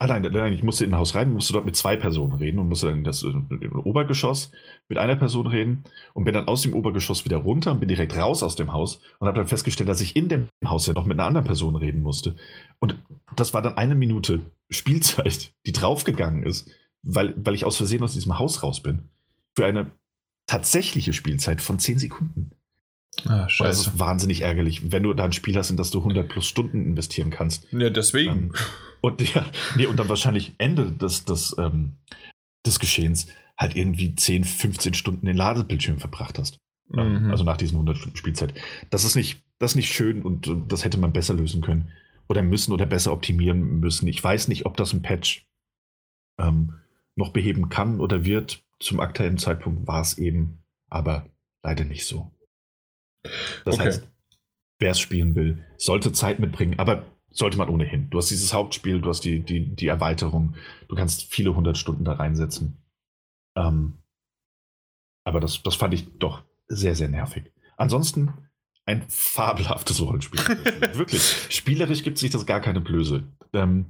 Ah nein, nein, ich musste in ein Haus rein, musste dort mit zwei Personen reden und musste dann in das, in Obergeschoss mit einer Person reden und bin dann aus dem Obergeschoss wieder runter und bin direkt raus aus dem Haus und habe dann festgestellt, dass ich in dem Haus ja noch mit einer anderen Person reden musste. Und das war dann eine Minute Spielzeit, die draufgegangen ist, weil, weil ich aus Versehen aus diesem Haus raus bin. Für eine tatsächliche Spielzeit von zehn Sekunden. Ah, scheiße. Das ist wahnsinnig ärgerlich, wenn du da ein Spiel hast, in das du 100 plus Stunden investieren kannst. Ja, deswegen. Ähm, und, ja, nee, und dann wahrscheinlich Ende des, des, ähm, des Geschehens halt irgendwie 10, 15 Stunden den Ladebildschirm verbracht hast. Ähm, mhm. Also nach diesen 100 Stunden Spielzeit. Das ist nicht, das ist nicht schön und, und das hätte man besser lösen können. Oder müssen oder besser optimieren müssen. Ich weiß nicht, ob das ein Patch ähm, noch beheben kann oder wird. Zum aktuellen Zeitpunkt war es eben, aber leider nicht so. Das okay. heißt, wer es spielen will, sollte Zeit mitbringen, aber sollte man ohnehin. Du hast dieses Hauptspiel, du hast die, die, die Erweiterung, du kannst viele hundert Stunden da reinsetzen. Ähm, aber das, das fand ich doch sehr, sehr nervig. Ansonsten ein fabelhaftes Rollenspiel. Wirklich. Spielerisch gibt sich das gar keine Blöße. Ähm,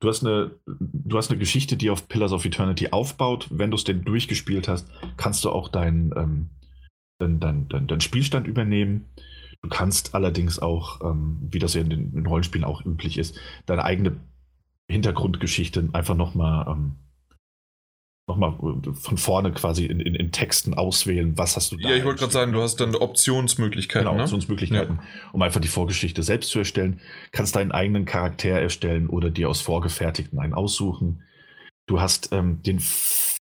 du, hast eine, du hast eine Geschichte, die auf Pillars of Eternity aufbaut. Wenn du es denn durchgespielt hast, kannst du auch dein, ähm, dein, dein, dein, dein Spielstand übernehmen. Du kannst allerdings auch, ähm, wie das ja in den in Rollenspielen auch üblich ist, deine eigene Hintergrundgeschichte einfach nochmal ähm, noch mal von vorne quasi in, in, in, Texten auswählen, was hast du da. Ja, ich wollte gerade sagen, du hast dann Optionsmöglichkeiten. Genau, ne? Optionsmöglichkeiten, ja. um einfach die Vorgeschichte selbst zu erstellen. Kannst deinen eigenen Charakter erstellen oder dir aus vorgefertigten einen aussuchen. Du hast ähm, den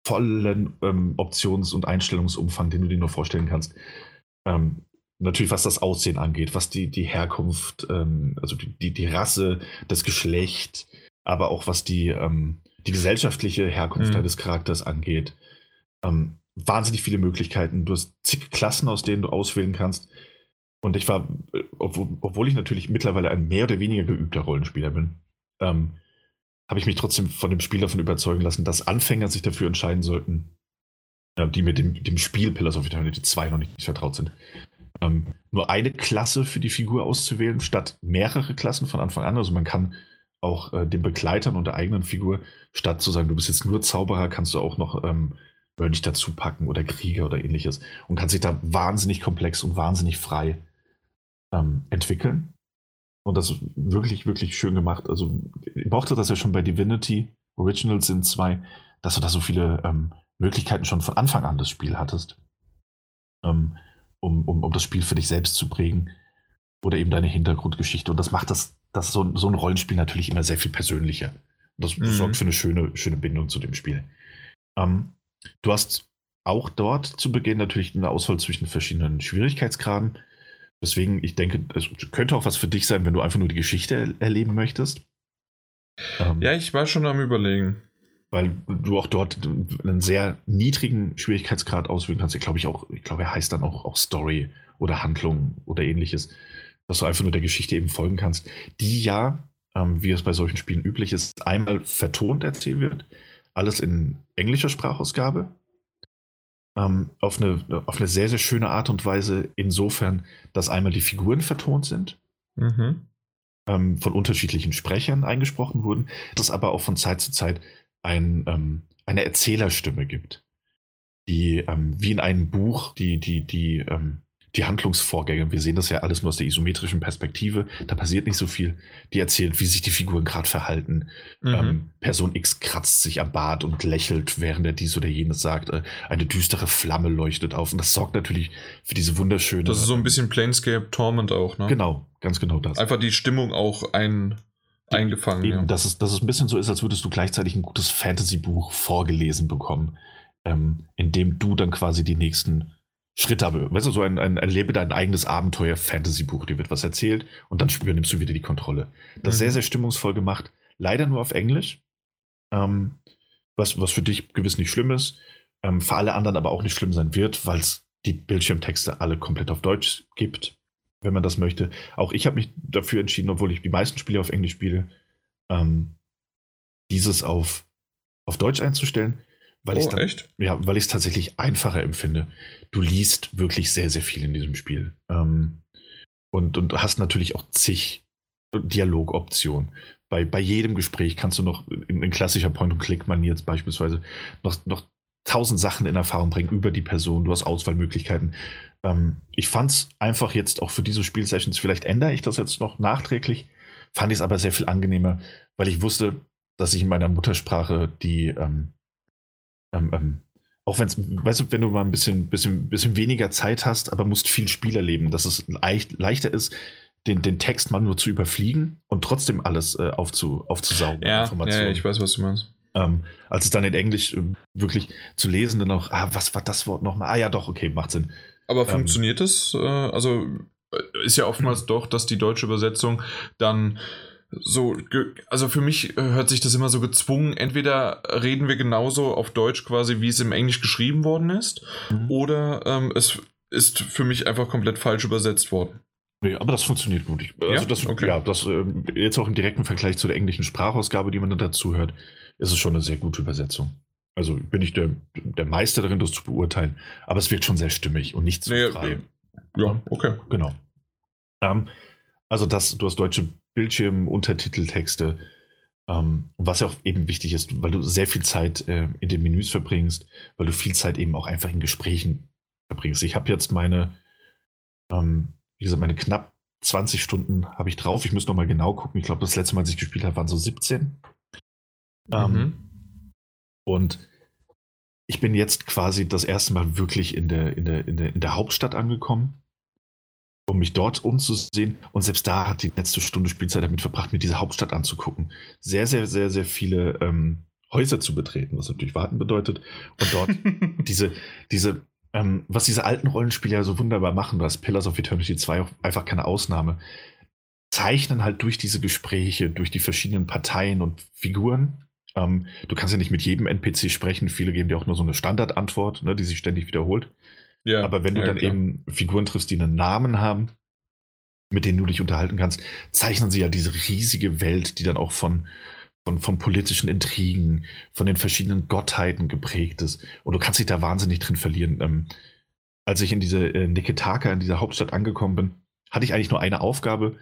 vollen ähm, Options- und Einstellungsumfang, den du dir nur vorstellen kannst. Ähm, natürlich, was das Aussehen angeht, was die, die Herkunft, ähm, also die, die Rasse, das Geschlecht, aber auch was die, ähm, die gesellschaftliche Herkunft mhm. deines Charakters angeht. Ähm, wahnsinnig viele Möglichkeiten. Du hast zig Klassen, aus denen du auswählen kannst. Und ich war, äh, obwohl, obwohl ich natürlich mittlerweile ein mehr oder weniger geübter Rollenspieler bin, ähm, habe ich mich trotzdem von dem Spiel davon überzeugen lassen, dass Anfänger sich dafür entscheiden sollten, äh, die mit dem, dem Spiel Pillars of Eternity 2 noch nicht vertraut sind, ähm, nur eine Klasse für die Figur auszuwählen, statt mehrere Klassen von Anfang an. Also man kann auch äh, den Begleitern und der eigenen Figur, statt zu sagen, du bist jetzt nur Zauberer, kannst du auch noch ähm, dazu packen oder Krieger oder ähnliches und kann sich da wahnsinnig komplex und wahnsinnig frei ähm, entwickeln. Und das ist wirklich, wirklich schön gemacht. Also, ich mochte das ja schon bei Divinity Originals sind zwei, dass du da so viele ähm, Möglichkeiten schon von Anfang an das Spiel hattest, ähm, um, um, um das Spiel für dich selbst zu prägen oder eben deine Hintergrundgeschichte. Und das macht das, das so, so ein Rollenspiel natürlich immer sehr viel persönlicher. Und das mhm. sorgt für eine schöne, schöne Bindung zu dem Spiel. Ähm, du hast auch dort zu Beginn natürlich eine Auswahl zwischen verschiedenen Schwierigkeitsgraden. Deswegen, ich denke, es könnte auch was für dich sein, wenn du einfach nur die Geschichte erleben möchtest. Ähm, ja, ich war schon am Überlegen. Weil du auch dort einen sehr niedrigen Schwierigkeitsgrad auswählen kannst. Ich glaube, ich auch, ich glaube, er heißt dann auch, auch Story oder Handlung oder ähnliches. Dass du einfach nur der Geschichte eben folgen kannst, die ja, ähm, wie es bei solchen Spielen üblich ist, einmal vertont erzählt wird. Alles in englischer Sprachausgabe ähm, auf, eine, auf eine sehr, sehr schöne Art und Weise, insofern, dass einmal die Figuren vertont sind, mhm. ähm, von unterschiedlichen Sprechern eingesprochen wurden, dass aber auch von Zeit zu Zeit ein, ähm, eine Erzählerstimme gibt, die ähm, wie in einem Buch die, die, die ähm, die Handlungsvorgänge. Wir sehen das ja alles nur aus der isometrischen Perspektive. Da passiert nicht so viel. Die erzählt, wie sich die Figuren gerade verhalten. Mhm. Ähm, Person X kratzt sich am Bart und lächelt, während er dies oder jenes sagt. Äh, eine düstere Flamme leuchtet auf. Und das sorgt natürlich für diese wunderschöne. Das ist so ein bisschen Planescape Torment auch, ne? Genau, ganz genau das. Einfach die Stimmung auch ein, eingefangen. Eben, ja. dass, es, dass es ein bisschen so ist, als würdest du gleichzeitig ein gutes Fantasy-Buch vorgelesen bekommen, ähm, in dem du dann quasi die nächsten Schritt habe. Weißt du, so ein, ein erlebe dein eigenes Abenteuer Fantasy-Buch. Dir wird was erzählt und dann übernimmst du wieder die Kontrolle. Das ist mhm. sehr, sehr stimmungsvoll gemacht. Leider nur auf Englisch. Ähm, was, was für dich gewiss nicht schlimm ist. Ähm, für alle anderen aber auch nicht schlimm sein wird, weil es die Bildschirmtexte alle komplett auf Deutsch gibt, wenn man das möchte. Auch ich habe mich dafür entschieden, obwohl ich die meisten Spiele auf Englisch spiele, ähm, dieses auf, auf Deutsch einzustellen. Weil oh, echt? Ja, weil ich es tatsächlich einfacher empfinde. Du liest wirklich sehr, sehr viel in diesem Spiel. Ähm, und, und hast natürlich auch zig Dialogoptionen. Bei, bei jedem Gespräch kannst du noch in, in klassischer Point-and-Click-Manier jetzt beispielsweise noch, noch tausend Sachen in Erfahrung bringen über die Person. Du hast Auswahlmöglichkeiten. Ähm, ich fand es einfach jetzt auch für diese Spielsessions, vielleicht ändere ich das jetzt noch nachträglich, fand ich es aber sehr viel angenehmer, weil ich wusste, dass ich in meiner Muttersprache die, ähm, ähm, ähm, auch wenn es, weißt du, wenn du mal ein bisschen, bisschen, bisschen weniger Zeit hast, aber musst viel Spiel erleben, dass es leicht, leichter ist, den, den Text mal nur zu überfliegen und trotzdem alles äh, aufzu, aufzusaugen. Ja, ja, ich weiß, was du meinst. Ähm, als es dann in Englisch äh, wirklich zu lesen, dann noch, ah, was war das Wort nochmal? Ah ja, doch, okay, macht Sinn. Aber ähm, funktioniert das? Äh, also äh, ist ja oftmals doch, dass die deutsche Übersetzung dann so, also für mich äh, hört sich das immer so gezwungen. Entweder reden wir genauso auf Deutsch quasi, wie es im Englisch geschrieben worden ist, mhm. oder ähm, es ist für mich einfach komplett falsch übersetzt worden. Nee, aber das funktioniert gut. Ich, also ja? das, okay. ja, das äh, jetzt auch im direkten Vergleich zu der englischen Sprachausgabe, die man dann dazu hört, ist es schon eine sehr gute Übersetzung. Also bin ich der, der Meister darin, das zu beurteilen, aber es wirkt schon sehr stimmig und nicht zu nee, frei. Ja, okay. Genau. Ähm, also das, du hast deutsche Bildschirm, Untertiteltexte, ähm, was ja auch eben wichtig ist, weil du sehr viel Zeit äh, in den Menüs verbringst, weil du viel Zeit eben auch einfach in Gesprächen verbringst. Ich habe jetzt meine, ähm, wie gesagt, meine knapp 20 Stunden habe ich drauf. Ich muss noch mal genau gucken. Ich glaube, das letzte Mal, als ich gespielt habe, waren so 17. Ähm, mhm. Ähm, und ich bin jetzt quasi das erste Mal wirklich in der, in der, in der, in der Hauptstadt angekommen um mich dort umzusehen. Und selbst da hat die letzte Stunde Spielzeit damit verbracht, mir diese Hauptstadt anzugucken. Sehr, sehr, sehr, sehr viele ähm, Häuser zu betreten, was natürlich warten bedeutet. Und dort diese, diese, ähm, was diese alten Rollenspiele ja so wunderbar machen, das Pillars of Eternity 2 auch einfach keine Ausnahme, zeichnen halt durch diese Gespräche, durch die verschiedenen Parteien und Figuren. Ähm, du kannst ja nicht mit jedem NPC sprechen, viele geben dir auch nur so eine Standardantwort, ne, die sich ständig wiederholt. Ja, Aber wenn du ja, dann klar. eben Figuren triffst, die einen Namen haben, mit denen du dich unterhalten kannst, zeichnen sie ja diese riesige Welt, die dann auch von, von, von politischen Intrigen, von den verschiedenen Gottheiten geprägt ist. Und du kannst dich da wahnsinnig drin verlieren. Ähm, als ich in diese äh, Nikitaka, in dieser Hauptstadt angekommen bin, hatte ich eigentlich nur eine Aufgabe,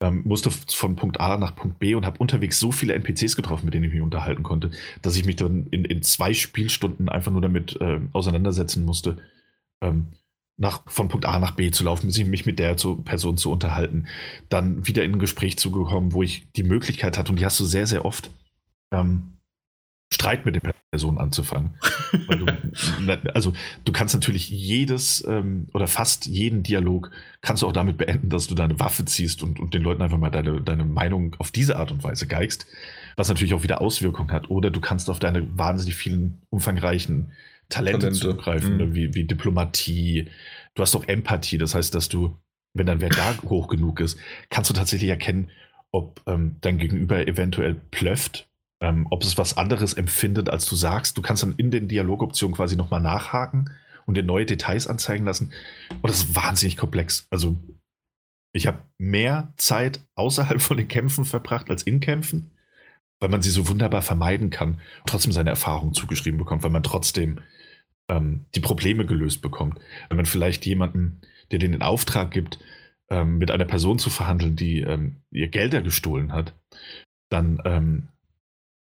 ähm, musste von Punkt A nach Punkt B und habe unterwegs so viele NPCs getroffen, mit denen ich mich unterhalten konnte, dass ich mich dann in, in zwei Spielstunden einfach nur damit äh, auseinandersetzen musste, ähm, nach, von Punkt A nach B zu laufen, mich mit der zu, Person zu unterhalten, dann wieder in ein Gespräch zu kommen, wo ich die Möglichkeit hatte, und die hast du sehr, sehr oft, ähm, Streit mit der Person anzufangen. du, also du kannst natürlich jedes ähm, oder fast jeden Dialog kannst du auch damit beenden, dass du deine Waffe ziehst und, und den Leuten einfach mal deine, deine Meinung auf diese Art und Weise geigst, was natürlich auch wieder Auswirkungen hat. Oder du kannst auf deine wahnsinnig vielen umfangreichen Talente, Talente. zugreifen, ne, mhm. wie, wie Diplomatie. Du hast auch Empathie, das heißt, dass du, wenn dein Wert da hoch genug ist, kannst du tatsächlich erkennen, ob ähm, dein Gegenüber eventuell plöfft, ähm, ob es was anderes empfindet, als du sagst. Du kannst dann in den Dialogoptionen quasi nochmal nachhaken und dir neue Details anzeigen lassen. Und das ist wahnsinnig komplex. Also, ich habe mehr Zeit außerhalb von den Kämpfen verbracht als in Kämpfen, weil man sie so wunderbar vermeiden kann und trotzdem seine Erfahrungen zugeschrieben bekommt, weil man trotzdem ähm, die Probleme gelöst bekommt. Wenn man vielleicht jemanden, der den Auftrag gibt, ähm, mit einer Person zu verhandeln, die ähm, ihr Gelder gestohlen hat, dann ähm,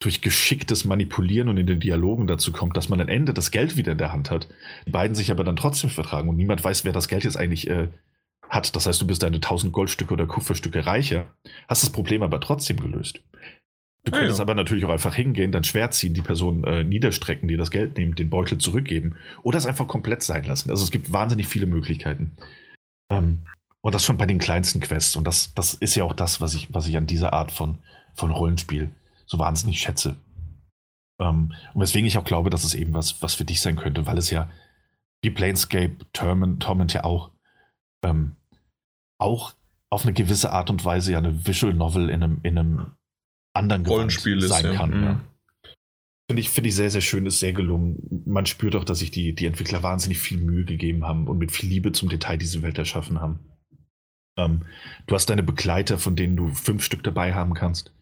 durch geschicktes Manipulieren und in den Dialogen dazu kommt, dass man am Ende das Geld wieder in der Hand hat, die beiden sich aber dann trotzdem vertragen und niemand weiß, wer das Geld jetzt eigentlich äh, hat. Das heißt, du bist deine 1000 Goldstücke oder Kupferstücke reicher, hast das Problem aber trotzdem gelöst. Du könntest ja, aber natürlich auch einfach hingehen, dann schwer ziehen, die Person äh, niederstrecken, die das Geld nehmen, den Beutel zurückgeben oder es einfach komplett sein lassen. Also es gibt wahnsinnig viele Möglichkeiten. Ähm, und das schon bei den kleinsten Quests. Und das, das ist ja auch das, was ich, was ich an dieser Art von, von Rollenspiel so wahnsinnig schätze. Ähm, und weswegen ich auch glaube, dass es eben was, was für dich sein könnte, weil es ja wie Planescape, Torment, Torment ja auch, ähm, auch auf eine gewisse Art und Weise ja eine Visual Novel in einem, in einem anderen Rollenspiel sein ist, kann. Ja. Ja. Finde ich, find ich sehr, sehr schön, ist sehr gelungen. Man spürt auch, dass sich die, die Entwickler wahnsinnig viel Mühe gegeben haben und mit viel Liebe zum Detail diese Welt erschaffen haben. Ähm, du hast deine Begleiter, von denen du fünf Stück dabei haben kannst,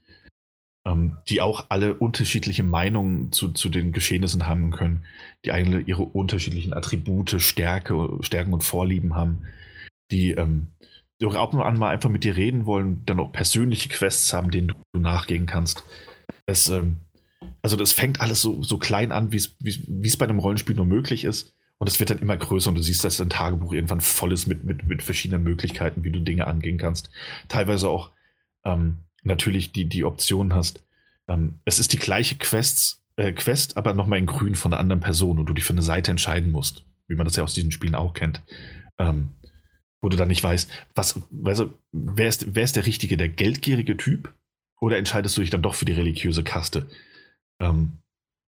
ähm, die auch alle unterschiedliche Meinungen zu, zu den Geschehnissen haben können, die alle ihre unterschiedlichen Attribute, Stärke, Stärken und Vorlieben haben, die ähm, die auch ab und an mal einfach mit dir reden wollen, dann auch persönliche Quests haben, denen du nachgehen kannst. Es, ähm, also das fängt alles so, so klein an, wie es bei einem Rollenspiel nur möglich ist. Und es wird dann immer größer und du siehst, dass dein Tagebuch irgendwann voll ist mit, mit, mit verschiedenen Möglichkeiten, wie du Dinge angehen kannst. Teilweise auch ähm, natürlich die, die Option hast. Ähm, es ist die gleiche Quests, äh, Quest, aber nochmal in grün von einer anderen Person und du dich für eine Seite entscheiden musst, wie man das ja aus diesen Spielen auch kennt. Ähm, wo du dann nicht weißt, was, also, wer, ist, wer ist der richtige, der geldgierige Typ? Oder entscheidest du dich dann doch für die religiöse Kaste? Ähm,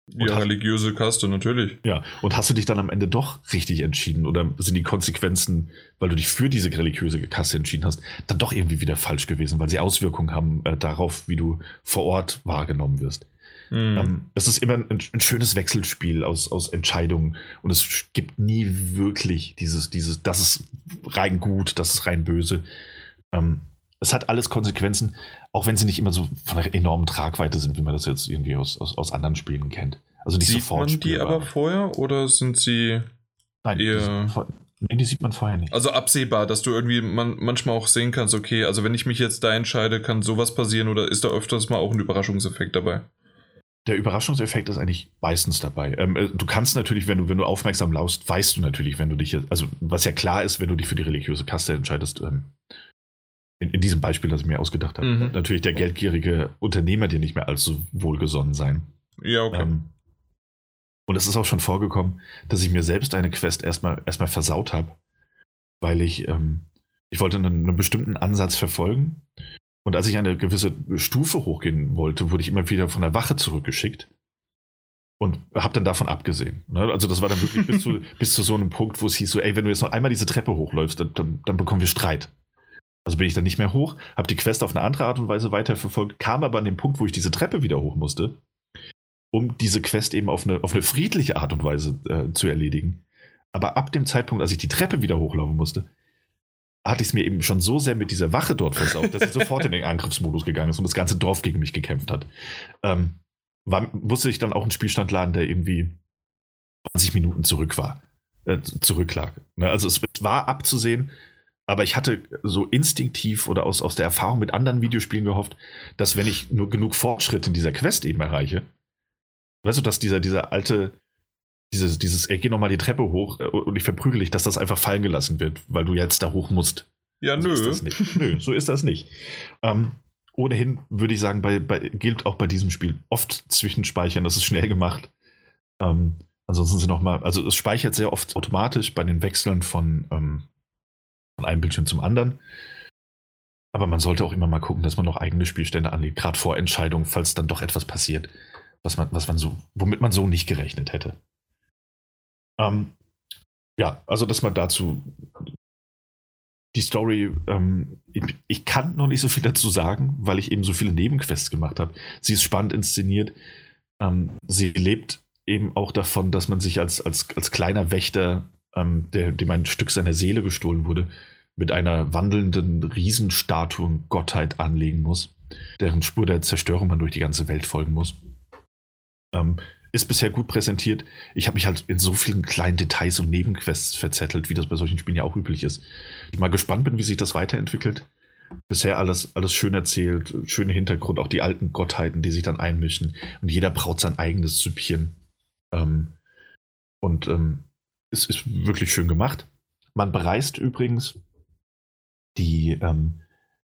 ja, hast, religiöse Kaste, natürlich. Ja, und hast du dich dann am Ende doch richtig entschieden? Oder sind die Konsequenzen, weil du dich für diese religiöse Kaste entschieden hast, dann doch irgendwie wieder falsch gewesen, weil sie Auswirkungen haben äh, darauf, wie du vor Ort wahrgenommen wirst? Mhm. Ähm, es ist immer ein, ein, schönes Wechselspiel aus, aus Entscheidungen und es gibt nie wirklich dieses, dieses, das ist rein gut, das ist rein böse. Ähm, es hat alles Konsequenzen, auch wenn sie nicht immer so von einer enormen Tragweite sind, wie man das jetzt irgendwie aus, aus, aus anderen Spielen kennt. Also nicht sieht sofort. Sieht man die aber vorher oder sind sie Nein, eher... Die, nee, die sieht man vorher nicht. Also absehbar, dass du irgendwie man, manchmal auch sehen kannst, okay, also wenn ich mich jetzt da entscheide, kann sowas passieren oder ist da öfters mal auch ein Überraschungseffekt dabei? Der Überraschungseffekt ist eigentlich meistens dabei. Ähm, äh, du kannst natürlich, wenn du, wenn du aufmerksam laust, weißt du natürlich, wenn du dich, also was ja klar ist, wenn du dich für die religiöse Kaste entscheidest, ähm, in, in, diesem Beispiel, das ich mir ausgedacht habe, mhm. natürlich der geldgierige Unternehmer dir nicht mehr allzu wohlgesonnen sein. Ja, okay. Ähm, und es ist auch schon vorgekommen, dass ich mir selbst eine Quest erstmal erstmal versaut habe, weil ich, ähm, ich wollte einen, einen bestimmten Ansatz verfolgen und als ich eine gewisse Stufe hochgehen wollte, wurde ich immer wieder von der Wache zurückgeschickt, und habe dann davon abgesehen. Ne? Also das war dann wirklich bis zu, bis zu so einem Punkt, wo es hieß so, ey, wenn du jetzt noch einmal diese Treppe hochläufst, dann, dann, dann bekommen wir Streit. Also bin ich dann nicht mehr hoch, habe die Quest auf eine andere Art und Weise weiterverfolgt, kam aber an den Punkt, wo ich diese Treppe wieder hoch musste, um diese Quest eben auf eine, auf eine friedliche Art und Weise äh, zu erledigen. Aber ab dem Zeitpunkt, als ich die Treppe wieder hochlaufen musste, hatte ich es mir eben schon so sehr mit dieser Wache dort versaut, dass sie sofort in den Angriffsmodus gegangen ist und das ganze Dorf gegen mich gekämpft hat. Ähm, war, musste ich dann auch einen Spielstand laden, der irgendwie 20 Minuten zurück war, äh, zurücklag. Ne? Also es war abzusehen, aber ich hatte so instinktiv oder aus, aus der Erfahrung mit anderen Videospielen gehofft, dass wenn ich nur genug Fortschritt in dieser Quest eben erreiche, weißt du, dass dieser, dieser alte, dieses, dieses, ey, geh nochmal die Treppe hoch äh, und ich verprügel dich, dass das einfach fallen gelassen wird, weil du jetzt da hoch musst. Ja, so nö. Ist das nicht. nö, so ist das nicht. Ähm, ohnehin würde ich sagen, bei, bei, gilt auch bei diesem Spiel oft Zwischenspeichern, das ist schnell gemacht. Ähm, ansonsten sind nochmal, also es speichert sehr oft automatisch bei den Wechseln von, ähm, von einem Bildschirm zum anderen. Aber man sollte auch immer mal gucken, dass man noch eigene Spielstände anlegt, gerade vor Entscheidungen, falls dann doch etwas passiert, was man, was man so, womit man so nicht gerechnet hätte. Ähm, ja, also dass man dazu die Story, ähm, ich, ich, kann noch nicht so viel dazu sagen, weil ich eben so viele Nebenquests gemacht habe. Sie ist spannend inszeniert. Ähm, sie lebt eben auch davon, dass man sich als, als, als kleiner Wächter, ähm, der, dem ein Stück seiner Seele gestohlen wurde, mit einer wandelnden Riesenstatue Gottheit anlegen muss, deren Spur der Zerstörung man durch die ganze Welt folgen muss. Ähm, ist bisher gut präsentiert. Ich habe mich halt in so vielen kleinen Details und Nebenquests verzettelt, wie das bei solchen Spielen ja auch üblich ist. Ich mal gespannt bin, wie sich das weiterentwickelt. Bisher alles, alles schön erzählt, schöner Hintergrund, auch die alten Gottheiten, die sich dann einmischen. Und jeder braut sein eigenes Süppchen. Ähm, und ähm, es ist wirklich schön gemacht. Man bereist übrigens die ähm,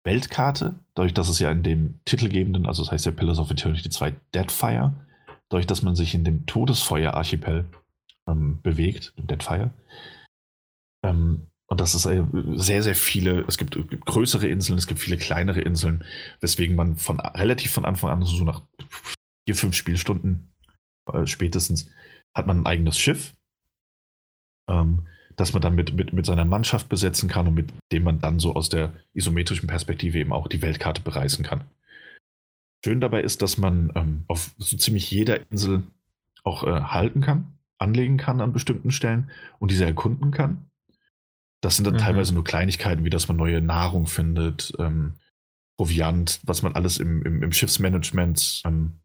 Weltkarte, dadurch, dass es ja in dem titelgebenden, also das heißt ja Pillars of Eternity 2 Deadfire, dadurch, dass man sich in dem Todesfeuer-Archipel ähm, bewegt, im Deadfire. Ähm, und das ist äh, sehr, sehr viele, es gibt, gibt, größere Inseln, es gibt viele kleinere Inseln, weswegen man von relativ von Anfang an, so nach vier, fünf Spielstunden äh, spätestens, hat man ein eigenes Schiff, ähm, das man dann mit, mit, mit seiner Mannschaft besetzen kann und mit dem man dann so aus der isometrischen Perspektive eben auch die Weltkarte bereisen kann. Schön dabei ist, dass man ähm, auf so ziemlich jeder Insel auch äh, halten kann, anlegen kann an bestimmten Stellen und diese erkunden kann. Das sind dann mhm. teilweise nur Kleinigkeiten, wie dass man neue Nahrung findet, ähm, Proviant, was man alles im, im, im Schiffsmanagement ähm,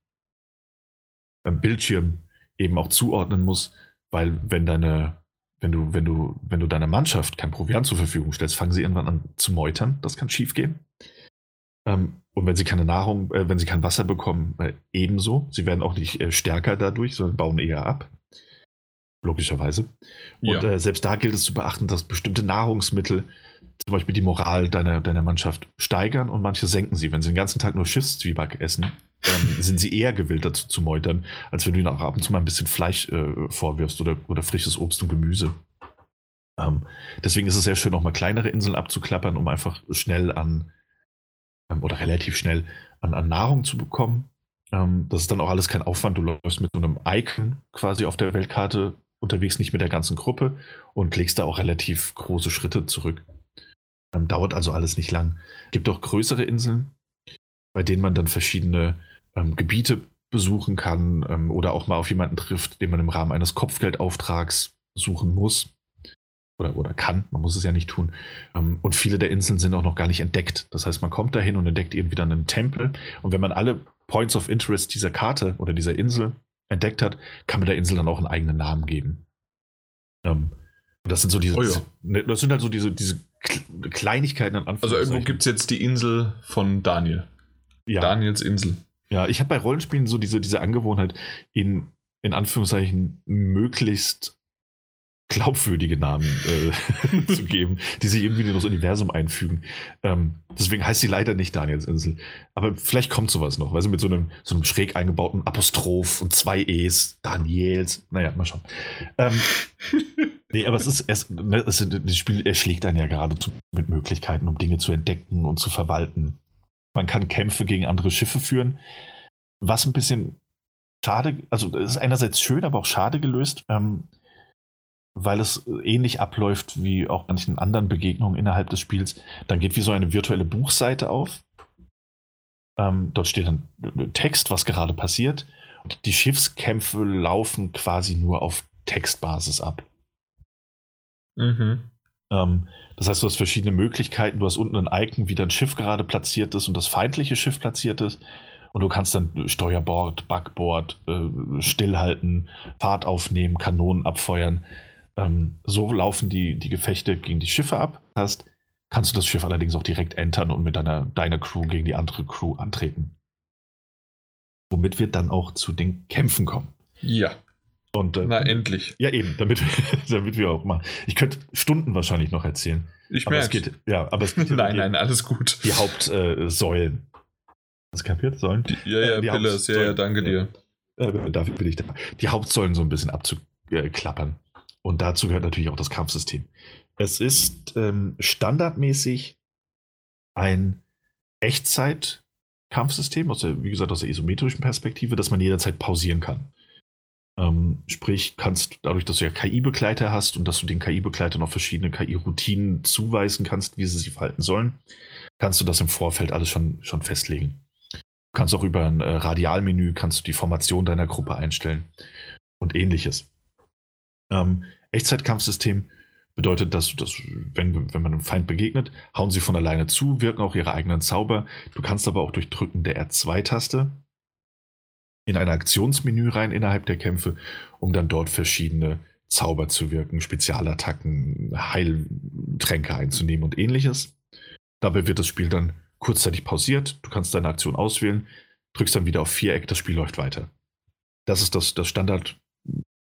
am Bildschirm eben auch zuordnen muss, weil wenn deine, wenn du, wenn du, wenn du deiner Mannschaft kein Proviant zur Verfügung stellst, fangen sie irgendwann an zu meutern. Das kann schiefgehen. Ähm, und wenn sie keine Nahrung, äh, wenn sie kein Wasser bekommen, äh, ebenso. Sie werden auch nicht äh, stärker dadurch, sondern bauen eher ab. Logischerweise. Und ja. Äh, selbst da gilt es zu beachten, dass bestimmte Nahrungsmittel zum Beispiel die Moral deiner, deiner Mannschaft steigern und manche senken sie. Wenn sie den ganzen Tag nur Schiffszwieback essen, ähm, sind sie eher gewillt dazu zu meutern, als wenn du ihnen auch ab und zu mal ein bisschen Fleisch äh, vorwirfst oder, oder frisches Obst und Gemüse. Ähm, deswegen ist es sehr schön, auch mal kleinere Inseln abzuklappern, um einfach schnell an ähm, oder relativ schnell an, an Nahrung zu bekommen. Ähm, das ist dann auch alles kein Aufwand. Du läufst mit so einem Icon quasi auf der Weltkarte unterwegs, nicht mit der ganzen Gruppe und legst da auch relativ große Schritte zurück. Ähm, dauert also alles nicht lang. Gibt auch größere Inseln, bei denen man dann verschiedene ähm, Gebiete besuchen kann ähm, oder auch mal auf jemanden trifft, den man im Rahmen eines Kopfgeldauftrags suchen muss oder, oder kann, man muss es ja nicht tun. Ähm, und viele der Inseln sind auch noch gar nicht entdeckt. Das heißt, man kommt dahin und entdeckt eben wieder einen Tempel. Und wenn man alle Points of Interest dieser Karte oder dieser Insel entdeckt hat, kann man der Insel dann auch einen eigenen Namen geben. Ähm, und das sind so diese, oh ja. Ne, das sind halt so diese, diese Kleinigkeiten an Anfang. Also irgendwo gibt es jetzt die Insel von Daniel. Ja. Daniels Insel. Ja, ich habe bei Rollenspielen so diese, diese Angewohnheit, in, in Anführungszeichen möglichst glaubwürdige Namen äh, zu geben, die sich irgendwie in das Universum einfügen. Ähm, deswegen heißt sie leider nicht Danielsinsel. Aber vielleicht kommt sowas noch, weil sie mit so einem, so einem schräg eingebauten Apostroph und zwei E's, Daniels, naja, mal schauen. Ähm, nee, aber es ist, es, ne, es, das Spiel erschlägt einen ja gerade mit Möglichkeiten, um Dinge zu entdecken und zu verwalten. Man kann Kämpfe gegen andere Schiffe führen, was ein bisschen schade, also es ist einerseits schön, aber auch schade gelöst, ähm, weil es ähnlich abläuft wie auch manchen anderen Begegnungen innerhalb des Spiels. Dann geht wie so eine virtuelle Buchseite auf. Ähm, dort steht dann Text, was gerade passiert. Und die Schiffskämpfe laufen quasi nur auf Textbasis ab. Mhm. Ähm, das heißt, du hast verschiedene Möglichkeiten. Du hast unten ein Icon, wie dein Schiff gerade platziert ist und das feindliche Schiff platziert ist. Und du kannst dann Steuerbord, Backbord, äh, stillhalten, Fahrt aufnehmen, Kanonen abfeuern. Ähm, so laufen die, die Gefechte gegen die Schiffe ab. Heißt, kannst du das Schiff allerdings auch direkt entern und mit deiner, deiner Crew gegen die andere Crew antreten. Womit wir dann auch zu den Kämpfen kommen. Ja. Und, äh, Na, endlich. Ja, eben, damit, damit wir auch mal. Ich könnte Stunden wahrscheinlich noch erzählen. Ich merke. Es geht, ja, aber es geht nein, nein, alles gut. Die Hauptsäulen. Äh, Hast kapiert? Säulen? Die, ja, ja, äh, Pillars, ja, ja, danke dir. Äh, dafür bin ich da. Die Hauptsäulen so ein bisschen abzuklappern. Und dazu gehört natürlich auch das Kampfsystem. Es ist ähm, standardmäßig ein Echtzeit-Kampfsystem, aus der, wie gesagt, aus der isometrischen Perspektive, dass man jederzeit pausieren kann. Ähm, sprich, kannst dadurch, dass du ja KI-Begleiter hast und dass du den KI-Begleitern auch verschiedene KI-Routinen zuweisen kannst, wie sie sich verhalten sollen, kannst du das im Vorfeld alles schon, schon festlegen. Du kannst auch über ein äh, Radialmenü kannst du die Formation deiner Gruppe einstellen und ähnliches. Ähm, Echtzeitkampfsystem bedeutet, dass, dass wenn, wenn man einem Feind begegnet, hauen sie von alleine zu, wirken auch ihre eigenen Zauber. Du kannst aber auch durch Drücken der R2-Taste in ein Aktionsmenü rein innerhalb der Kämpfe, um dann dort verschiedene Zauber zu wirken, Spezialattacken, Heiltränke einzunehmen und ähnliches. Dabei wird das Spiel dann kurzzeitig pausiert. Du kannst deine Aktion auswählen, drückst dann wieder auf Viereck, das Spiel läuft weiter. Das ist das, das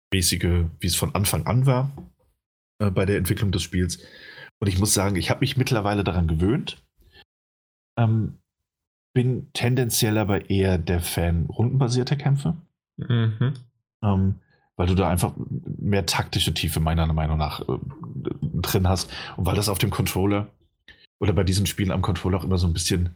standardmäßige, wie es von Anfang an war äh, bei der Entwicklung des Spiels. Und ich muss sagen, ich habe mich mittlerweile daran gewöhnt. Ähm, bin tendenziell aber eher der Fan rundenbasierter Kämpfe. Mhm. Ähm, weil du da einfach mehr taktische Tiefe meiner Meinung nach äh, drin hast. Und weil das auf dem Controller oder bei diesen Spielen am Controller auch immer so ein bisschen.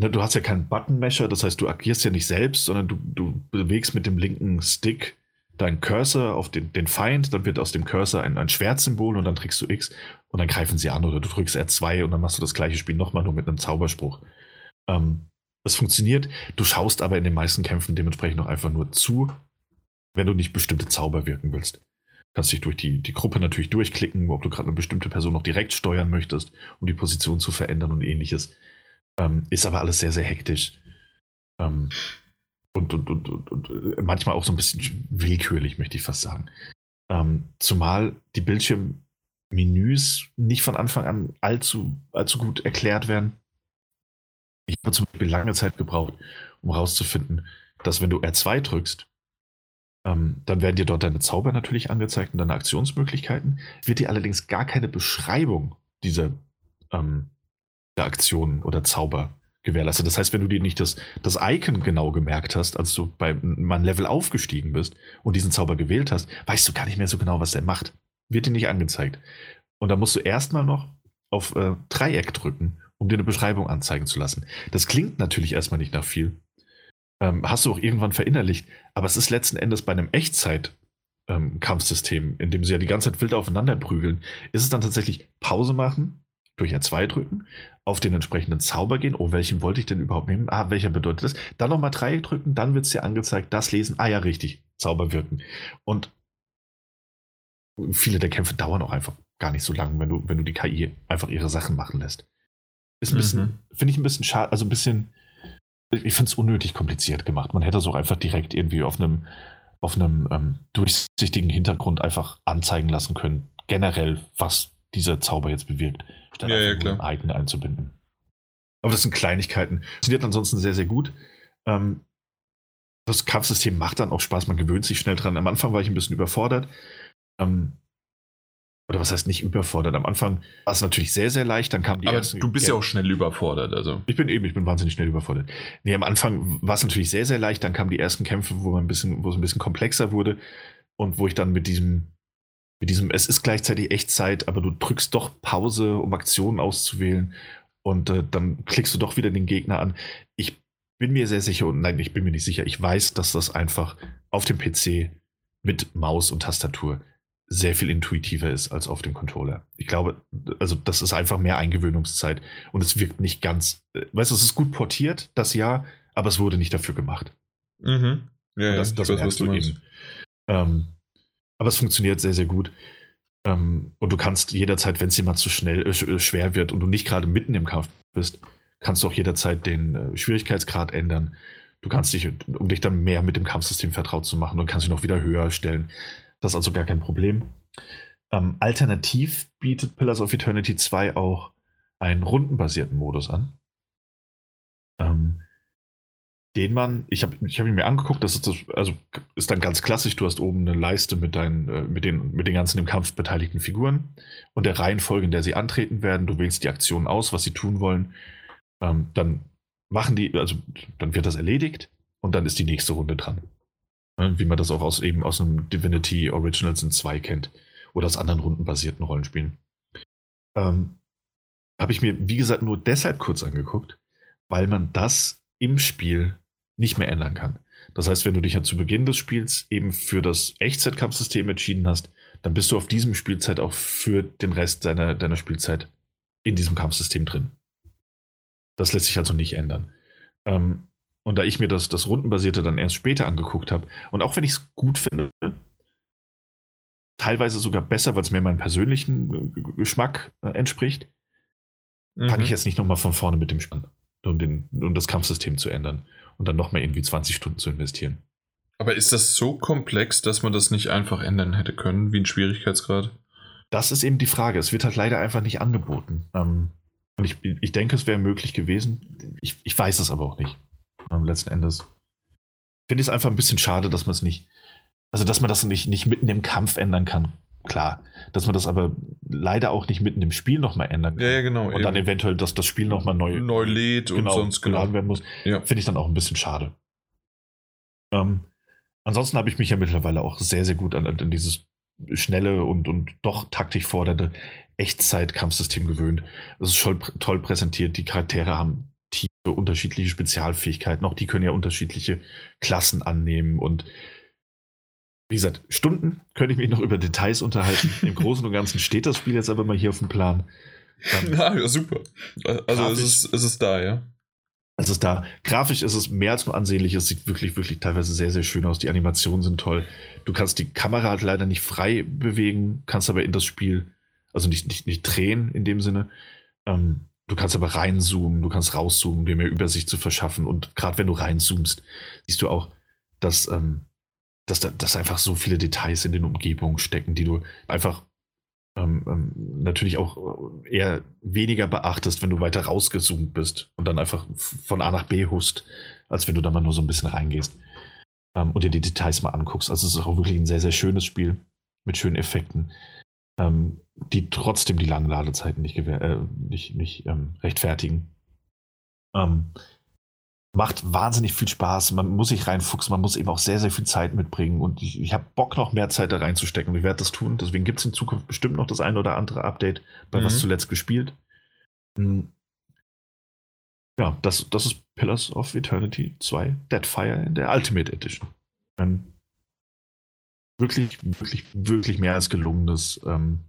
Ne, du hast ja keinen Button-Mesher, das heißt, du agierst ja nicht selbst, sondern du, du bewegst mit dem linken Stick deinen Cursor auf den, den Feind, dann wird aus dem Cursor ein, ein Schwertsymbol und dann drückst du X und dann greifen sie an oder du drückst R2 und dann machst du das gleiche Spiel nochmal nur mit einem Zauberspruch. Ähm, das funktioniert. Du schaust aber in den meisten Kämpfen dementsprechend noch einfach nur zu, wenn du nicht bestimmte Zauber wirken willst. Du kannst dich durch die, die Gruppe natürlich durchklicken, ob du gerade eine bestimmte Person noch direkt steuern möchtest, um die Position zu verändern und ähnliches. Ähm, ist aber alles sehr, sehr hektisch. Ähm, und, und, und, und, manchmal auch so ein bisschen willkürlich, möchte ich fast sagen. Ähm, zumal die Bildschirmmenüs nicht von Anfang an allzu, allzu gut erklärt werden. Ich habe zum Beispiel lange Zeit gebraucht, um herauszufinden, dass wenn du R2 drückst, ähm, dann werden dir dort deine Zauber natürlich angezeigt und deine Aktionsmöglichkeiten. Wird dir allerdings gar keine Beschreibung dieser ähm, der Aktionen oder Zauber gewährleistet. Das heißt, wenn du dir nicht das, das Icon genau gemerkt hast, als du beim ein Level aufgestiegen bist und diesen Zauber gewählt hast, weißt du gar nicht mehr so genau, was der macht. Wird dir nicht angezeigt. Und da musst du erstmal noch auf äh, Dreieck drücken um dir eine Beschreibung anzeigen zu lassen. Das klingt natürlich erstmal nicht nach viel. Ähm, hast du auch irgendwann verinnerlicht, aber es ist letzten Endes bei einem Echtzeit-Kampfsystem, ähm, in dem sie ja die ganze Zeit wild aufeinander prügeln, ist es dann tatsächlich Pause machen, durch R2 drücken, auf den entsprechenden Zauber gehen. Oh, welchen wollte ich denn überhaupt nehmen? Ah, welcher bedeutet das? Dann nochmal Dreieck drücken, dann wird es dir angezeigt, das lesen. Ah ja, richtig, Zauber wirken. Und viele der Kämpfe dauern auch einfach gar nicht so lang, wenn du, wenn du die KI einfach ihre Sachen machen lässt. Ist ein bisschen, mhm. finde ich ein bisschen schade, also ein bisschen, ich finde es unnötig kompliziert gemacht. Man hätte es auch einfach direkt irgendwie auf einem, auf einem ähm, durchsichtigen Hintergrund einfach anzeigen lassen können, generell, was dieser Zauber jetzt bewirkt, statt ja, ja, klar. ein Icon einzubinden. Aber das sind Kleinigkeiten. Funktioniert ansonsten sehr, sehr gut. Ähm, das Kampfsystem macht dann auch Spaß, man gewöhnt sich schnell dran. Am Anfang war ich ein bisschen überfordert. Ähm, oder was heißt nicht überfordert? Am Anfang war es natürlich sehr, sehr leicht, dann kam die Aber ersten, du bist ja, ja auch schnell überfordert, also. Ich bin eben, ich bin wahnsinnig schnell überfordert. Nee, am Anfang war es natürlich sehr, sehr leicht, dann kamen die ersten Kämpfe, wo man ein bisschen, wo es ein bisschen komplexer wurde und wo ich dann mit diesem, mit diesem, es ist gleichzeitig Echtzeit, aber du drückst doch Pause, um Aktionen auszuwählen und äh, dann klickst du doch wieder den Gegner an. Ich bin mir sehr sicher, und nein, ich bin mir nicht sicher, ich weiß, dass das einfach auf dem PC mit Maus und Tastatur sehr viel intuitiver ist als auf dem Controller. Ich glaube, also das ist einfach mehr Eingewöhnungszeit und es wirkt nicht ganz, äh, weißt du, es ist gut portiert, das ja, aber es wurde nicht dafür gemacht. Mhm. Ja, das, ja, das was merkst du eben. Ähm, aber es funktioniert sehr, sehr gut. Ähm, und du kannst jederzeit, wenn es dir mal zu schnell, äh, äh, schwer wird und du nicht gerade mitten im Kampf bist, kannst du auch jederzeit den äh, Schwierigkeitsgrad ändern. Du kannst dich, um dich dann mehr mit dem Kampfsystem vertraut zu machen, und kannst dich noch wieder höher stellen. Das ist also gar kein Problem. Ähm, alternativ bietet Pillars of Eternity 2 auch einen rundenbasierten Modus an. Ähm, den man, ich habe ich hab ihn mir angeguckt, das ist, das, also ist dann ganz klassisch, du hast oben eine Leiste mit, deinen, äh, mit, den, mit den ganzen im Kampf beteiligten Figuren und der Reihenfolge, in der sie antreten werden. Du wählst die Aktionen aus, was sie tun wollen. Ähm, dann machen die, also dann wird das erledigt und dann ist die nächste Runde dran. Ne, Wie man das auch aus eben aus einem Divinity Originals in 2 kennt oder aus anderen rundenbasierten Rollenspielen. Ähm, habe ich mir, wie gesagt, nur deshalb kurz angeguckt, weil man das im Spiel nicht mehr ändern kann. Das heißt, wenn du dich ja zu Beginn des Spiels eben für das Echtzeitkampfsystem entschieden hast, dann bist du auf diesem Spielzeit auch für den Rest deiner, deiner Spielzeit in diesem Kampfsystem drin. Das lässt sich also nicht ändern. Ähm, und da ich mir das, das Rundenbasierte dann erst später angeguckt habe, und auch wenn ich es gut finde, teilweise sogar besser, weil es mir meinem persönlichen Geschmack äh, entspricht, fange ich Mhm. jetzt nicht nochmal von vorne mit dem an, um, den, um das Kampfsystem zu ändern und dann nochmal irgendwie 20 Stunden zu investieren. Aber ist das so komplex, dass man das nicht einfach ändern hätte können, wie ein Schwierigkeitsgrad? Das ist eben die Frage. Es wird halt leider einfach nicht angeboten. Ähm, und ich, ich denke, es wäre möglich gewesen. Ich, ich weiß es aber auch nicht. Ähm, letzten Endes finde ich es einfach ein bisschen schade, dass man es nicht, also dass man das nicht, nicht mitten im Kampf ändern kann. Klar, dass man das aber leider auch nicht mitten im Spiel nochmal ändern kann. Ja, ja, genau. Und dann eben. eventuell, dass das Spiel nochmal neu, neu lädt und genau, sonst genau. geladen werden muss. Ja. Finde ich dann auch ein bisschen schade. Ähm, ansonsten habe ich mich ja mittlerweile auch sehr, sehr gut an, an dieses schnelle und, und doch taktisch fordernde Echtzeit-Kampfsystem gewöhnt. Es ist schon toll präsentiert. Die Charaktere haben tiefe, unterschiedliche Spezialfähigkeiten. Auch die können ja unterschiedliche Klassen annehmen. Und wie gesagt, Stunden könnte ich mich noch über Details unterhalten. Im Großen und Ganzen steht das Spiel jetzt aber mal hier auf dem Plan. Ähm, Ja, ja, super. Also es ist, es ist da, ja. Also es da, grafisch ist es mehr als nur ansehnlich. Es sieht wirklich, wirklich teilweise sehr, sehr schön aus. Die Animationen sind toll. Du kannst die Kamera halt leider nicht frei bewegen, kannst aber in das Spiel, also nicht, nicht, nicht drehen in dem Sinne. Ähm, du kannst aber reinzoomen, du kannst rauszoomen, dir mehr Übersicht zu verschaffen. Und gerade wenn du reinzoomst, siehst du auch, dass, ähm, dass, da, dass einfach so viele Details in den Umgebungen stecken, die du einfach ähm, ähm, natürlich auch eher weniger beachtest, wenn du weiter rausgezoomt bist und dann einfach von A nach B hust, als wenn du da mal nur so ein bisschen reingehst ähm, und dir die Details mal anguckst. Also es ist auch wirklich ein sehr, sehr schönes Spiel mit schönen Effekten, ähm, die trotzdem die langen Ladezeiten nicht, äh, nicht, nicht ähm, rechtfertigen. Macht wahnsinnig viel Spaß. Man muss sich reinfuchsen, man muss eben auch sehr, sehr viel Zeit mitbringen. Und ich, ich habe Bock, noch mehr Zeit da reinzustecken. Und ich werde das tun. Deswegen gibt es in Zukunft bestimmt noch das eine oder andere Update, bei was Mhm. zuletzt gespielt. Hm. Ja, das, das ist Pillars of Eternity 2 Deadfire in der Ultimate Edition. Ein wirklich, wirklich, wirklich mehr als gelungenes ähm,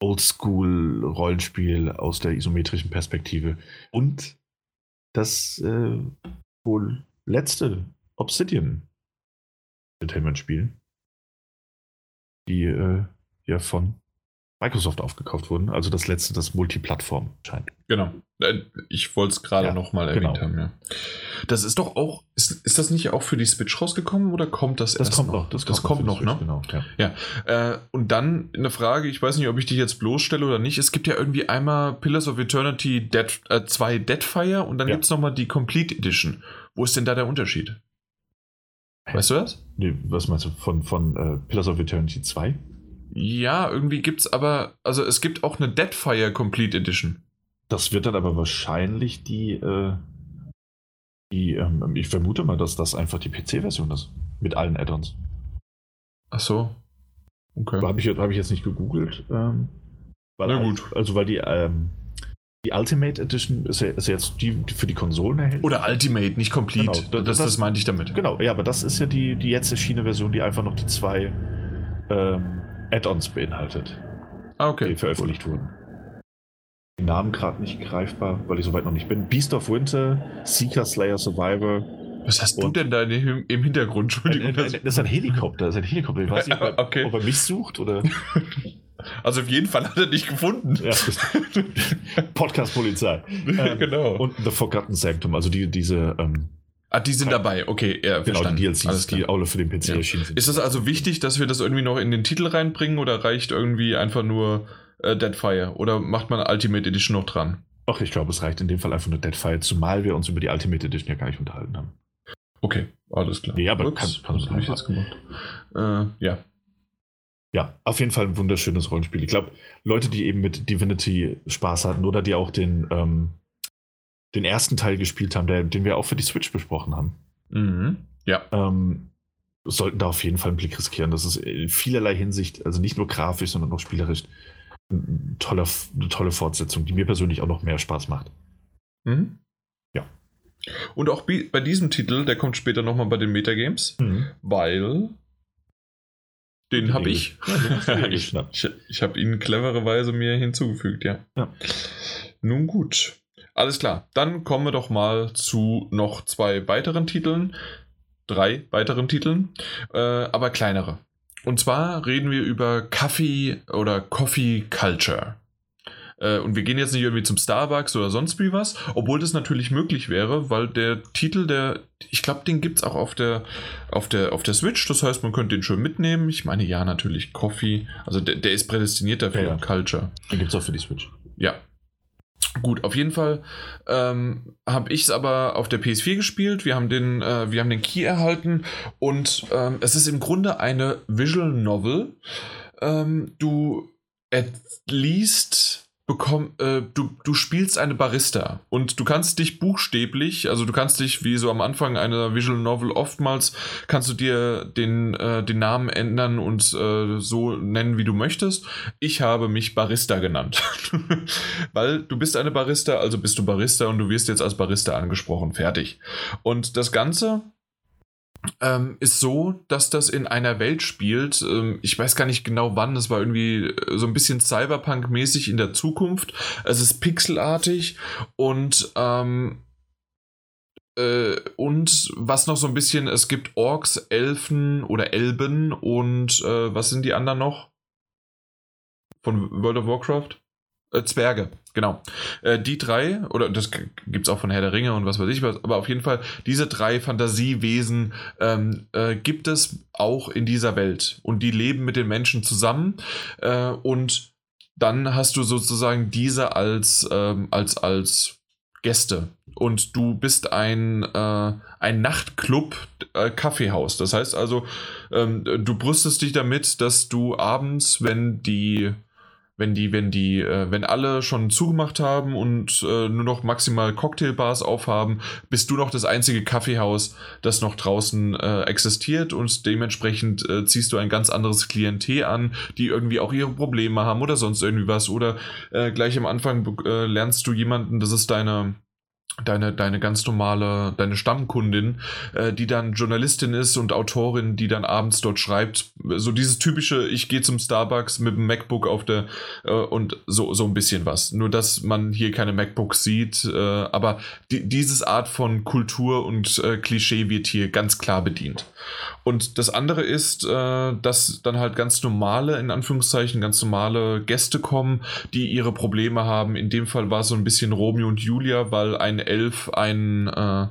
Oldschool-Rollenspiel aus der isometrischen Perspektive. Und das äh, wohl letzte Obsidian Entertainment-Spiel, die äh, ja von Microsoft aufgekauft wurden. Also das letzte, das Multiplattform scheint. Genau. Äh, Ich wollte es gerade Ja, noch mal erwähnt genau. haben, ja. Das ist doch auch, ist, ist das nicht auch für die Switch rausgekommen oder kommt das, Das erst kommt noch. Das, Das kommt für noch, ne? Switch, Genau, ja. Äh, und dann eine Frage, ich weiß nicht, ob ich die jetzt bloßstelle oder nicht. Es gibt ja irgendwie einmal Pillars of Eternity Dead, äh, 2 Deadfire und dann Ja. gibt es nochmal die Complete Edition. Wo ist denn da der Unterschied? Weißt du das? Nee, was meinst du von, von äh, Pillars of Eternity 2? Ja, irgendwie gibt es aber, also es gibt auch eine Deadfire Complete Edition. Das wird dann aber wahrscheinlich die, äh, die ähm, ich vermute mal, dass das einfach die PC-Version ist. Mit allen Add-ons. Ach so. Okay. Habe ich, hab ich jetzt nicht gegoogelt. Ähm, weil, Na gut. Also, weil die, ähm, Die Ultimate Edition ist, ja, ist jetzt die, die, für die Konsolen erhältlich. Oder Ultimate, nicht Complete. Genau, das, das, das, meinte ich damit. Genau, ja, aber das ist ja die, die jetzt erschienene Version, die einfach noch die zwei ähm, Add-ons beinhaltet. Ah, okay. Die veröffentlicht cool. wurden. Die Namen gerade nicht greifbar, weil ich soweit noch nicht bin. Beast of Winter, Seeker Slayer Survivor. Was hast du denn da im Hintergrund? Entschuldigung. Das ist ein Helikopter. Das ist ein Helikopter. Ich weiß nicht, ob, okay. ob er mich sucht oder. Also auf jeden Fall hat er dich gefunden. Ja, Podcast-Polizei. ähm, genau. Und The Forgotten Sanctum, also die, diese. Ähm, ah, die sind dabei, okay, ja, genau, verstanden. die DLCs, die alle für den PC ja. erschienen sind. Ist es also wichtig, dass wir das irgendwie noch in den Titel reinbringen oder reicht irgendwie einfach nur äh, Deadfire? Oder macht man Ultimate Edition noch dran? Ach, ich glaube, es reicht in dem Fall einfach nur Deadfire, zumal wir uns über die Ultimate Edition ja gar nicht unterhalten haben. Okay, alles klar. Nee, aber Ups, kann, kann was ich jetzt gemacht? Äh, ja, ja, auf jeden Fall ein wunderschönes Rollenspiel. Ich glaube, Leute, die eben mit Divinity Spaß hatten oder die auch den, ähm, den ersten Teil gespielt haben, der, den wir auch für die Switch besprochen haben, mhm. ja. Ähm, sollten da auf jeden Fall einen Blick riskieren. Das ist in vielerlei Hinsicht, also nicht nur grafisch, sondern auch spielerisch, eine tolle, eine tolle Fortsetzung, die mir persönlich auch noch mehr Spaß macht. Mhm. Ja. Und auch bei diesem Titel, der kommt später nochmal bei den Metagames, mhm. weil den habe ich. Ja, ich. ich, ich habe ihn clevererweise mir hinzugefügt, ja. ja. Nun gut. Alles klar. Dann kommen wir doch mal zu noch zwei weiteren Titeln. Drei weiteren Titeln, äh, aber kleinere. Und zwar reden wir über Kaffee oder Coffee Culture. Äh, und wir gehen jetzt nicht irgendwie zum Starbucks oder sonst wie was, obwohl das natürlich möglich wäre, weil der Titel, der, ich glaube, den gibt es auch auf der, auf, der, auf der Switch. Das heißt, man könnte den schon mitnehmen. Ich meine, ja, natürlich Coffee. Also der, der ist prädestiniert dafür, ja, ja. Culture. Den gibt es auch für die Switch. Ja, Gut, auf jeden Fall ähm, habe ich es aber auf der PS4 gespielt. Wir haben den, äh, wir haben den Key erhalten und ähm, es ist im Grunde eine Visual Novel. Ähm, du liest bekomm, äh, du, du spielst eine Barista und du kannst dich buchstäblich, also du kannst dich wie so am Anfang einer Visual Novel oftmals, kannst du dir den, äh, den Namen ändern und äh, so nennen, wie du möchtest. Ich habe mich Barista genannt, weil du bist eine Barista, also bist du Barista und du wirst jetzt als Barista angesprochen. Fertig. Und das Ganze ähm, ist so, dass das in einer Welt spielt. Ähm, ich weiß gar nicht genau wann. Das war irgendwie äh, so ein bisschen Cyberpunk-mäßig in der Zukunft. Es ist pixelartig und ähm, äh, und was noch so ein bisschen, es gibt Orks, Elfen oder Elben und äh, was sind die anderen noch? Von World of Warcraft? Äh, Zwerge, genau. Äh, die drei, oder das gibt es auch von Herr der Ringe und was weiß ich was, aber auf jeden Fall, diese drei Fantasiewesen ähm, äh, gibt es auch in dieser Welt. Und die leben mit den Menschen zusammen. Äh, und dann hast du sozusagen diese als, ähm, als, als Gäste. Und du bist ein, äh, ein Nachtclub, äh, Kaffeehaus. Das heißt also, ähm, du brüstest dich damit, dass du abends, wenn die wenn die, wenn die, äh, wenn alle schon zugemacht haben und äh, nur noch maximal Cocktailbars aufhaben, bist du noch das einzige Kaffeehaus, das noch draußen äh, existiert und dementsprechend äh, ziehst du ein ganz anderes Klientel an, die irgendwie auch ihre Probleme haben oder sonst irgendwie was oder äh, gleich am Anfang äh, lernst du jemanden, das ist deine deine, deine ganz normale, deine Stammkundin, äh, die dann Journalistin ist und Autorin, die dann abends dort schreibt. So dieses typische, ich gehe zum Starbucks mit dem MacBook auf der äh, und so, so ein bisschen was. Nur, dass man hier keine MacBooks sieht, äh, aber die, dieses Art von Kultur und äh, Klischee wird hier ganz klar bedient. Und das andere ist, äh, dass dann halt ganz normale, in Anführungszeichen, ganz normale Gäste kommen, die ihre Probleme haben. In dem Fall war es so ein bisschen Romeo und Julia, weil ein Elf ein, äh,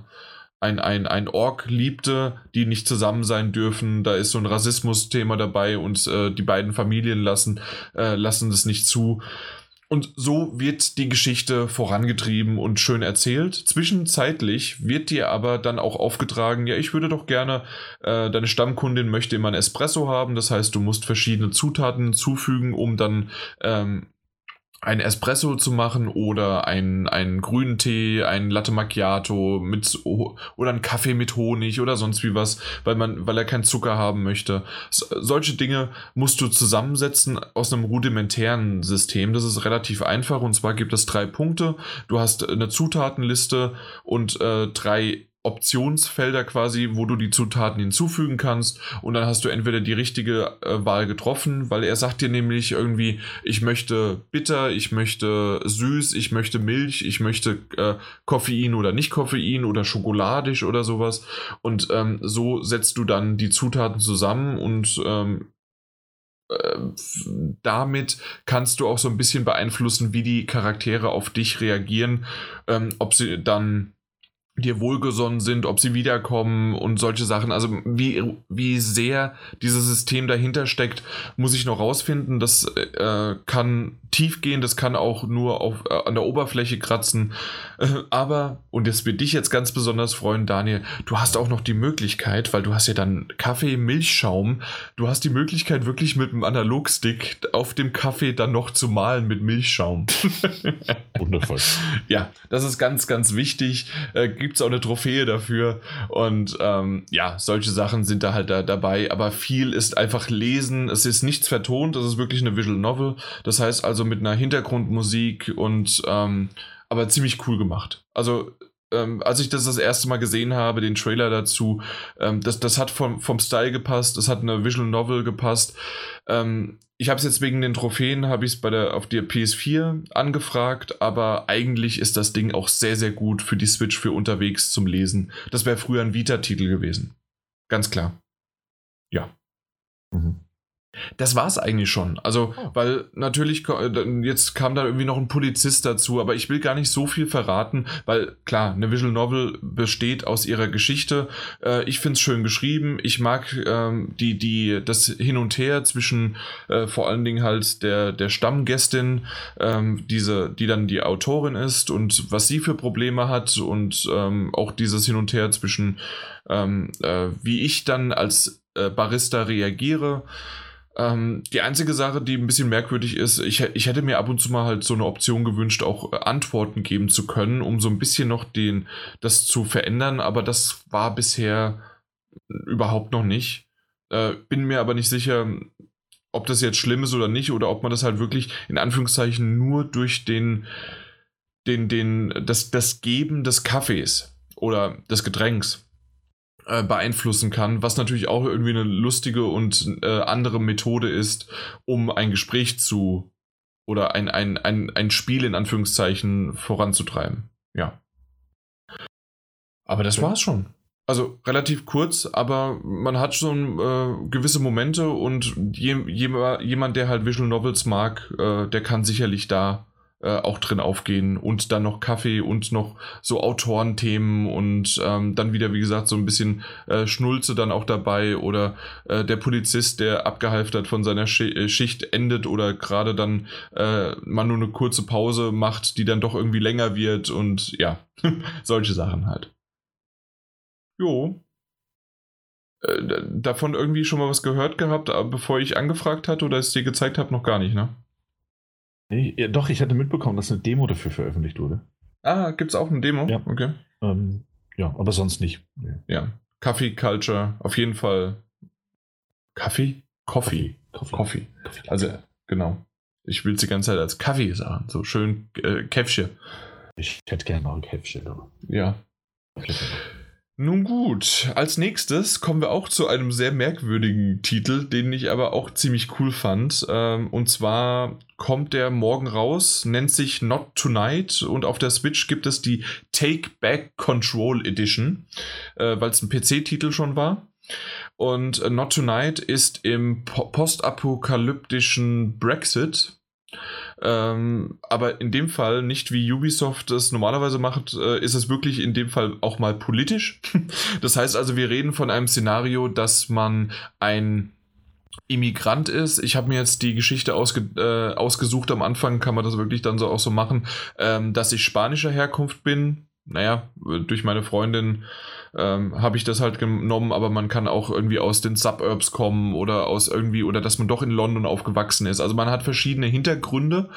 ein, ein, ein Ork liebte, die nicht zusammen sein dürfen. Da ist so ein Rassismus-Thema dabei und äh, die beiden Familien lassen, äh, lassen das nicht zu. Und so wird die Geschichte vorangetrieben und schön erzählt. Zwischenzeitlich wird dir aber dann auch aufgetragen, ja, ich würde doch gerne, äh, deine Stammkundin möchte immer ein Espresso haben. Das heißt, du musst verschiedene Zutaten zufügen, um dann ähm, ein Espresso zu machen oder einen, einen grünen Tee, einen Latte Macchiato mit oder einen Kaffee mit Honig oder sonst wie was, weil man, weil er keinen Zucker haben möchte. So, solche Dinge musst du zusammensetzen aus einem rudimentären System. Das ist relativ einfach und zwar gibt es drei Punkte. Du hast eine Zutatenliste und äh, drei Optionsfelder quasi, wo du die Zutaten hinzufügen kannst. Und dann hast du entweder die richtige äh, Wahl getroffen, weil er sagt dir nämlich irgendwie, ich möchte bitter, ich möchte süß, ich möchte Milch, ich möchte äh, Koffein oder nicht Koffein oder schokoladisch oder sowas. Und ähm, so setzt du dann die Zutaten zusammen und ähm, äh, damit kannst du auch so ein bisschen beeinflussen, wie die Charaktere auf dich reagieren, ähm, ob sie dann dir wohlgesonnen sind, ob sie wiederkommen und solche Sachen. Also wie, wie sehr dieses System dahinter steckt, muss ich noch rausfinden. Das äh, kann tief gehen, das kann auch nur auf, äh, an der Oberfläche kratzen. Äh, aber, und das wird dich jetzt ganz besonders freuen, Daniel, du hast auch noch die Möglichkeit, weil du hast ja dann Kaffee, Milchschaum, du hast die Möglichkeit wirklich mit einem Analogstick auf dem Kaffee dann noch zu malen mit Milchschaum. Wundervoll. Ja, das ist ganz, ganz wichtig. Äh, Gibt es auch eine Trophäe dafür. Und ähm, ja, solche Sachen sind da halt da, dabei. Aber viel ist einfach lesen. Es ist nichts vertont, das ist wirklich eine Visual Novel. Das heißt also, also mit einer Hintergrundmusik und ähm, aber ziemlich cool gemacht. Also ähm, als ich das das erste Mal gesehen habe, den Trailer dazu, ähm, das, das hat vom, vom Style gepasst, das hat eine Visual Novel gepasst. Ähm, ich habe es jetzt wegen den Trophäen, habe ich es bei der auf der PS4 angefragt, aber eigentlich ist das Ding auch sehr, sehr gut für die Switch für unterwegs zum Lesen. Das wäre früher ein Vita-Titel gewesen. Ganz klar. Ja. Mhm. Das war es eigentlich schon. Also, oh. weil natürlich, jetzt kam da irgendwie noch ein Polizist dazu, aber ich will gar nicht so viel verraten, weil klar, eine Visual Novel besteht aus ihrer Geschichte. Äh, ich finde es schön geschrieben. Ich mag ähm, die, die, das Hin und Her zwischen äh, vor allen Dingen halt der, der Stammgästin, ähm, diese, die dann die Autorin ist und was sie für Probleme hat und ähm, auch dieses Hin und Her zwischen, ähm, äh, wie ich dann als äh, Barista reagiere. Ähm, die einzige Sache, die ein bisschen merkwürdig ist, ich, ich hätte mir ab und zu mal halt so eine Option gewünscht, auch äh, Antworten geben zu können, um so ein bisschen noch den, das zu verändern, aber das war bisher überhaupt noch nicht. Äh, bin mir aber nicht sicher, ob das jetzt schlimm ist oder nicht, oder ob man das halt wirklich in Anführungszeichen nur durch den, den, den, das, das Geben des Kaffees oder des Getränks äh, beeinflussen kann, was natürlich auch irgendwie eine lustige und äh, andere Methode ist, um ein Gespräch zu oder ein, ein, ein, ein Spiel in Anführungszeichen voranzutreiben. Ja. Aber das war's schon. Also relativ kurz, aber man hat schon äh, gewisse Momente und je, je, jemand, der halt Visual Novels mag, äh, der kann sicherlich da äh, auch drin aufgehen und dann noch Kaffee und noch so Autorenthemen und ähm, dann wieder, wie gesagt, so ein bisschen äh, Schnulze dann auch dabei oder äh, der Polizist, der abgehalftert von seiner Sch äh, Schicht endet oder gerade dann äh, man nur eine kurze Pause macht, die dann doch irgendwie länger wird und ja, solche Sachen halt. Jo, davon irgendwie schon mal was gehört gehabt, bevor ich angefragt hatte oder es dir gezeigt habe, noch gar nicht, ne? Nee, ja, doch, ich hatte mitbekommen, dass eine Demo dafür veröffentlicht wurde. Ah, gibt es auch eine Demo? Ja. Okay. Ähm, ja, aber sonst nicht. Nee. Ja. Kaffee Culture, auf jeden Fall. Kaffee? Coffee. Coffee. Coffee. Coffee. Also, genau. Ich will es die ganze Zeit als Kaffee sagen. So schön äh, Käffchen. Ich hätte gerne noch ein Käffchen. Ja. Nun gut, als nächstes kommen wir auch zu einem sehr merkwürdigen Titel, den ich aber auch ziemlich cool fand. Ähm, und zwar kommt der morgen raus, nennt sich Not Tonight und auf der Switch gibt es die Take Back Control Edition, äh, weil es ein PC-Titel schon war. Und äh, Not Tonight ist im postapokalyptischen Brexit ähm, aber in dem Fall nicht wie Ubisoft es normalerweise macht, äh, ist es wirklich in dem Fall auch mal politisch. das heißt also, wir reden von einem Szenario, dass man ein Immigrant ist. Ich habe mir jetzt die Geschichte ausge, äh, ausgesucht. Am Anfang kann man das wirklich dann so auch so machen, ähm, dass ich spanischer Herkunft bin naja, durch meine Freundin ähm, habe ich das halt genommen, aber man kann auch irgendwie aus den Suburbs kommen oder aus irgendwie, oder dass man doch in London aufgewachsen ist. Also man hat verschiedene Hintergründe.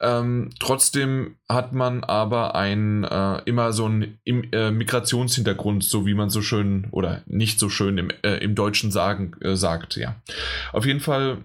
Ähm, trotzdem hat man aber ein äh, immer so einen äh, Migrationshintergrund, so wie man so schön oder nicht so schön im, äh, im Deutschen sagen, äh, sagt, ja. Auf jeden Fall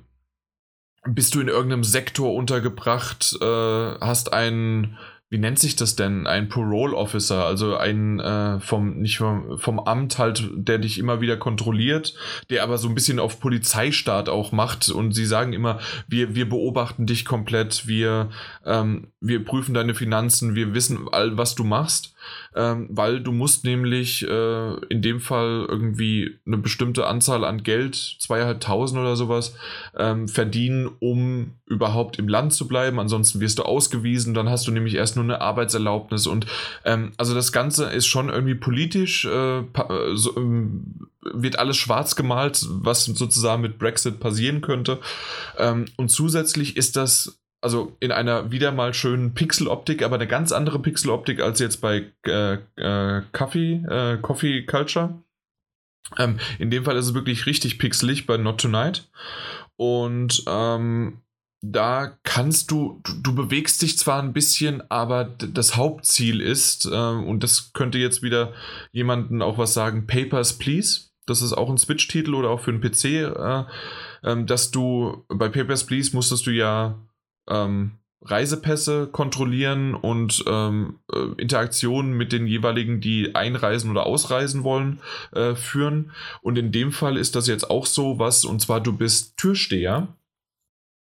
bist du in irgendeinem Sektor untergebracht, äh, hast einen wie nennt sich das denn? Ein Parole Officer, also ein äh, vom, nicht vom, vom Amt halt, der dich immer wieder kontrolliert, der aber so ein bisschen auf Polizeistaat auch macht und sie sagen immer, wir, wir beobachten dich komplett, wir, ähm, wir prüfen deine Finanzen, wir wissen all, was du machst ähm, weil du musst nämlich äh, in dem Fall irgendwie eine bestimmte Anzahl an Geld, zweieinhalbtausend oder sowas, ähm, verdienen, um überhaupt im Land zu bleiben. Ansonsten wirst du ausgewiesen, dann hast du nämlich erst nur eine Arbeitserlaubnis und ähm, also das Ganze ist schon irgendwie politisch, äh, so, ähm, wird alles schwarz gemalt, was sozusagen mit Brexit passieren könnte. Ähm, und zusätzlich ist das also in einer wieder mal schönen Pixeloptik, aber eine ganz andere Pixeloptik als jetzt bei äh, äh, Coffee, äh, Coffee Culture. Ähm, in dem Fall ist es wirklich richtig pixelig bei Not Tonight. Und ähm, da kannst du, du, du, bewegst dich zwar ein bisschen, aber das Hauptziel ist, äh, und das könnte jetzt wieder jemanden auch was sagen, Papers, Please. Das ist auch ein Switch-Titel oder auch für einen PC, äh, äh, dass du bei Papers, Please musstest du ja ähm, Reisepässe kontrollieren und ähm, äh, Interaktionen mit den jeweiligen, die einreisen oder ausreisen wollen, äh, führen. Und in dem Fall ist das jetzt auch so was, und zwar du bist Türsteher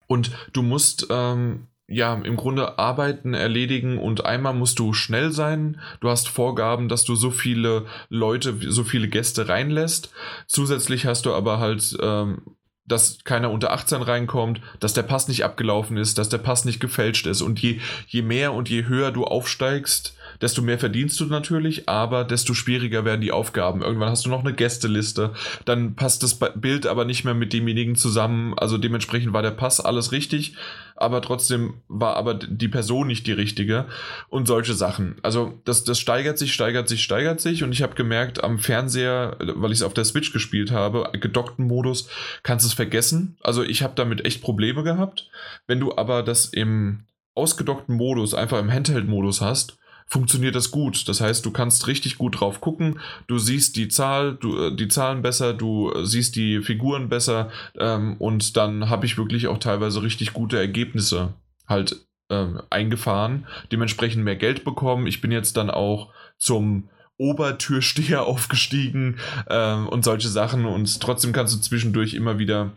und du musst ähm, ja, im Grunde Arbeiten erledigen und einmal musst du schnell sein. Du hast Vorgaben, dass du so viele Leute, so viele Gäste reinlässt. Zusätzlich hast du aber halt ähm, dass keiner unter 18 reinkommt, dass der Pass nicht abgelaufen ist, dass der Pass nicht gefälscht ist. Und je, je mehr und je höher du aufsteigst, desto mehr verdienst du natürlich, aber desto schwieriger werden die Aufgaben. Irgendwann hast du noch eine Gästeliste, dann passt das Bild aber nicht mehr mit demjenigen zusammen. Also dementsprechend war der Pass alles richtig, aber trotzdem war aber die Person nicht die richtige und solche Sachen. Also das, das steigert sich, steigert sich, steigert sich und ich habe gemerkt, am Fernseher, weil ich es auf der Switch gespielt habe, gedockten Modus, kannst es vergessen. Also ich habe damit echt Probleme gehabt. Wenn du aber das im ausgedockten Modus, einfach im Handheld-Modus hast, funktioniert das gut. Das heißt, du kannst richtig gut drauf gucken, du siehst die Zahl, du, äh, die Zahlen besser, du äh, siehst die Figuren besser ähm, und dann habe ich wirklich auch teilweise richtig gute Ergebnisse halt ähm, eingefahren, dementsprechend mehr Geld bekommen. Ich bin jetzt dann auch zum Obertürsteher aufgestiegen ähm, und solche Sachen und trotzdem kannst du zwischendurch immer wieder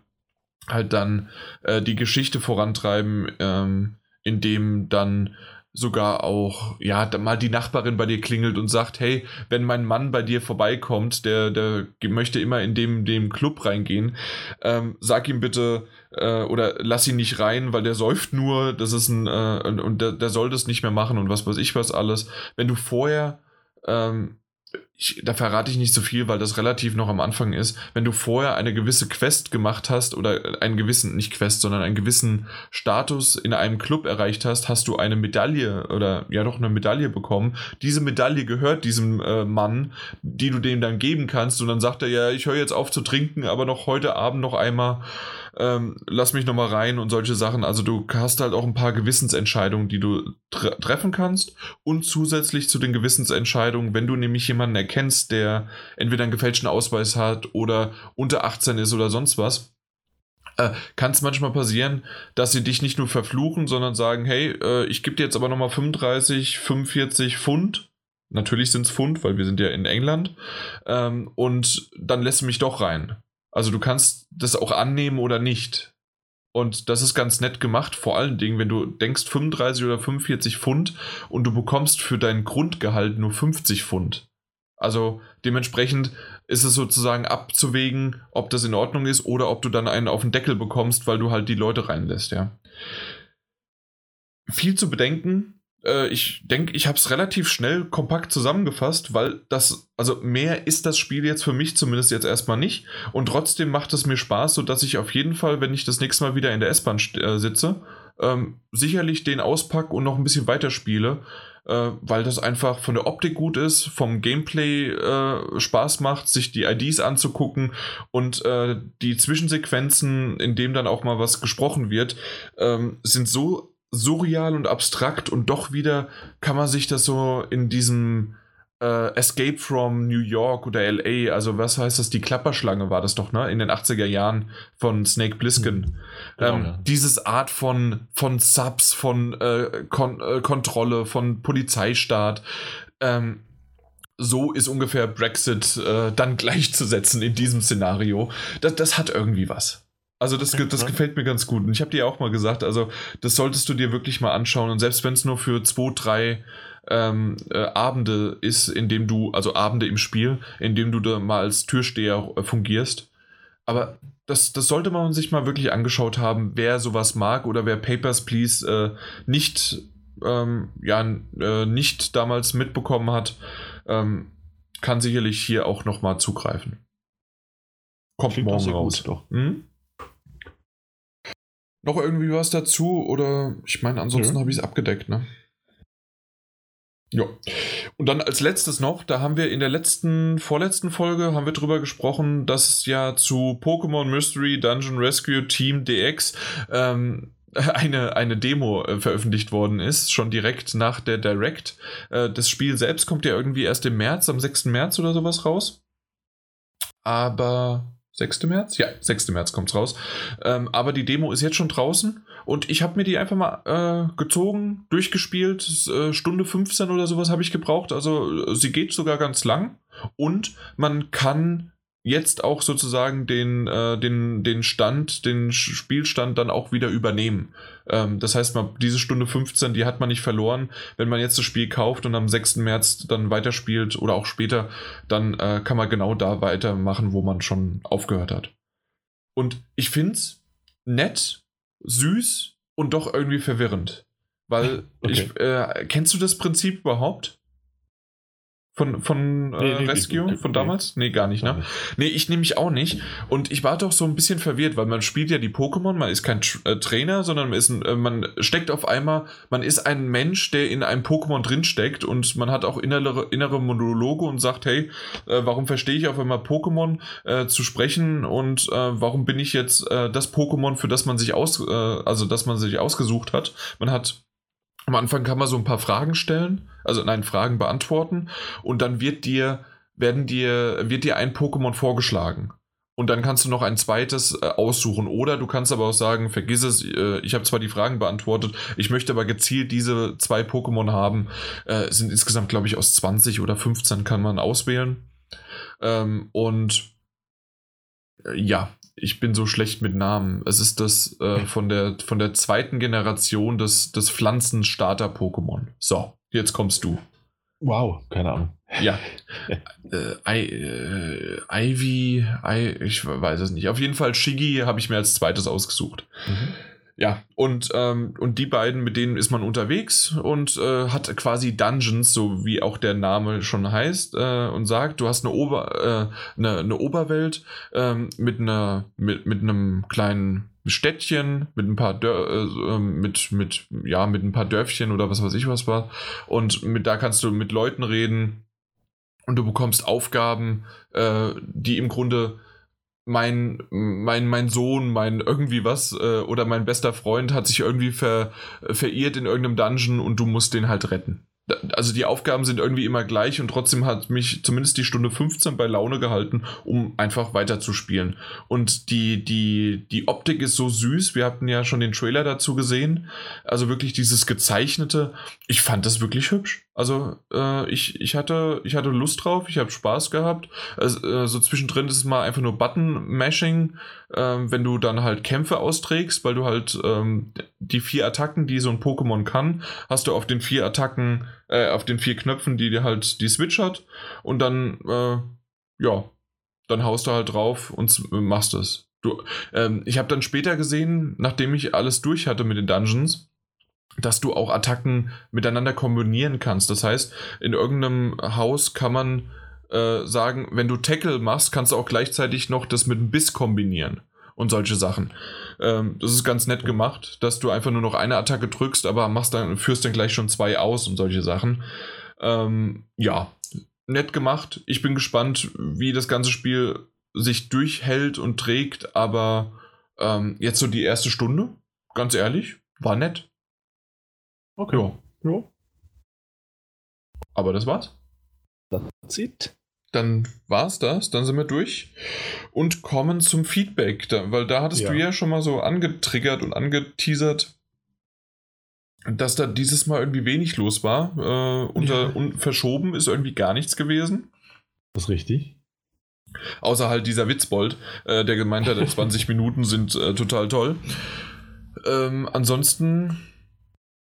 halt dann äh, die Geschichte vorantreiben, ähm, indem dann sogar auch, ja, mal die Nachbarin bei dir klingelt und sagt, hey, wenn mein Mann bei dir vorbeikommt, der, der möchte immer in dem, dem Club reingehen, ähm, sag ihm bitte, äh, oder lass ihn nicht rein, weil der säuft nur, das ist ein, äh, und, und der, der soll das nicht mehr machen und was weiß ich was alles. Wenn du vorher ähm, ich, da verrate ich nicht so viel, weil das relativ noch am Anfang ist. Wenn du vorher eine gewisse Quest gemacht hast oder einen gewissen, nicht Quest, sondern einen gewissen Status in einem Club erreicht hast, hast du eine Medaille oder ja doch eine Medaille bekommen. Diese Medaille gehört diesem äh, Mann, die du dem dann geben kannst und dann sagt er, ja, ich höre jetzt auf zu trinken, aber noch heute Abend noch einmal ähm, lass mich nochmal rein und solche Sachen. Also du hast halt auch ein paar Gewissensentscheidungen, die du tre treffen kannst und zusätzlich zu den Gewissensentscheidungen, wenn du nämlich jemanden erkennst, der entweder einen gefälschten Ausweis hat oder unter 18 ist oder sonst was, äh, kann es manchmal passieren, dass sie dich nicht nur verfluchen, sondern sagen, hey, äh, ich gebe dir jetzt aber nochmal 35, 45 Pfund. Natürlich sind es Pfund, weil wir sind ja in England. Ähm, und dann lässt du mich doch rein. Also du kannst das auch annehmen oder nicht. Und das ist ganz nett gemacht, vor allen Dingen, wenn du denkst 35 oder 45 Pfund und du bekommst für dein Grundgehalt nur 50 Pfund. Also dementsprechend ist es sozusagen abzuwägen, ob das in Ordnung ist oder ob du dann einen auf den Deckel bekommst, weil du halt die Leute reinlässt, ja. Viel zu bedenken, äh, ich denke, ich habe es relativ schnell kompakt zusammengefasst, weil das, also mehr ist das Spiel jetzt für mich zumindest jetzt erstmal nicht. Und trotzdem macht es mir Spaß, sodass ich auf jeden Fall, wenn ich das nächste Mal wieder in der S-Bahn äh, sitze, ähm, sicherlich den auspacke und noch ein bisschen weiterspiele. äh, weil das einfach von der Optik gut ist, vom Gameplay äh, Spaß macht, sich die IDs anzugucken und äh, die Zwischensequenzen, in dem dann auch mal was gesprochen wird, ähm, sind so surreal und abstrakt und doch wieder kann man sich das so in diesem äh, Escape from New York oder LA, also was heißt das, die Klapperschlange war das doch, ne? In den 80er Jahren von Snake Plissken. Mhm. Genau, ähm, ja. Dieses Art von, von Subs, von äh, Kon äh, Kontrolle, von Polizeistaat. Ähm, so ist ungefähr Brexit äh, dann gleichzusetzen in diesem Szenario. Das, das hat irgendwie was. Also das, das gefällt mir ganz gut. Und ich habe dir auch mal gesagt, also das solltest du dir wirklich mal anschauen. Und selbst wenn es nur für zwei, drei ähm, äh, Abende ist, in dem du, also Abende im Spiel, in dem du da mal als Türsteher äh, fungierst. Aber das, das sollte man sich mal wirklich angeschaut haben, wer sowas mag oder wer Papers, Please äh, nicht, ähm, ja, äh, nicht damals mitbekommen hat, ähm, kann sicherlich hier auch nochmal zugreifen. Kommt Klingt morgen raus. Doch. Hm? Noch irgendwie was dazu oder ich meine, ansonsten ja. habe ich es abgedeckt, ne? Ja. Und dann als letztes noch, da haben wir in der letzten, vorletzten Folge, haben wir drüber gesprochen, dass ja zu Pokémon Mystery Dungeon Rescue Team DX ähm, eine, eine Demo äh, veröffentlicht worden ist, schon direkt nach der Direct. Äh, das Spiel selbst kommt ja irgendwie erst im März, am 6. März oder sowas raus. Aber 6. März? Ja, 6. März kommt es raus. Ähm, aber die Demo ist jetzt schon draußen und ich habe mir die einfach mal äh, gezogen, durchgespielt. Äh, Stunde 15 oder sowas habe ich gebraucht. Also äh, sie geht sogar ganz lang und man kann jetzt auch sozusagen den, äh, den, den Stand, den Spielstand dann auch wieder übernehmen. Ähm, das heißt, man, diese Stunde 15, die hat man nicht verloren. Wenn man jetzt das Spiel kauft und am 6. März dann weiterspielt oder auch später, dann äh, kann man genau da weitermachen, wo man schon aufgehört hat. Und ich finde es nett, süß und doch irgendwie verwirrend. Weil okay. ich, äh, kennst du das Prinzip überhaupt? Von, von äh, nee, Rescue, nee, von damals? Nee, gar nicht, ne? Nee, ich nehme mich auch nicht. Und ich war doch so ein bisschen verwirrt, weil man spielt ja die Pokémon, man ist kein äh, Trainer, sondern man, ist ein, äh, man steckt auf einmal, man ist ein Mensch, der in einem Pokémon drinsteckt und man hat auch innere, innere Monologe und sagt, hey, äh, warum verstehe ich auf einmal Pokémon äh, zu sprechen und äh, warum bin ich jetzt das Pokémon, für das man sich aus, also das man sich ausgesucht hat? Man hat am Anfang kann man so ein paar Fragen stellen, also nein, Fragen beantworten und dann wird dir, werden dir, wird dir ein Pokémon vorgeschlagen. Und dann kannst du noch ein zweites äh, aussuchen. Oder du kannst aber auch sagen, vergiss es, äh, ich habe zwar die Fragen beantwortet, ich möchte aber gezielt diese zwei Pokémon haben. Äh, sind insgesamt, glaube ich, aus 20 oder 15 kann man auswählen. Ähm, und ja, ich bin so schlecht mit Namen. Es ist das äh, von, der, von der zweiten Generation des, des Pflanzenstarter-Pokémon. So, jetzt kommst du. Wow, keine Ahnung. Ja. äh, I, äh, Ivy, I, ich weiß es nicht. Auf jeden Fall Shiggy habe ich mir als zweites ausgesucht. Mhm. Ja, und, ähm, und die beiden, mit denen ist man unterwegs und äh, hat quasi Dungeons, so wie auch der Name schon heißt, äh, und sagt, du hast eine, Ober, äh, eine, eine Oberwelt ähm, mit, einer, mit, mit einem kleinen Städtchen, mit ein paar Dör äh, ähm, mit, mit, ja, mit ein paar Dörfchen oder was weiß ich was war. Und mit, da kannst du mit Leuten reden und du bekommst Aufgaben, äh, die im Grunde mein, mein, mein Sohn, mein irgendwie was äh, oder mein bester Freund hat sich irgendwie ver, verirrt in irgendeinem Dungeon und du musst den halt retten also die Aufgaben sind irgendwie immer gleich und trotzdem hat mich zumindest die Stunde 15 bei Laune gehalten, um einfach weiterzuspielen. Und die, die, die Optik ist so süß. Wir hatten ja schon den Trailer dazu gesehen. Also wirklich dieses gezeichnete. Ich fand das wirklich hübsch. Also äh, ich, ich, hatte, ich hatte Lust drauf, ich habe Spaß gehabt. Also, äh, so zwischendrin ist es mal einfach nur Button-Mashing, äh, wenn du dann halt Kämpfe austrägst, weil du halt ähm, die vier Attacken, die so ein Pokémon kann, hast du auf den vier Attacken, äh, auf den vier Knöpfen, die dir halt die Switch hat. Und dann, äh, ja, dann haust du halt drauf und machst es. Du, ähm, ich habe dann später gesehen, nachdem ich alles durch hatte mit den Dungeons, dass du auch Attacken miteinander kombinieren kannst. Das heißt, in irgendeinem Haus kann man äh, sagen, wenn du Tackle machst, kannst du auch gleichzeitig noch das mit einem Biss kombinieren und solche Sachen. Ähm, das ist ganz nett gemacht, dass du einfach nur noch eine Attacke drückst, aber machst dann, führst dann gleich schon zwei aus und solche Sachen. Ähm, ja, nett gemacht. Ich bin gespannt, wie das ganze Spiel sich durchhält und trägt, aber ähm, jetzt so die erste Stunde, ganz ehrlich, war nett. Okay. Ja. ja. Aber das war's. That's it. Dann war's das, dann sind wir durch und kommen zum Feedback, da, weil da hattest ja. du ja schon mal so angetriggert und angeteasert, dass da dieses Mal irgendwie wenig los war. Äh, unter, ja. und verschoben ist irgendwie gar nichts gewesen. Das ist richtig. Außer halt dieser Witzbold, äh, der gemeint hat, 20 Minuten sind äh, total toll. Ähm, ansonsten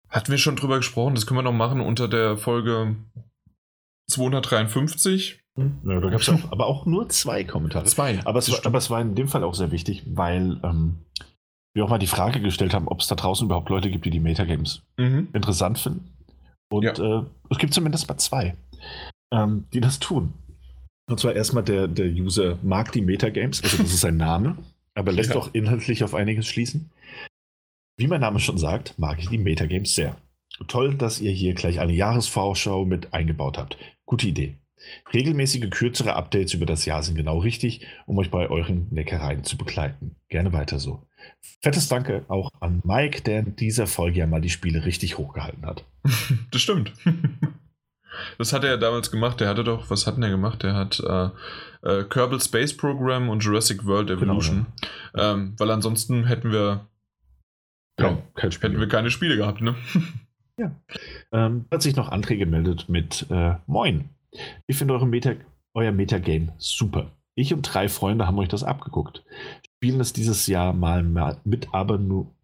hatten wir schon drüber gesprochen, das können wir noch machen unter der Folge 253. Hm, ja, da gab es auch, aber auch nur zwei Kommentare. Zwei. Aber es, war, aber es war in dem Fall auch sehr wichtig, weil ähm, wir auch mal die Frage gestellt haben, ob es da draußen überhaupt Leute gibt, die die Metagames mhm. interessant finden. Und ja. äh, es gibt zumindest mal zwei, ähm, die das tun. Und zwar erstmal der, der User mag die Metagames, also das ist sein Name, aber lässt ja. auch inhaltlich auf einiges schließen. Wie mein Name schon sagt, mag ich die Metagames sehr. Toll, dass ihr hier gleich eine Jahresvorschau mit eingebaut habt. Gute Idee. Regelmäßige kürzere Updates über das Jahr sind genau richtig, um euch bei euren Neckereien zu begleiten. Gerne weiter so. Fettes Danke auch an Mike, der in dieser Folge ja mal die Spiele richtig hochgehalten hat. Das stimmt. Das hat er ja damals gemacht. Der hatte doch, was hat er gemacht? Der hat äh, äh, Kerbal Space Program und Jurassic World genau, Evolution. Genau, ähm, weil ansonsten hätten wir, ja, kein hätten wir keine Spiele gehabt, ne? Ja. Ähm, hat sich noch André gemeldet mit äh, Moin. Ich finde eure Meta, euer Metagame super. Ich und drei Freunde haben euch das abgeguckt. Spielen es dieses Jahr mal mit aber nur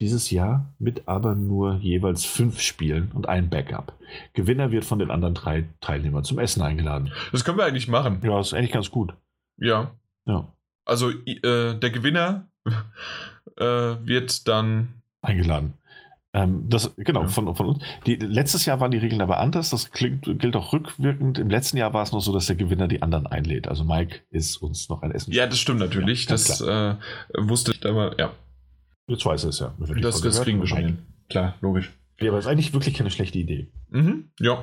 dieses Jahr mit aber nur jeweils fünf Spielen und ein Backup. Gewinner wird von den anderen drei Teilnehmern zum Essen eingeladen. Das können wir eigentlich machen. Ja, das ist eigentlich ganz gut. Ja. Ja. Also äh, der Gewinner äh, wird dann eingeladen. Ähm, das, genau, ja. von, von uns. Die, letztes Jahr waren die Regeln aber anders. Das klingt, gilt auch rückwirkend. Im letzten Jahr war es noch so, dass der Gewinner die anderen einlädt. Also Mike ist uns noch ein Essen. Ja, das stimmt natürlich. Ja, das äh, wusste ich aber, ja. Jetzt weiß es ja. Das, das kriegen wir schon hin. Klar, logisch. Ja, aber es ist eigentlich wirklich keine schlechte Idee. Mhm, ja.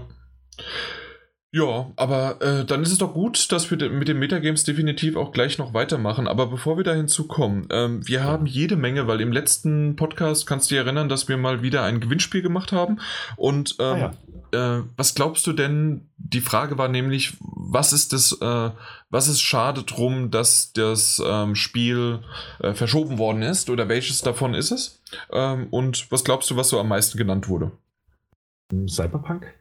Ja, aber äh, dann ist es doch gut, dass wir mit den Metagames definitiv auch gleich noch weitermachen. Aber bevor wir da hinzukommen, ähm, wir haben jede Menge, weil im letzten Podcast kannst du dich erinnern, dass wir mal wieder ein Gewinnspiel gemacht haben. Und ähm, ah, ja. äh, was glaubst du denn? Die Frage war nämlich, was ist das, äh, was ist schade drum, dass das ähm, Spiel äh, verschoben worden ist? Oder welches davon ist es? Ähm, und was glaubst du, was so am meisten genannt wurde? Cyberpunk?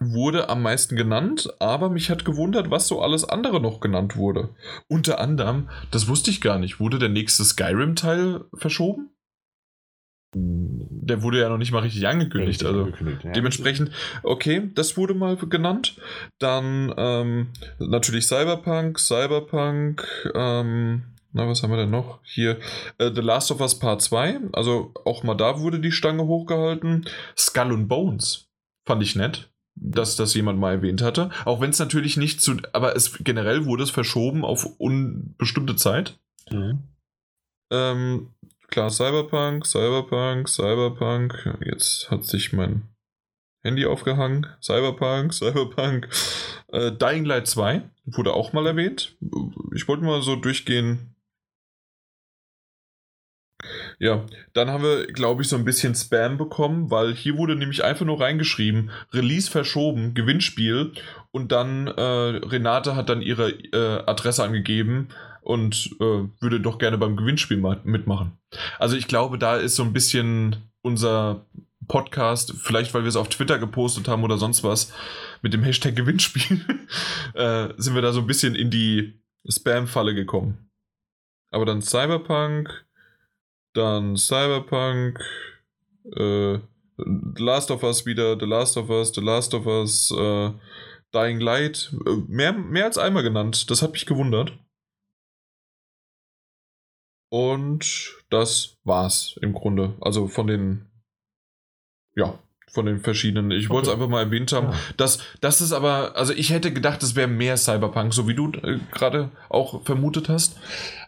Wurde am meisten genannt, aber mich hat gewundert, was so alles andere noch genannt wurde. Unter anderem, das wusste ich gar nicht, wurde der nächste Skyrim-Teil verschoben? Der wurde ja noch nicht mal richtig angekündigt. Also angekündigt, ja. dementsprechend, okay, das wurde mal genannt. Dann ähm, natürlich Cyberpunk, Cyberpunk, ähm, na, was haben wir denn noch? Hier, äh, The Last of Us Part 2. Also auch mal da wurde die Stange hochgehalten. Skull and Bones. Fand ich nett dass das jemand mal erwähnt hatte. Auch wenn es natürlich nicht zu, aber es generell wurde es verschoben auf unbestimmte Zeit. Mhm. Ähm, klar, Cyberpunk, Cyberpunk, Cyberpunk. Jetzt hat sich mein Handy aufgehangen. Cyberpunk, Cyberpunk. Äh, Dying Light 2 wurde auch mal erwähnt. Ich wollte mal so durchgehen, ja, dann haben wir, glaube ich, so ein bisschen Spam bekommen, weil hier wurde nämlich einfach nur reingeschrieben, Release verschoben, Gewinnspiel und dann äh, Renate hat dann ihre äh, Adresse angegeben und äh, würde doch gerne beim Gewinnspiel mitmachen. Also ich glaube, da ist so ein bisschen unser Podcast, vielleicht weil wir es auf Twitter gepostet haben oder sonst was, mit dem Hashtag Gewinnspiel, äh, sind wir da so ein bisschen in die Spam-Falle gekommen. Aber dann Cyberpunk, dann Cyberpunk, äh, The Last of Us wieder, The Last of Us, The Last of Us, äh, Dying Light. Äh, mehr, mehr als einmal genannt. Das hat mich gewundert. Und das war's im Grunde. Also von den, ja, von den verschiedenen. Ich okay. wollte es einfach mal erwähnt haben. Ja. Das, das ist aber, also ich hätte gedacht, es wäre mehr Cyberpunk, so wie du äh, gerade auch vermutet hast.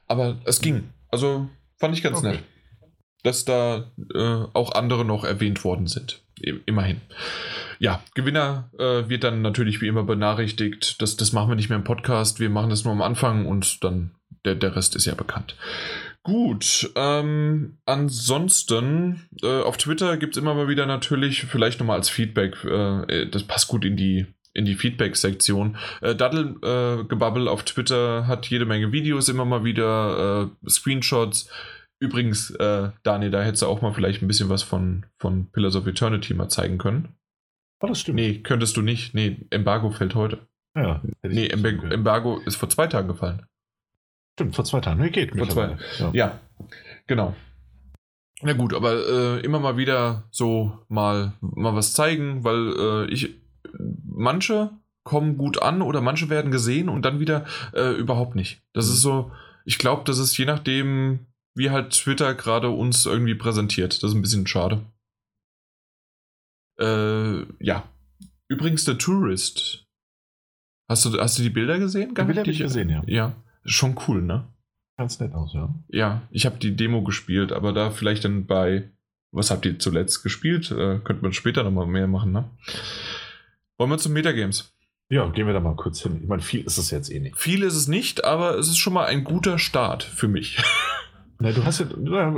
Aber es ging. Also fand ich ganz okay. nett. Dass da äh, auch andere noch erwähnt worden sind. Immerhin. Ja, Gewinner äh, wird dann natürlich wie immer benachrichtigt. Das, das machen wir nicht mehr im Podcast. Wir machen das nur am Anfang und dann der, der Rest ist ja bekannt. Gut, ähm, ansonsten äh, auf Twitter gibt es immer mal wieder natürlich, vielleicht nochmal als Feedback, äh, das passt gut in die, in die Feedback-Sektion. Äh, Daddle äh, auf Twitter hat jede Menge Videos, immer mal wieder äh, Screenshots. Übrigens, äh, Daniel, da hättest du auch mal vielleicht ein bisschen was von, von Pillars of Eternity mal zeigen können. Oh, das stimmt. Nee, könntest du nicht. Nee, Embargo fällt heute. Ja, nee, Embargo ist vor zwei Tagen gefallen. Stimmt, vor zwei Tagen. Nee, geht. Vor zwei. Ja. ja, genau. Na gut, aber äh, immer mal wieder so mal, mal was zeigen, weil äh, ich manche kommen gut an oder manche werden gesehen und dann wieder äh, überhaupt nicht. Das ist so, ich glaube, das ist je nachdem, wie halt Twitter gerade uns irgendwie präsentiert. Das ist ein bisschen schade. Äh, ja. Übrigens, der Tourist. Hast du, hast du die Bilder gesehen? Die Bilder habe ich gesehen, ja. Ja. Schon cool, ne? Ganz nett aus, ja. Ja, ich habe die Demo gespielt, aber da vielleicht dann bei. Was habt ihr zuletzt gespielt? Äh, könnte man später nochmal mehr machen, ne? Wollen wir zum Metagames? Ja, gehen wir da mal kurz hin. Ich meine, viel ist es jetzt eh nicht. Viel ist es nicht, aber es ist schon mal ein guter Start für mich. Na, du hast ja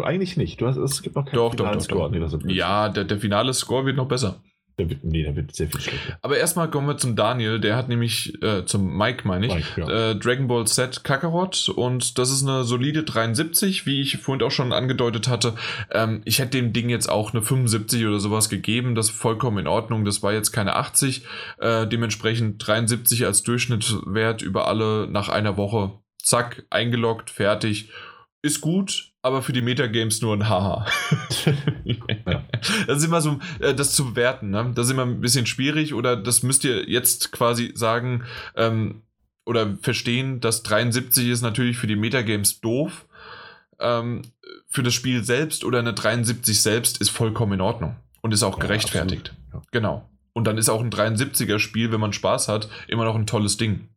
eigentlich nicht. Du hast, es gibt noch keinen doch, finalen doch, doch, Score. Nee, ja, der, der finale Score wird noch besser. Der wird, nee, der wird sehr viel schlechter. Aber erstmal kommen wir zum Daniel. Der hat nämlich, äh, zum Mike meine ich, Mike, ja. äh, Dragon Ball Z Kakarot und das ist eine solide 73, wie ich vorhin auch schon angedeutet hatte. Ähm, ich hätte dem Ding jetzt auch eine 75 oder sowas gegeben. Das ist vollkommen in Ordnung. Das war jetzt keine 80. Äh, dementsprechend 73 als Durchschnittswert über alle nach einer Woche. Zack, eingeloggt, fertig. Ist gut, aber für die Metagames nur ein Haha. ja. Das ist immer so, äh, das zu bewerten, ne? Das ist immer ein bisschen schwierig oder das müsst ihr jetzt quasi sagen ähm, oder verstehen, dass 73 ist natürlich für die Metagames doof. Ähm, für das Spiel selbst oder eine 73 selbst ist vollkommen in Ordnung und ist auch ja, gerechtfertigt. Ja. Genau. Und dann ist auch ein 73er Spiel, wenn man Spaß hat, immer noch ein tolles Ding.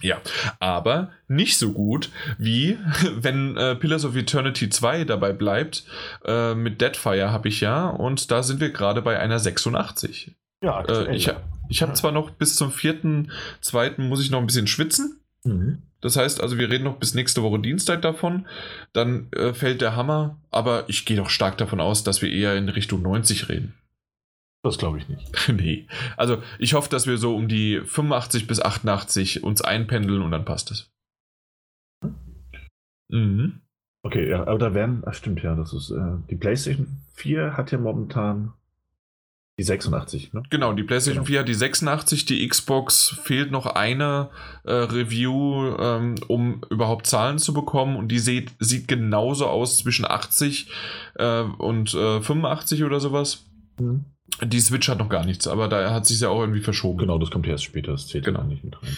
Ja, aber nicht so gut wie wenn äh, Pillars of Eternity 2 dabei bleibt. Äh, mit Deadfire habe ich ja und da sind wir gerade bei einer 86. Ja, äh, ich, ich habe zwar noch bis zum 4.2. muss ich noch ein bisschen schwitzen. Mhm. Das heißt also, wir reden noch bis nächste Woche Dienstag davon. Dann äh, fällt der Hammer, aber ich gehe doch stark davon aus, dass wir eher in Richtung 90 reden. Das glaube ich nicht. nee. Also ich hoffe, dass wir so um die 85 bis 88 uns einpendeln und dann passt es. Mhm. Okay, ja, aber da werden, ach stimmt ja, das ist, äh, die PlayStation 4 hat ja momentan die 86, ne? Genau, die PlayStation genau. 4 hat die 86, die Xbox fehlt noch eine äh, Review, ähm, um überhaupt Zahlen zu bekommen und die sieht, sieht genauso aus zwischen 80 äh, und äh, 85 oder sowas. Mhm. Die Switch hat noch gar nichts, aber da hat sich ja auch irgendwie verschoben. Genau, das kommt erst später, das zählt genau nicht mit rein.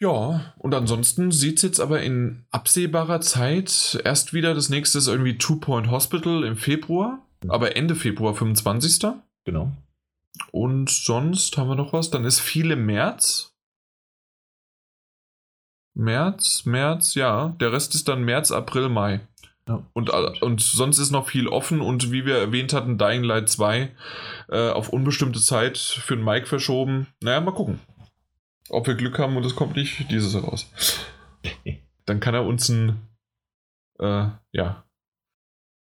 Ja, und ansonsten sieht es jetzt aber in absehbarer Zeit erst wieder, das nächste ist irgendwie Two Point Hospital im Februar, mhm. aber Ende Februar 25. Genau. Und sonst haben wir noch was, dann ist viel im März. März, März, ja, der Rest ist dann März, April, Mai. Ja, und, und sonst ist noch viel offen und wie wir erwähnt hatten, Dying Light 2 äh, auf unbestimmte Zeit für den Mike verschoben. Naja, mal gucken. Ob wir Glück haben und es kommt nicht dieses raus. Dann kann er uns ein, äh, ja,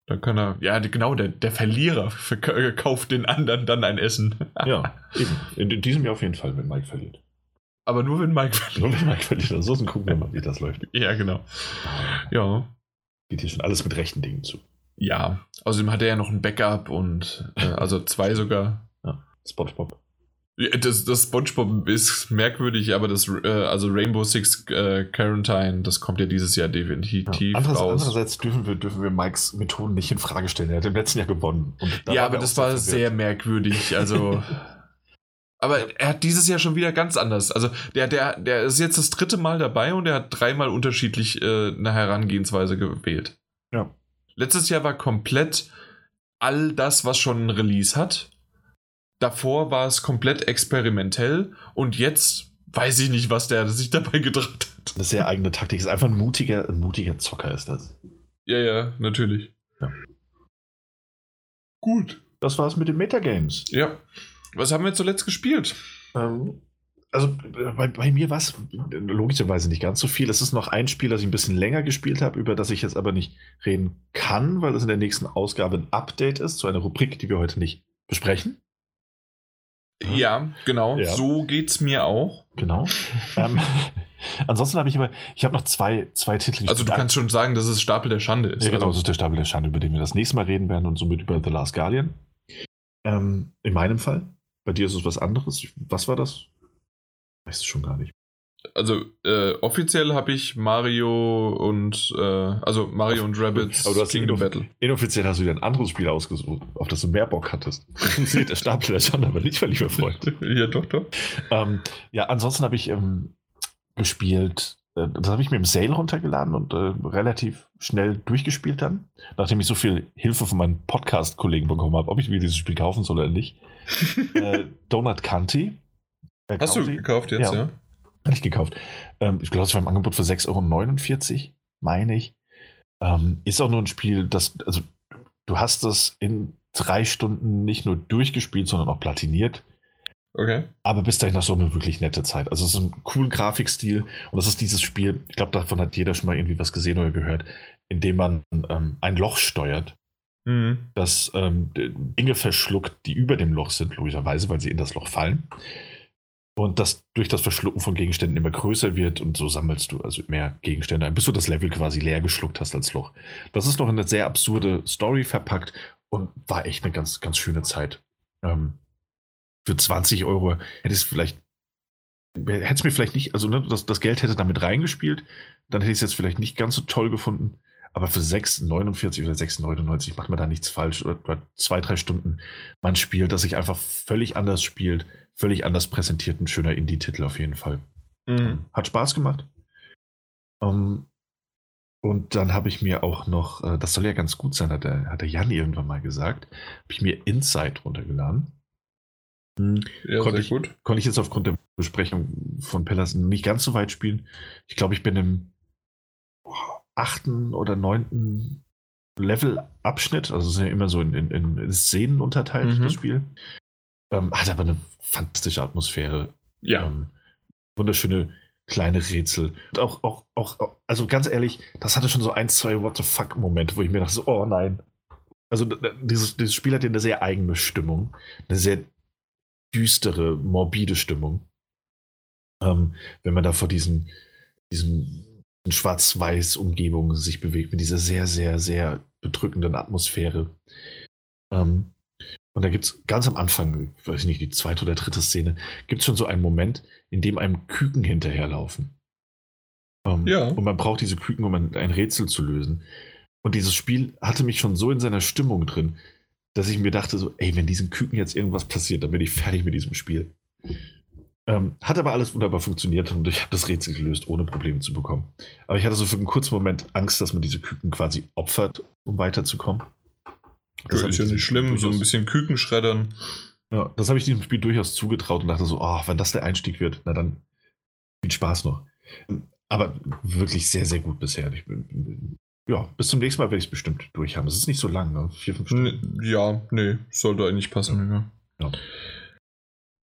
dann kann er, ja, genau, der, der Verlierer kauft den anderen dann ein Essen. ja, eben. In, in, diesem Jahr auf jeden Fall, wenn Mike verliert. Aber nur wenn Mike verliert. Nur wenn Mike verliert. Ansonsten gucken wir mal, wie das läuft. Ja, genau. Ja. Geht hier schon alles mit rechten Dingen zu. Ja, außerdem hat er ja noch ein Backup und äh, also zwei sogar. Ja, SpongeBob. Ja, das, das SpongeBob ist merkwürdig, aber das äh, also Rainbow Six äh, Quarantine, das kommt ja dieses Jahr definitiv ja, andererseits, raus. Andererseits dürfen wir, dürfen wir Mikes Methoden nicht in Frage stellen. Er hat im letzten Jahr gewonnen. ja, aber das war sehr merkwürdig. Also. Aber er hat dieses Jahr schon wieder ganz anders. Also der, der, der ist jetzt das dritte Mal dabei und er hat dreimal unterschiedlich äh, eine Herangehensweise gewählt. Ja. Letztes Jahr war komplett all das, was schon ein Release hat. Davor war es komplett experimentell und jetzt weiß ich nicht, was der sich dabei gedacht hat. Eine sehr eigene Taktik. Ist einfach ein mutiger, ein mutiger Zocker ist das. Ja, ja, natürlich. Ja. Gut. Das war's mit den Metagames. Ja. Was haben wir zuletzt gespielt? Ähm, also bei, bei mir war es logischerweise nicht ganz so viel. Es ist noch ein Spiel, das ich ein bisschen länger gespielt habe, über das ich jetzt aber nicht reden kann, weil es in der nächsten Ausgabe ein Update ist zu einer Rubrik, die wir heute nicht besprechen. Ja, genau. Ja. So geht's mir auch. Genau. ähm, ansonsten habe ich aber, ich habe noch zwei, zwei Titel. Also du kannst schon sagen, dass es Stapel der Schande ist. Ja, genau, das Also, ist der Stapel der Schande, über den wir das nächste Mal reden werden und somit über The Last Guardian. Ähm, in meinem Fall. Bei dir ist es was anderes. Was war das? Weiß es schon gar nicht. also äh, offiziell habe ich Mario und äh, also Mario und Rabbids Aber du hast Kingdom Battle. Inoffiziell hast du dir ein anderes Spiel ausgesucht, auf das du mehr Bock hattest. Der Stapel der Schande aber nicht, mein lieber Freund. ja, doch, doch. ähm, ja, ansonsten habe ich ähm, gespielt, das habe ich mir im Sale runtergeladen und äh, relativ schnell durchgespielt dann, nachdem ich so viel Hilfe von meinen Podcast-Kollegen bekommen habe, ob ich mir dieses Spiel kaufen soll oder nicht. äh, Donut County. Äh, Hast du County? gekauft jetzt, Ja. ja? Habe ich gekauft. Ähm, ich glaube, es war im Angebot für 6,49 Euro, meine ich. Ähm, ist auch nur ein Spiel, das, also du hast das in drei Stunden nicht nur durchgespielt, sondern auch platiniert. Okay. Aber bis dahin hast du eine wirklich nette Zeit. Also es ist ein cooler Grafikstil und das ist dieses Spiel, ich glaube, davon hat jeder schon mal irgendwie was gesehen oder gehört, in dem man ähm, ein Loch steuert, Mhm. das ähm, Dinge verschluckt, die über dem Loch sind, logischerweise, weil sie in das Loch fallen. Und das durch das Verschlucken von Gegenständen immer größer wird und so sammelst du also mehr Gegenstände ein, bis du das Level quasi leer geschluckt hast als Loch. Das ist noch in eine sehr absurde Story verpackt und war echt eine ganz, ganz schöne Zeit. Ähm, für 20 Euro hätte es vielleicht, hätte es mir vielleicht nicht, also ne, das, das Geld hätte damit reingespielt, dann hätte ich es jetzt vielleicht nicht ganz so toll gefunden. Aber für 6,49 oder 6,99 macht man da nichts falsch. Oder, oder zwei, drei Stunden man spielt, das sich einfach völlig anders spielt, völlig anders präsentiert. Ein schöner Indie-Titel auf jeden Fall. Mhm. Hat Spaß gemacht. Ähm, und dann habe ich mir auch noch, äh, das soll ja ganz gut sein, hat der, hat der Jan irgendwann mal gesagt, habe ich mir Inside runtergeladen. Hm, Ja, Konnte ich- gut. konnte ich jetzt aufgrund der Besprechung von Pellers nicht ganz so weit spielen. Ich glaube, ich bin im achten oder neunten Level-Abschnitt, also es ist ja immer so in, in, in Szenen unterteilt, Mhm. das Spiel. Ähm, hat aber eine fantastische Atmosphäre. Ja. Ähm, wunderschöne kleine Rätsel. Und auch, auch, auch, also ganz ehrlich, das hatte schon so ein, zwei What the fuck-Momente, wo ich mir dachte, so, oh nein. Also dieses, dieses Spiel hat ja eine sehr eigene Stimmung. Eine sehr düstere, morbide Stimmung. Ähm, wenn man da vor diesen, diesen Schwarz-Weiß-Umgebungen sich bewegt, mit dieser sehr, sehr, sehr bedrückenden Atmosphäre. Ähm, und da gibt es ganz am Anfang, ich weiß nicht, die zweite oder dritte Szene, gibt es schon so einen Moment, in dem einem Küken hinterherlaufen. Ähm, Ja. Und man braucht diese Küken, um ein, ein Rätsel zu lösen. Und dieses Spiel hatte mich schon so in seiner Stimmung drin, dass ich mir dachte, so, ey, wenn diesen Küken jetzt irgendwas passiert, dann bin ich fertig mit diesem Spiel. Ähm, hat aber alles wunderbar funktioniert und ich habe das Rätsel gelöst, ohne Probleme zu bekommen. Aber ich hatte so für einen kurzen Moment Angst, dass man diese Küken quasi opfert, um weiterzukommen. Das hab ist ja nicht schlimm, so ein bisschen Küken schreddern. ja, das habe ich diesem Spiel durchaus zugetraut und dachte so, oh, wenn das der Einstieg wird, na dann viel Spaß noch. Aber wirklich sehr, sehr gut bisher. Ich bin, ja, bis zum nächsten Mal werde ich es bestimmt durch haben. Es ist nicht so lang, ne? Vier, fünf Stunden. Ja, nee, sollte eigentlich passen. Ja. Ja.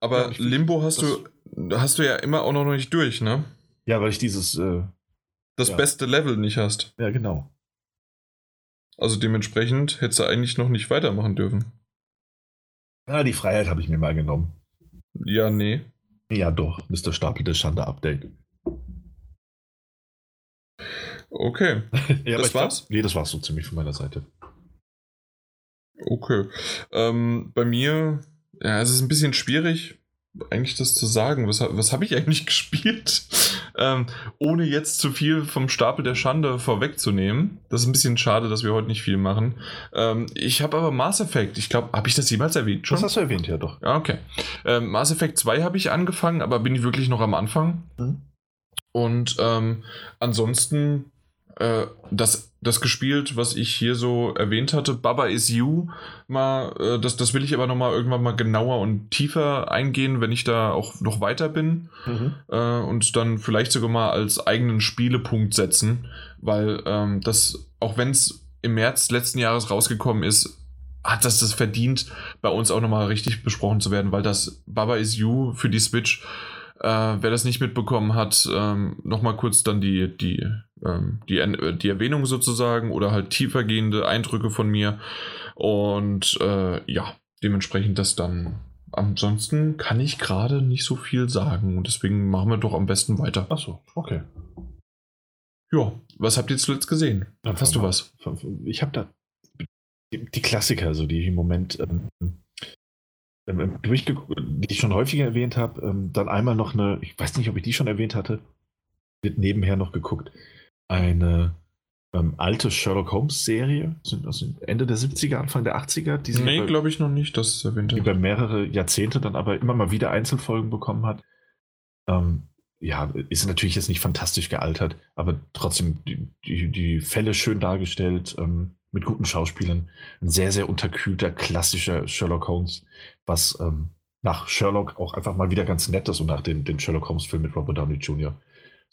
Aber Ja, Limbo hast du, hast du ja immer auch noch nicht durch, ne? Ja, weil ich dieses, äh, Das Ja. beste Level nicht hast. ja genau. Also dementsprechend hättest du eigentlich noch nicht weitermachen dürfen. Ja, die Freiheit habe ich mir mal genommen. Ja, nee. Ja, doch, Mr. Stapel der Schande Update. Okay, Ja, Das ich glaub- war's? nee, das war's so ziemlich von meiner Seite. okay. Ähm, bei mir, ja, es ist ein bisschen schwierig, eigentlich das zu sagen. Was, was habe ich eigentlich gespielt? Ähm, ohne jetzt zu viel vom Stapel der Schande vorwegzunehmen. Das ist ein bisschen schade, dass wir heute nicht viel machen. Ähm, ich habe aber Mass Effect, ich glaube, habe ich das jemals erwähnt schon? Das hast du erwähnt, ja doch. Ja, okay. Ähm, Mass Effect 2 habe ich angefangen, aber bin ich wirklich noch am Anfang. Mhm. Und ähm, ansonsten äh, das, das gespielt, was ich hier so erwähnt hatte, Baba is You, mal, äh, das, das will ich aber nochmal irgendwann mal genauer und tiefer eingehen, wenn ich da auch noch weiter bin. Äh, und dann vielleicht sogar mal als eigenen Spielepunkt setzen, weil ähm, das, auch wenn es im März letzten Jahres rausgekommen ist, hat das das verdient, bei uns auch nochmal richtig besprochen zu werden, weil das Baba Is You für die Switch, äh, wer das nicht mitbekommen hat, ähm, nochmal kurz dann die, die, ähm, die, die Erwähnung sozusagen oder halt tiefergehende Eindrücke von mir. Und äh, ja, dementsprechend das dann. Ansonsten kann ich gerade nicht so viel sagen und deswegen machen wir doch am besten weiter. Achso, okay. Ja, was habt ihr zuletzt gesehen? Dann Hast du was? Ich habe da die, Klassiker, so die im Moment ähm durchgeguckt, die ich schon häufiger erwähnt habe. Ähm, dann einmal noch eine, ich weiß nicht, ob ich die schon erwähnt hatte, wird nebenher noch geguckt. Eine ähm, alte Sherlock Holmes Serie, sind also Ende der 70er, Anfang der 80er. Die nee, glaube ich noch nicht, dass es erwähnt. Über mehrere Jahrzehnte dann aber immer mal wieder Einzelfolgen bekommen hat. Ähm, ja, ist natürlich jetzt nicht fantastisch gealtert, aber trotzdem die, die, die Fälle schön dargestellt, ähm, mit guten Schauspielern. Ein sehr, sehr unterkühlter, klassischer Sherlock Holmes, was ähm, nach Sherlock auch einfach mal wieder ganz nett ist und nach den, den Sherlock Holmes-Film mit Robert Downey Jr.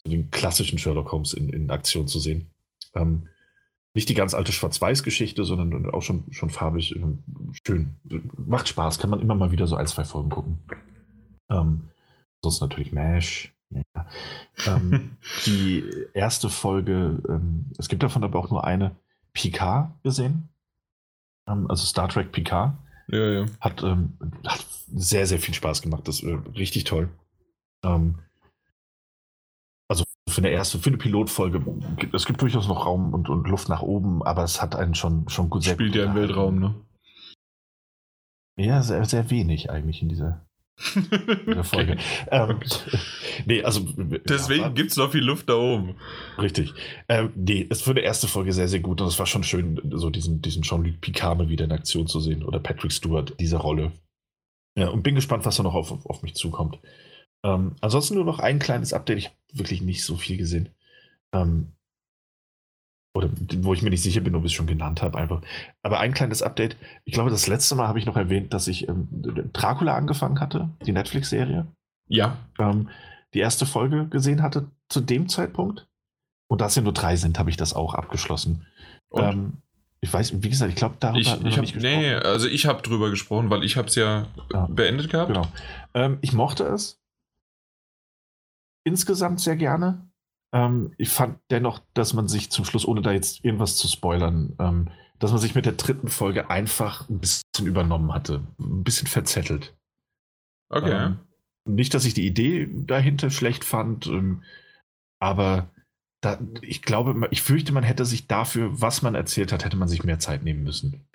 So den klassischen Sherlock Holmes in, in Aktion zu sehen. Ähm, nicht die ganz alte Schwarz-Weiß-Geschichte, sondern auch schon, schon farbig. Ähm, schön. Macht Spaß, kann man immer mal wieder so ein, zwei Folgen gucken. Ähm, sonst natürlich MASH, ja. Ähm, die erste Folge, ähm, es gibt davon aber auch nur eine, Picard gesehen. Ähm, also Star Trek Picard. Ja, ja. Hat, ähm, hat sehr, sehr viel Spaß gemacht. Das ist äh, richtig toll. Ähm, also für eine erste, für eine Pilotfolge, es gibt durchaus noch Raum und, und Luft nach oben, aber es hat einen schon, schon gut Spielt ja im Weltraum, ne? Ja, sehr, sehr wenig eigentlich in dieser, der Folge. ähm, nee, also. Deswegen ja, gibt es noch viel Luft da oben. Richtig. Ähm, nee, es war die erste Folge sehr, sehr gut und es war schon schön, so diesen, diesen Jean-Luc Picard wieder in Aktion zu sehen oder Patrick Stewart, diese Rolle. Ja, und bin gespannt, was da noch auf, auf mich zukommt. Ähm, ansonsten nur noch ein kleines Update. Ich habe wirklich nicht so viel gesehen. Ähm, oder wo ich mir nicht sicher bin, ob ich es schon genannt habe, einfach. Aber ein kleines Update. Ich glaube, das letzte Mal habe ich noch erwähnt, dass ich ähm, Dracula angefangen hatte, die Netflix-Serie. Ja. Ähm, die erste Folge gesehen hatte zu dem Zeitpunkt. Und da es ja nur drei sind, habe ich das auch abgeschlossen. Ähm, ich weiß, wie gesagt, ich glaube, darüber ich, ich hab, nicht gesprochen. Nee, also ich habe drüber gesprochen, weil ich habe es ja, ja, beendet gehabt. Genau. Ähm, ich mochte es insgesamt sehr gerne. Ähm, ich fand dennoch, dass man sich zum Schluss, ohne da jetzt irgendwas zu spoilern, ähm, dass man sich mit der dritten Folge einfach ein bisschen übernommen hatte. Ein bisschen verzettelt. Okay. Ähm, nicht, dass ich die Idee dahinter schlecht fand, ähm, aber da, ich glaube, ich fürchte, man hätte sich dafür, was man erzählt hat, hätte man sich mehr Zeit nehmen müssen.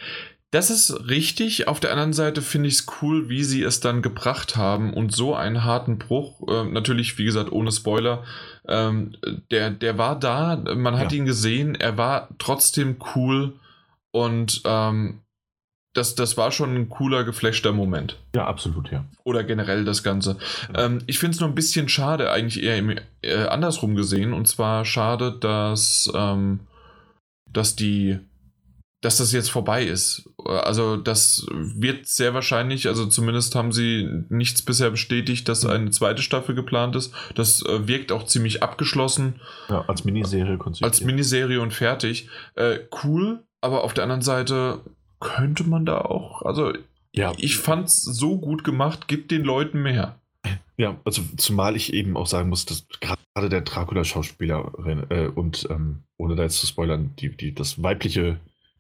Das ist richtig. Auf der anderen Seite finde ich es cool, wie sie es dann gebracht haben und so einen harten Bruch, äh, natürlich, wie gesagt, ohne Spoiler, ähm, der, der war da, man hat ja. ihn gesehen, er war trotzdem cool und ähm, das, das war schon ein cooler, geflashter Moment. Ja, absolut, ja. Oder generell das Ganze. Ja. Ähm, ich finde es nur ein bisschen schade, eigentlich eher im, äh, andersrum gesehen, und zwar schade, dass, ähm, dass die dass das jetzt vorbei ist. Also das wird sehr wahrscheinlich, also zumindest haben sie nichts bisher bestätigt, dass eine zweite Staffel geplant ist. Das äh, wirkt auch ziemlich abgeschlossen. Ja, als Miniserie konzipiert. Als Miniserie und fertig. Äh, cool, aber auf der anderen Seite könnte man da auch, also ja. ich fand's so gut gemacht, gibt den Leuten mehr. Ja, also zumal ich eben auch sagen muss, dass gerade der Dracula-Schauspielerin äh, und ähm, ohne da jetzt zu spoilern, die, die, das weibliche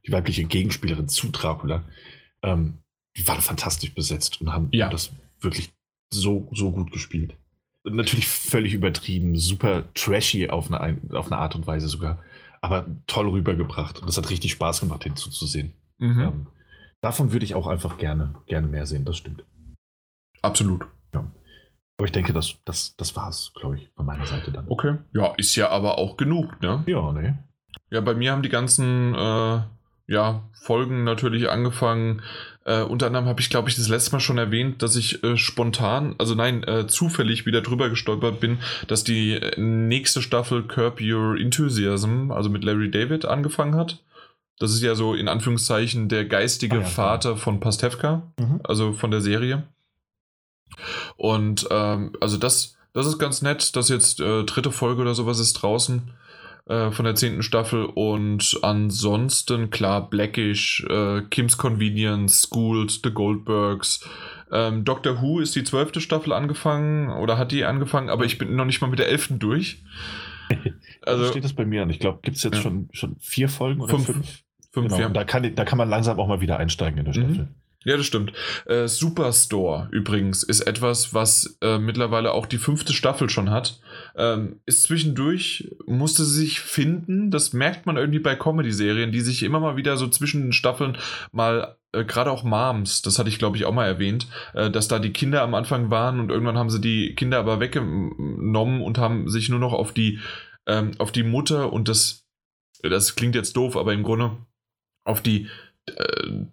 die weibliche Gegenspielerin zu Dracula, ähm, die waren fantastisch besetzt und haben ja. das wirklich so, so gut gespielt. Natürlich völlig übertrieben, super trashy auf eine, auf eine Art und Weise sogar, aber toll rübergebracht. Und es hat richtig Spaß gemacht, hinzuzusehen. Mhm. Ähm, davon würde ich auch einfach gerne, gerne mehr sehen, das stimmt. Absolut. Ja. Aber ich denke, das, das, das war es, glaube ich, von meiner Seite dann. Okay. Ja, ist ja aber auch genug, ne? Ja, ne? Ja, bei mir haben die ganzen äh, ja, Folgen natürlich angefangen. Äh, unter anderem habe ich, glaube ich, das letzte Mal schon erwähnt, dass ich äh, spontan, also nein, äh, zufällig wieder drüber gestolpert bin, dass die äh, nächste Staffel Curb Your Enthusiasm, also mit Larry David, angefangen hat. Das ist ja so in Anführungszeichen der geistige ah, ja, Vater klar. von Pastewka, mhm. also von der Serie. Und ähm, also das, das ist ganz nett, dass jetzt äh, dritte Folge oder sowas ist draußen. Äh, von der zehnten Staffel und ansonsten klar Blackish, äh, Kim's Convenience, Schooled, The Goldbergs. Ähm, Doctor Who ist die zwölfte Staffel angefangen oder hat die angefangen, aber ich bin noch nicht mal mit der elften durch. Also steht das bei mir an. Ich glaube, gibt es jetzt ja. schon, schon vier Folgen oder fünf? Fünf, fünf genau. ja. da, kann, da kann man langsam auch mal wieder einsteigen in der Staffel. Mhm. Ja, das stimmt. Äh, Superstore übrigens ist etwas, was äh, mittlerweile auch die fünfte Staffel schon hat. Ähm, ist zwischendurch, musste sich finden. Das merkt man irgendwie bei Comedy-Serien, die sich immer mal wieder so zwischen den Staffeln mal, äh, gerade auch Moms, das hatte ich glaube ich auch mal erwähnt, äh, dass da die Kinder am Anfang waren und irgendwann haben sie die Kinder aber weggenommen und haben sich nur noch auf die, ähm, auf die Mutter und das, das klingt jetzt doof, aber im Grunde auf die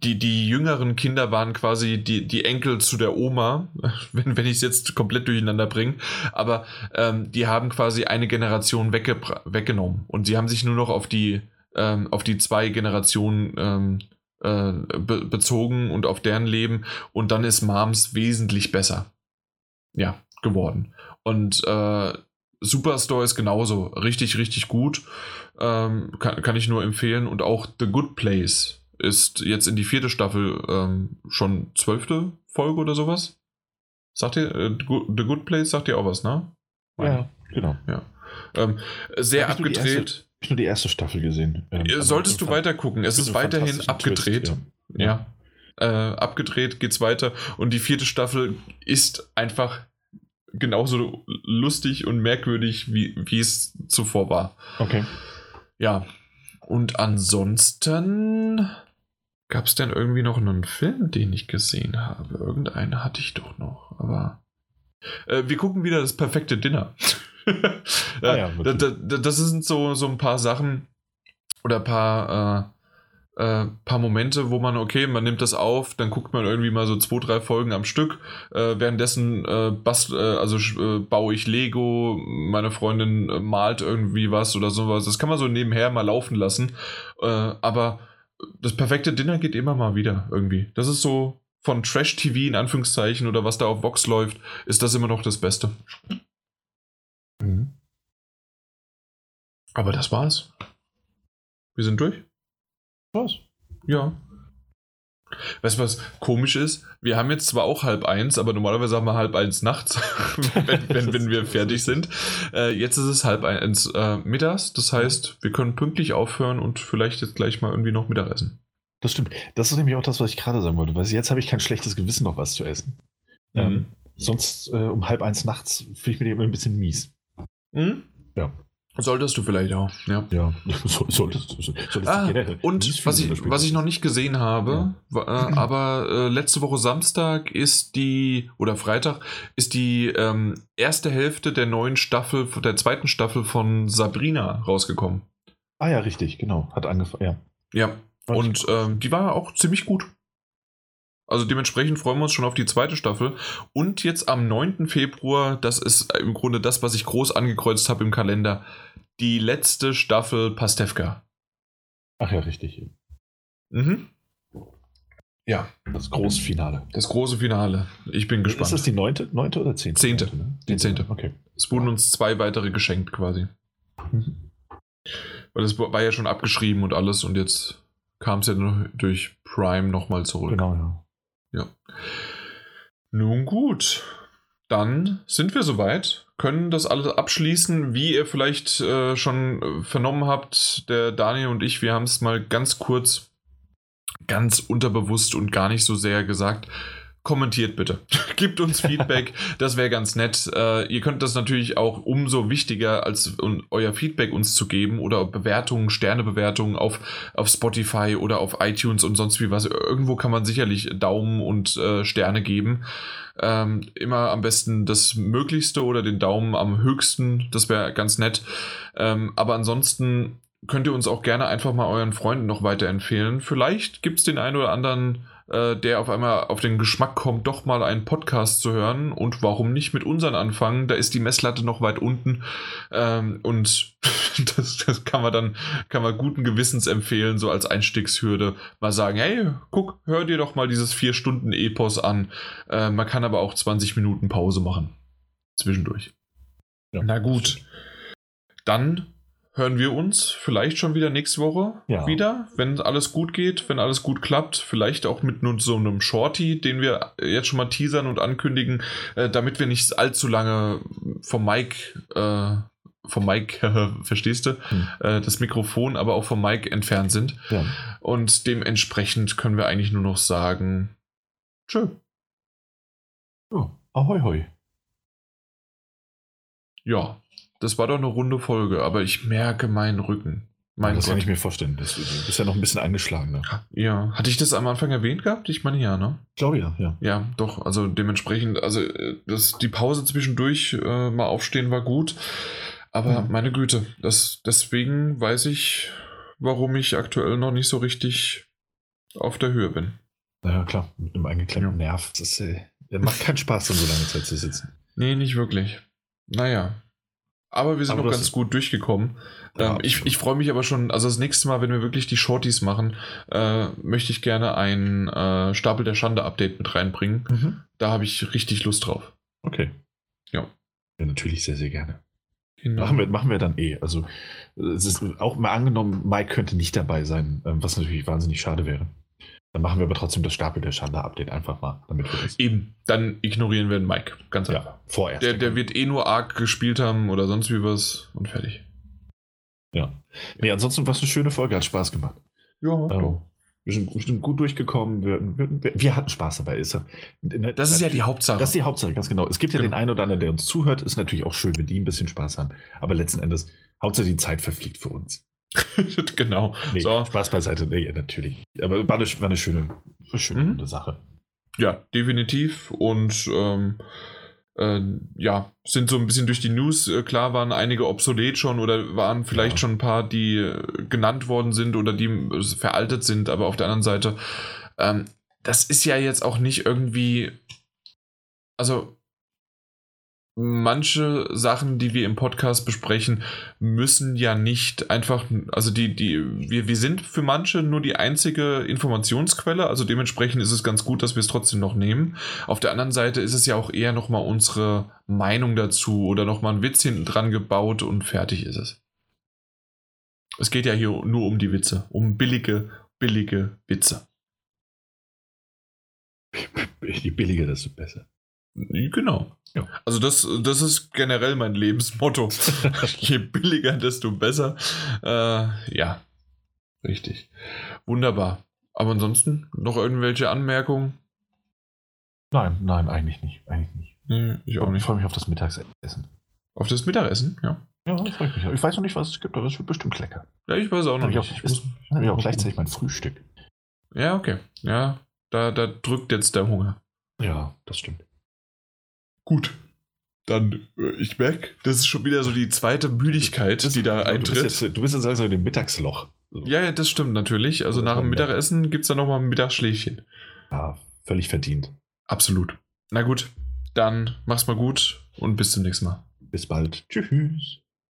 die, die jüngeren Kinder waren quasi die, die Enkel zu der Oma, wenn, wenn ich es jetzt komplett durcheinander bringe. Aber ähm, die haben quasi eine Generation wegge weggenommen. Und sie haben sich nur noch auf die, ähm, auf die zwei Generationen ähm, äh, be bezogen und auf deren Leben. Und dann ist Moms wesentlich besser. Ja, geworden. Und äh, Superstore ist genauso. Richtig, richtig gut. Ähm, kann, kann ich nur empfehlen. Und auch The Good Place ist jetzt in die vierte Staffel ähm, schon zwölfte Folge oder sowas. Sagt ihr, äh, The Good Place sagt ihr auch was, ne? Ja, genau. Ja. Ähm, sehr abgedreht. Ich habe nur die erste Staffel gesehen. Ähm, Solltest du weiter gucken. Es ist weiterhin abgedreht. Twist, ja. ja. Äh, abgedreht geht's weiter. Und die vierte Staffel ist einfach genauso lustig und merkwürdig, wie, wie es zuvor war. Okay. Ja. Und ansonsten Gab es denn irgendwie noch einen Film, den ich gesehen habe? Irgendeinen hatte ich doch noch, aber. Äh, wir gucken wieder das perfekte Dinner. ah, ja, das, das, das, sind so, so ein paar Sachen oder ein paar, äh, äh, paar Momente, wo man, okay, man nimmt das auf, dann guckt man irgendwie mal so zwei, drei Folgen am Stück. Äh, währenddessen äh, bast, äh, also äh, baue ich Lego, meine Freundin malt irgendwie was oder sowas. Das kann man so nebenher mal laufen lassen. aber das perfekte Dinner geht immer mal wieder irgendwie. Das ist so von Trash-TV in Anführungszeichen oder was da auf Vox läuft, ist das immer noch das Beste. Mhm. Aber das war's. Wir sind durch. Was? Ja. Weißt du, was komisch ist? Wir haben jetzt zwar auch halb eins, aber normalerweise haben wir halb eins nachts, wenn, wenn, wenn, wir fertig sind. Äh, jetzt ist es halb eins äh, mittags. Das heißt, wir können pünktlich aufhören und vielleicht jetzt gleich mal irgendwie noch Mittagessen. Das stimmt. Das ist nämlich auch das, was ich gerade sagen wollte. Weil jetzt habe ich kein schlechtes Gewissen, noch was zu essen. Mhm. Ähm, sonst äh, um halb eins nachts fühle ich mich immer ein bisschen mies. Mhm. Ja. Solltest du vielleicht auch, ja. Ja, solltest, solltest ah, Und was ich, was ich noch nicht gesehen habe, ja. äh, aber äh, letzte Woche Samstag ist die, oder Freitag, ist die ähm, erste Hälfte der neuen Staffel, der zweiten Staffel von Sabrina rausgekommen. Ah ja, richtig, genau. Hat angefangen, ja. Ja, und ähm, die war auch ziemlich gut. Also dementsprechend freuen wir uns schon auf die zweite Staffel. Und jetzt am 9. Februar, das ist im Grunde das, was ich groß angekreuzt habe im Kalender, die letzte Staffel Pastewka. Ach ja, richtig. Mhm. Ja. Das große Finale. Das große Finale. Ich bin gespannt. Ist das die neunte, neunte oder zehnte? Zehnte. Ne? Die zehnte. Okay. Es wurden uns zwei weitere geschenkt quasi. Mhm. Weil es war ja schon abgeschrieben und alles und jetzt kam es ja nur durch Prime nochmal zurück. Genau, ja. Ja. Nun gut, dann sind wir soweit, können das alles abschließen. Wie ihr vielleicht äh, schon äh, vernommen habt, der Daniel und ich, wir haben es mal ganz kurz, ganz unterbewusst und gar nicht so sehr gesagt kommentiert bitte. Gebt uns Feedback, das wäre ganz nett. Äh, ihr könnt das natürlich auch umso wichtiger, als um, euer Feedback uns zu geben oder Bewertungen, Sternebewertungen auf, auf Spotify oder auf iTunes und sonst wie was. Irgendwo kann man sicherlich Daumen und äh, Sterne geben. Ähm, immer am besten das Möglichste oder den Daumen am höchsten, das wäre ganz nett. Ähm, aber ansonsten könnt ihr uns auch gerne einfach mal euren Freunden noch weiterempfehlen. Vielleicht gibt es den einen oder anderen äh, der auf einmal auf den Geschmack kommt, doch mal einen Podcast zu hören. Und warum nicht mit unseren anfangen? Da ist die Messlatte noch weit unten. Ähm, und das, das, kann man dann, kann man guten Gewissens empfehlen, so als Einstiegshürde. Mal sagen, hey, guck, hör dir doch mal dieses vier Stunden Epos an. Äh, man kann aber auch 20 Minuten Pause machen. Zwischendurch. Ja. Na gut. Dann hören wir uns vielleicht schon wieder nächste Woche Ja. wieder, wenn alles gut geht, wenn alles gut klappt. Vielleicht auch mit nur so einem Shorty, den wir jetzt schon mal teasern und ankündigen, äh, damit wir nicht allzu lange vom Mike, äh, vom Mike, verstehst du, Hm. äh, das Mikrofon, aber auch vom Mike entfernt sind. Ja. Und dementsprechend können wir eigentlich nur noch sagen, tschö. Oh, ahoi, hoi. Ja, das war doch eine runde Folge, aber ich merke meinen Rücken. Mein das kann Gott. ich mir vorstellen. Das, du bist ja noch ein bisschen angeschlagen. Ne? Ja, hatte ich das am Anfang erwähnt gehabt? Ich meine ja, ne? Ich glaube ja, ja. Ja, doch, also dementsprechend, also äh, das, die Pause zwischendurch äh, mal aufstehen war gut, aber Mhm. meine Güte, das, deswegen weiß ich, warum ich aktuell noch nicht so richtig auf der Höhe bin. Naja, klar, mit einem eingeklemmten Nerv. Das äh, macht keinen Spaß, so lange Zeit zu sitzen. Nee, nicht wirklich. Naja. Aber wir sind Aber noch ganz gut durchgekommen. Ja, ähm, ich ich freue mich aber schon, also das nächste Mal, wenn wir wirklich die Shorties machen, äh, möchte ich gerne ein äh, Stapel der Schande-Update mit reinbringen. Mhm. Da habe ich richtig Lust drauf. Okay. Ja. Ja, natürlich sehr, sehr gerne. Genau. Machen wir, machen wir dann eh. Also, es ist auch mal angenommen, Mike könnte nicht dabei sein, ähm, was natürlich wahnsinnig schade wäre. Dann machen wir aber trotzdem das Stapel der Schande-Update einfach mal, damit wir das. Eben, dann ignorieren wir den Mike. Ganz einfach. Ja, vorerst. Der, der wird eh nur arg gespielt haben oder sonst wie was und fertig. Ja. Nee, ansonsten war es eine schöne Folge, hat Spaß gemacht. Ja, Ähm, wir, sind, wir sind gut durchgekommen. Wir, wir, wir hatten Spaß dabei. Ist ja, Das ist ja die Hauptsache. Das ist die Hauptsache, ganz genau. Es gibt ja Genau. den einen oder anderen, der uns zuhört. Ist natürlich auch schön, wenn die ein bisschen Spaß haben. Aber letzten Endes, Hauptsache die Zeit verfliegt für uns. genau. Nee, So, Spaß beiseite, nee, natürlich. Aber war eine, war eine schöne, eine schöne Mhm. Sache. ja, definitiv. Und ähm, äh, ja, sind so ein bisschen durch die News. Äh, klar waren einige obsolet schon oder waren vielleicht Ja. schon ein paar, die äh, genannt worden sind oder die äh, veraltet sind. Aber auf der anderen Seite, ähm, das ist ja jetzt auch nicht irgendwie. Also. Manche Sachen, die wir im Podcast besprechen, müssen ja nicht einfach, also die, die, wir, wir sind für manche nur die einzige Informationsquelle, also dementsprechend ist es ganz gut, dass wir es trotzdem noch nehmen. Auf der anderen Seite ist es ja auch eher nochmal unsere Meinung dazu oder nochmal ein Witz hinten dran gebaut und fertig ist es. Es geht ja hier nur um die Witze, um billige, billige Witze. Je billiger, desto besser. Genau. Ja. Also das, das ist generell mein Lebensmotto. Je billiger, desto besser. Äh, ja, richtig. Wunderbar. Aber ansonsten noch irgendwelche Anmerkungen? Nein, nein, eigentlich nicht. Eigentlich nicht. Nee, ich auch Ich nicht. freue mich auf das Mittagessen. Auf das Mittagessen, ja. Ja, das freue ich mich. Ich weiß noch nicht, was es gibt, aber es wird bestimmt lecker. Ja, ich weiß auch noch habe nicht. ich auch, Ich muss, dann hab ich auch gleichzeitig mein Frühstück. ja, okay. Ja, da, da drückt jetzt der Hunger. Ja, das stimmt. Gut. Dann, äh, ich merke, das ist schon wieder so die zweite Müdigkeit, die da Du bist eintritt. jetzt, du bist jetzt langsam im Mittagsloch. So. Ja, ja, das stimmt natürlich. Also Das nach dem. Mittagessen gibt es dann nochmal ein Mittagsschläfchen. Ja, völlig verdient. Absolut. Na gut, dann mach's mal gut und bis zum nächsten Mal. Bis bald. Tschüss.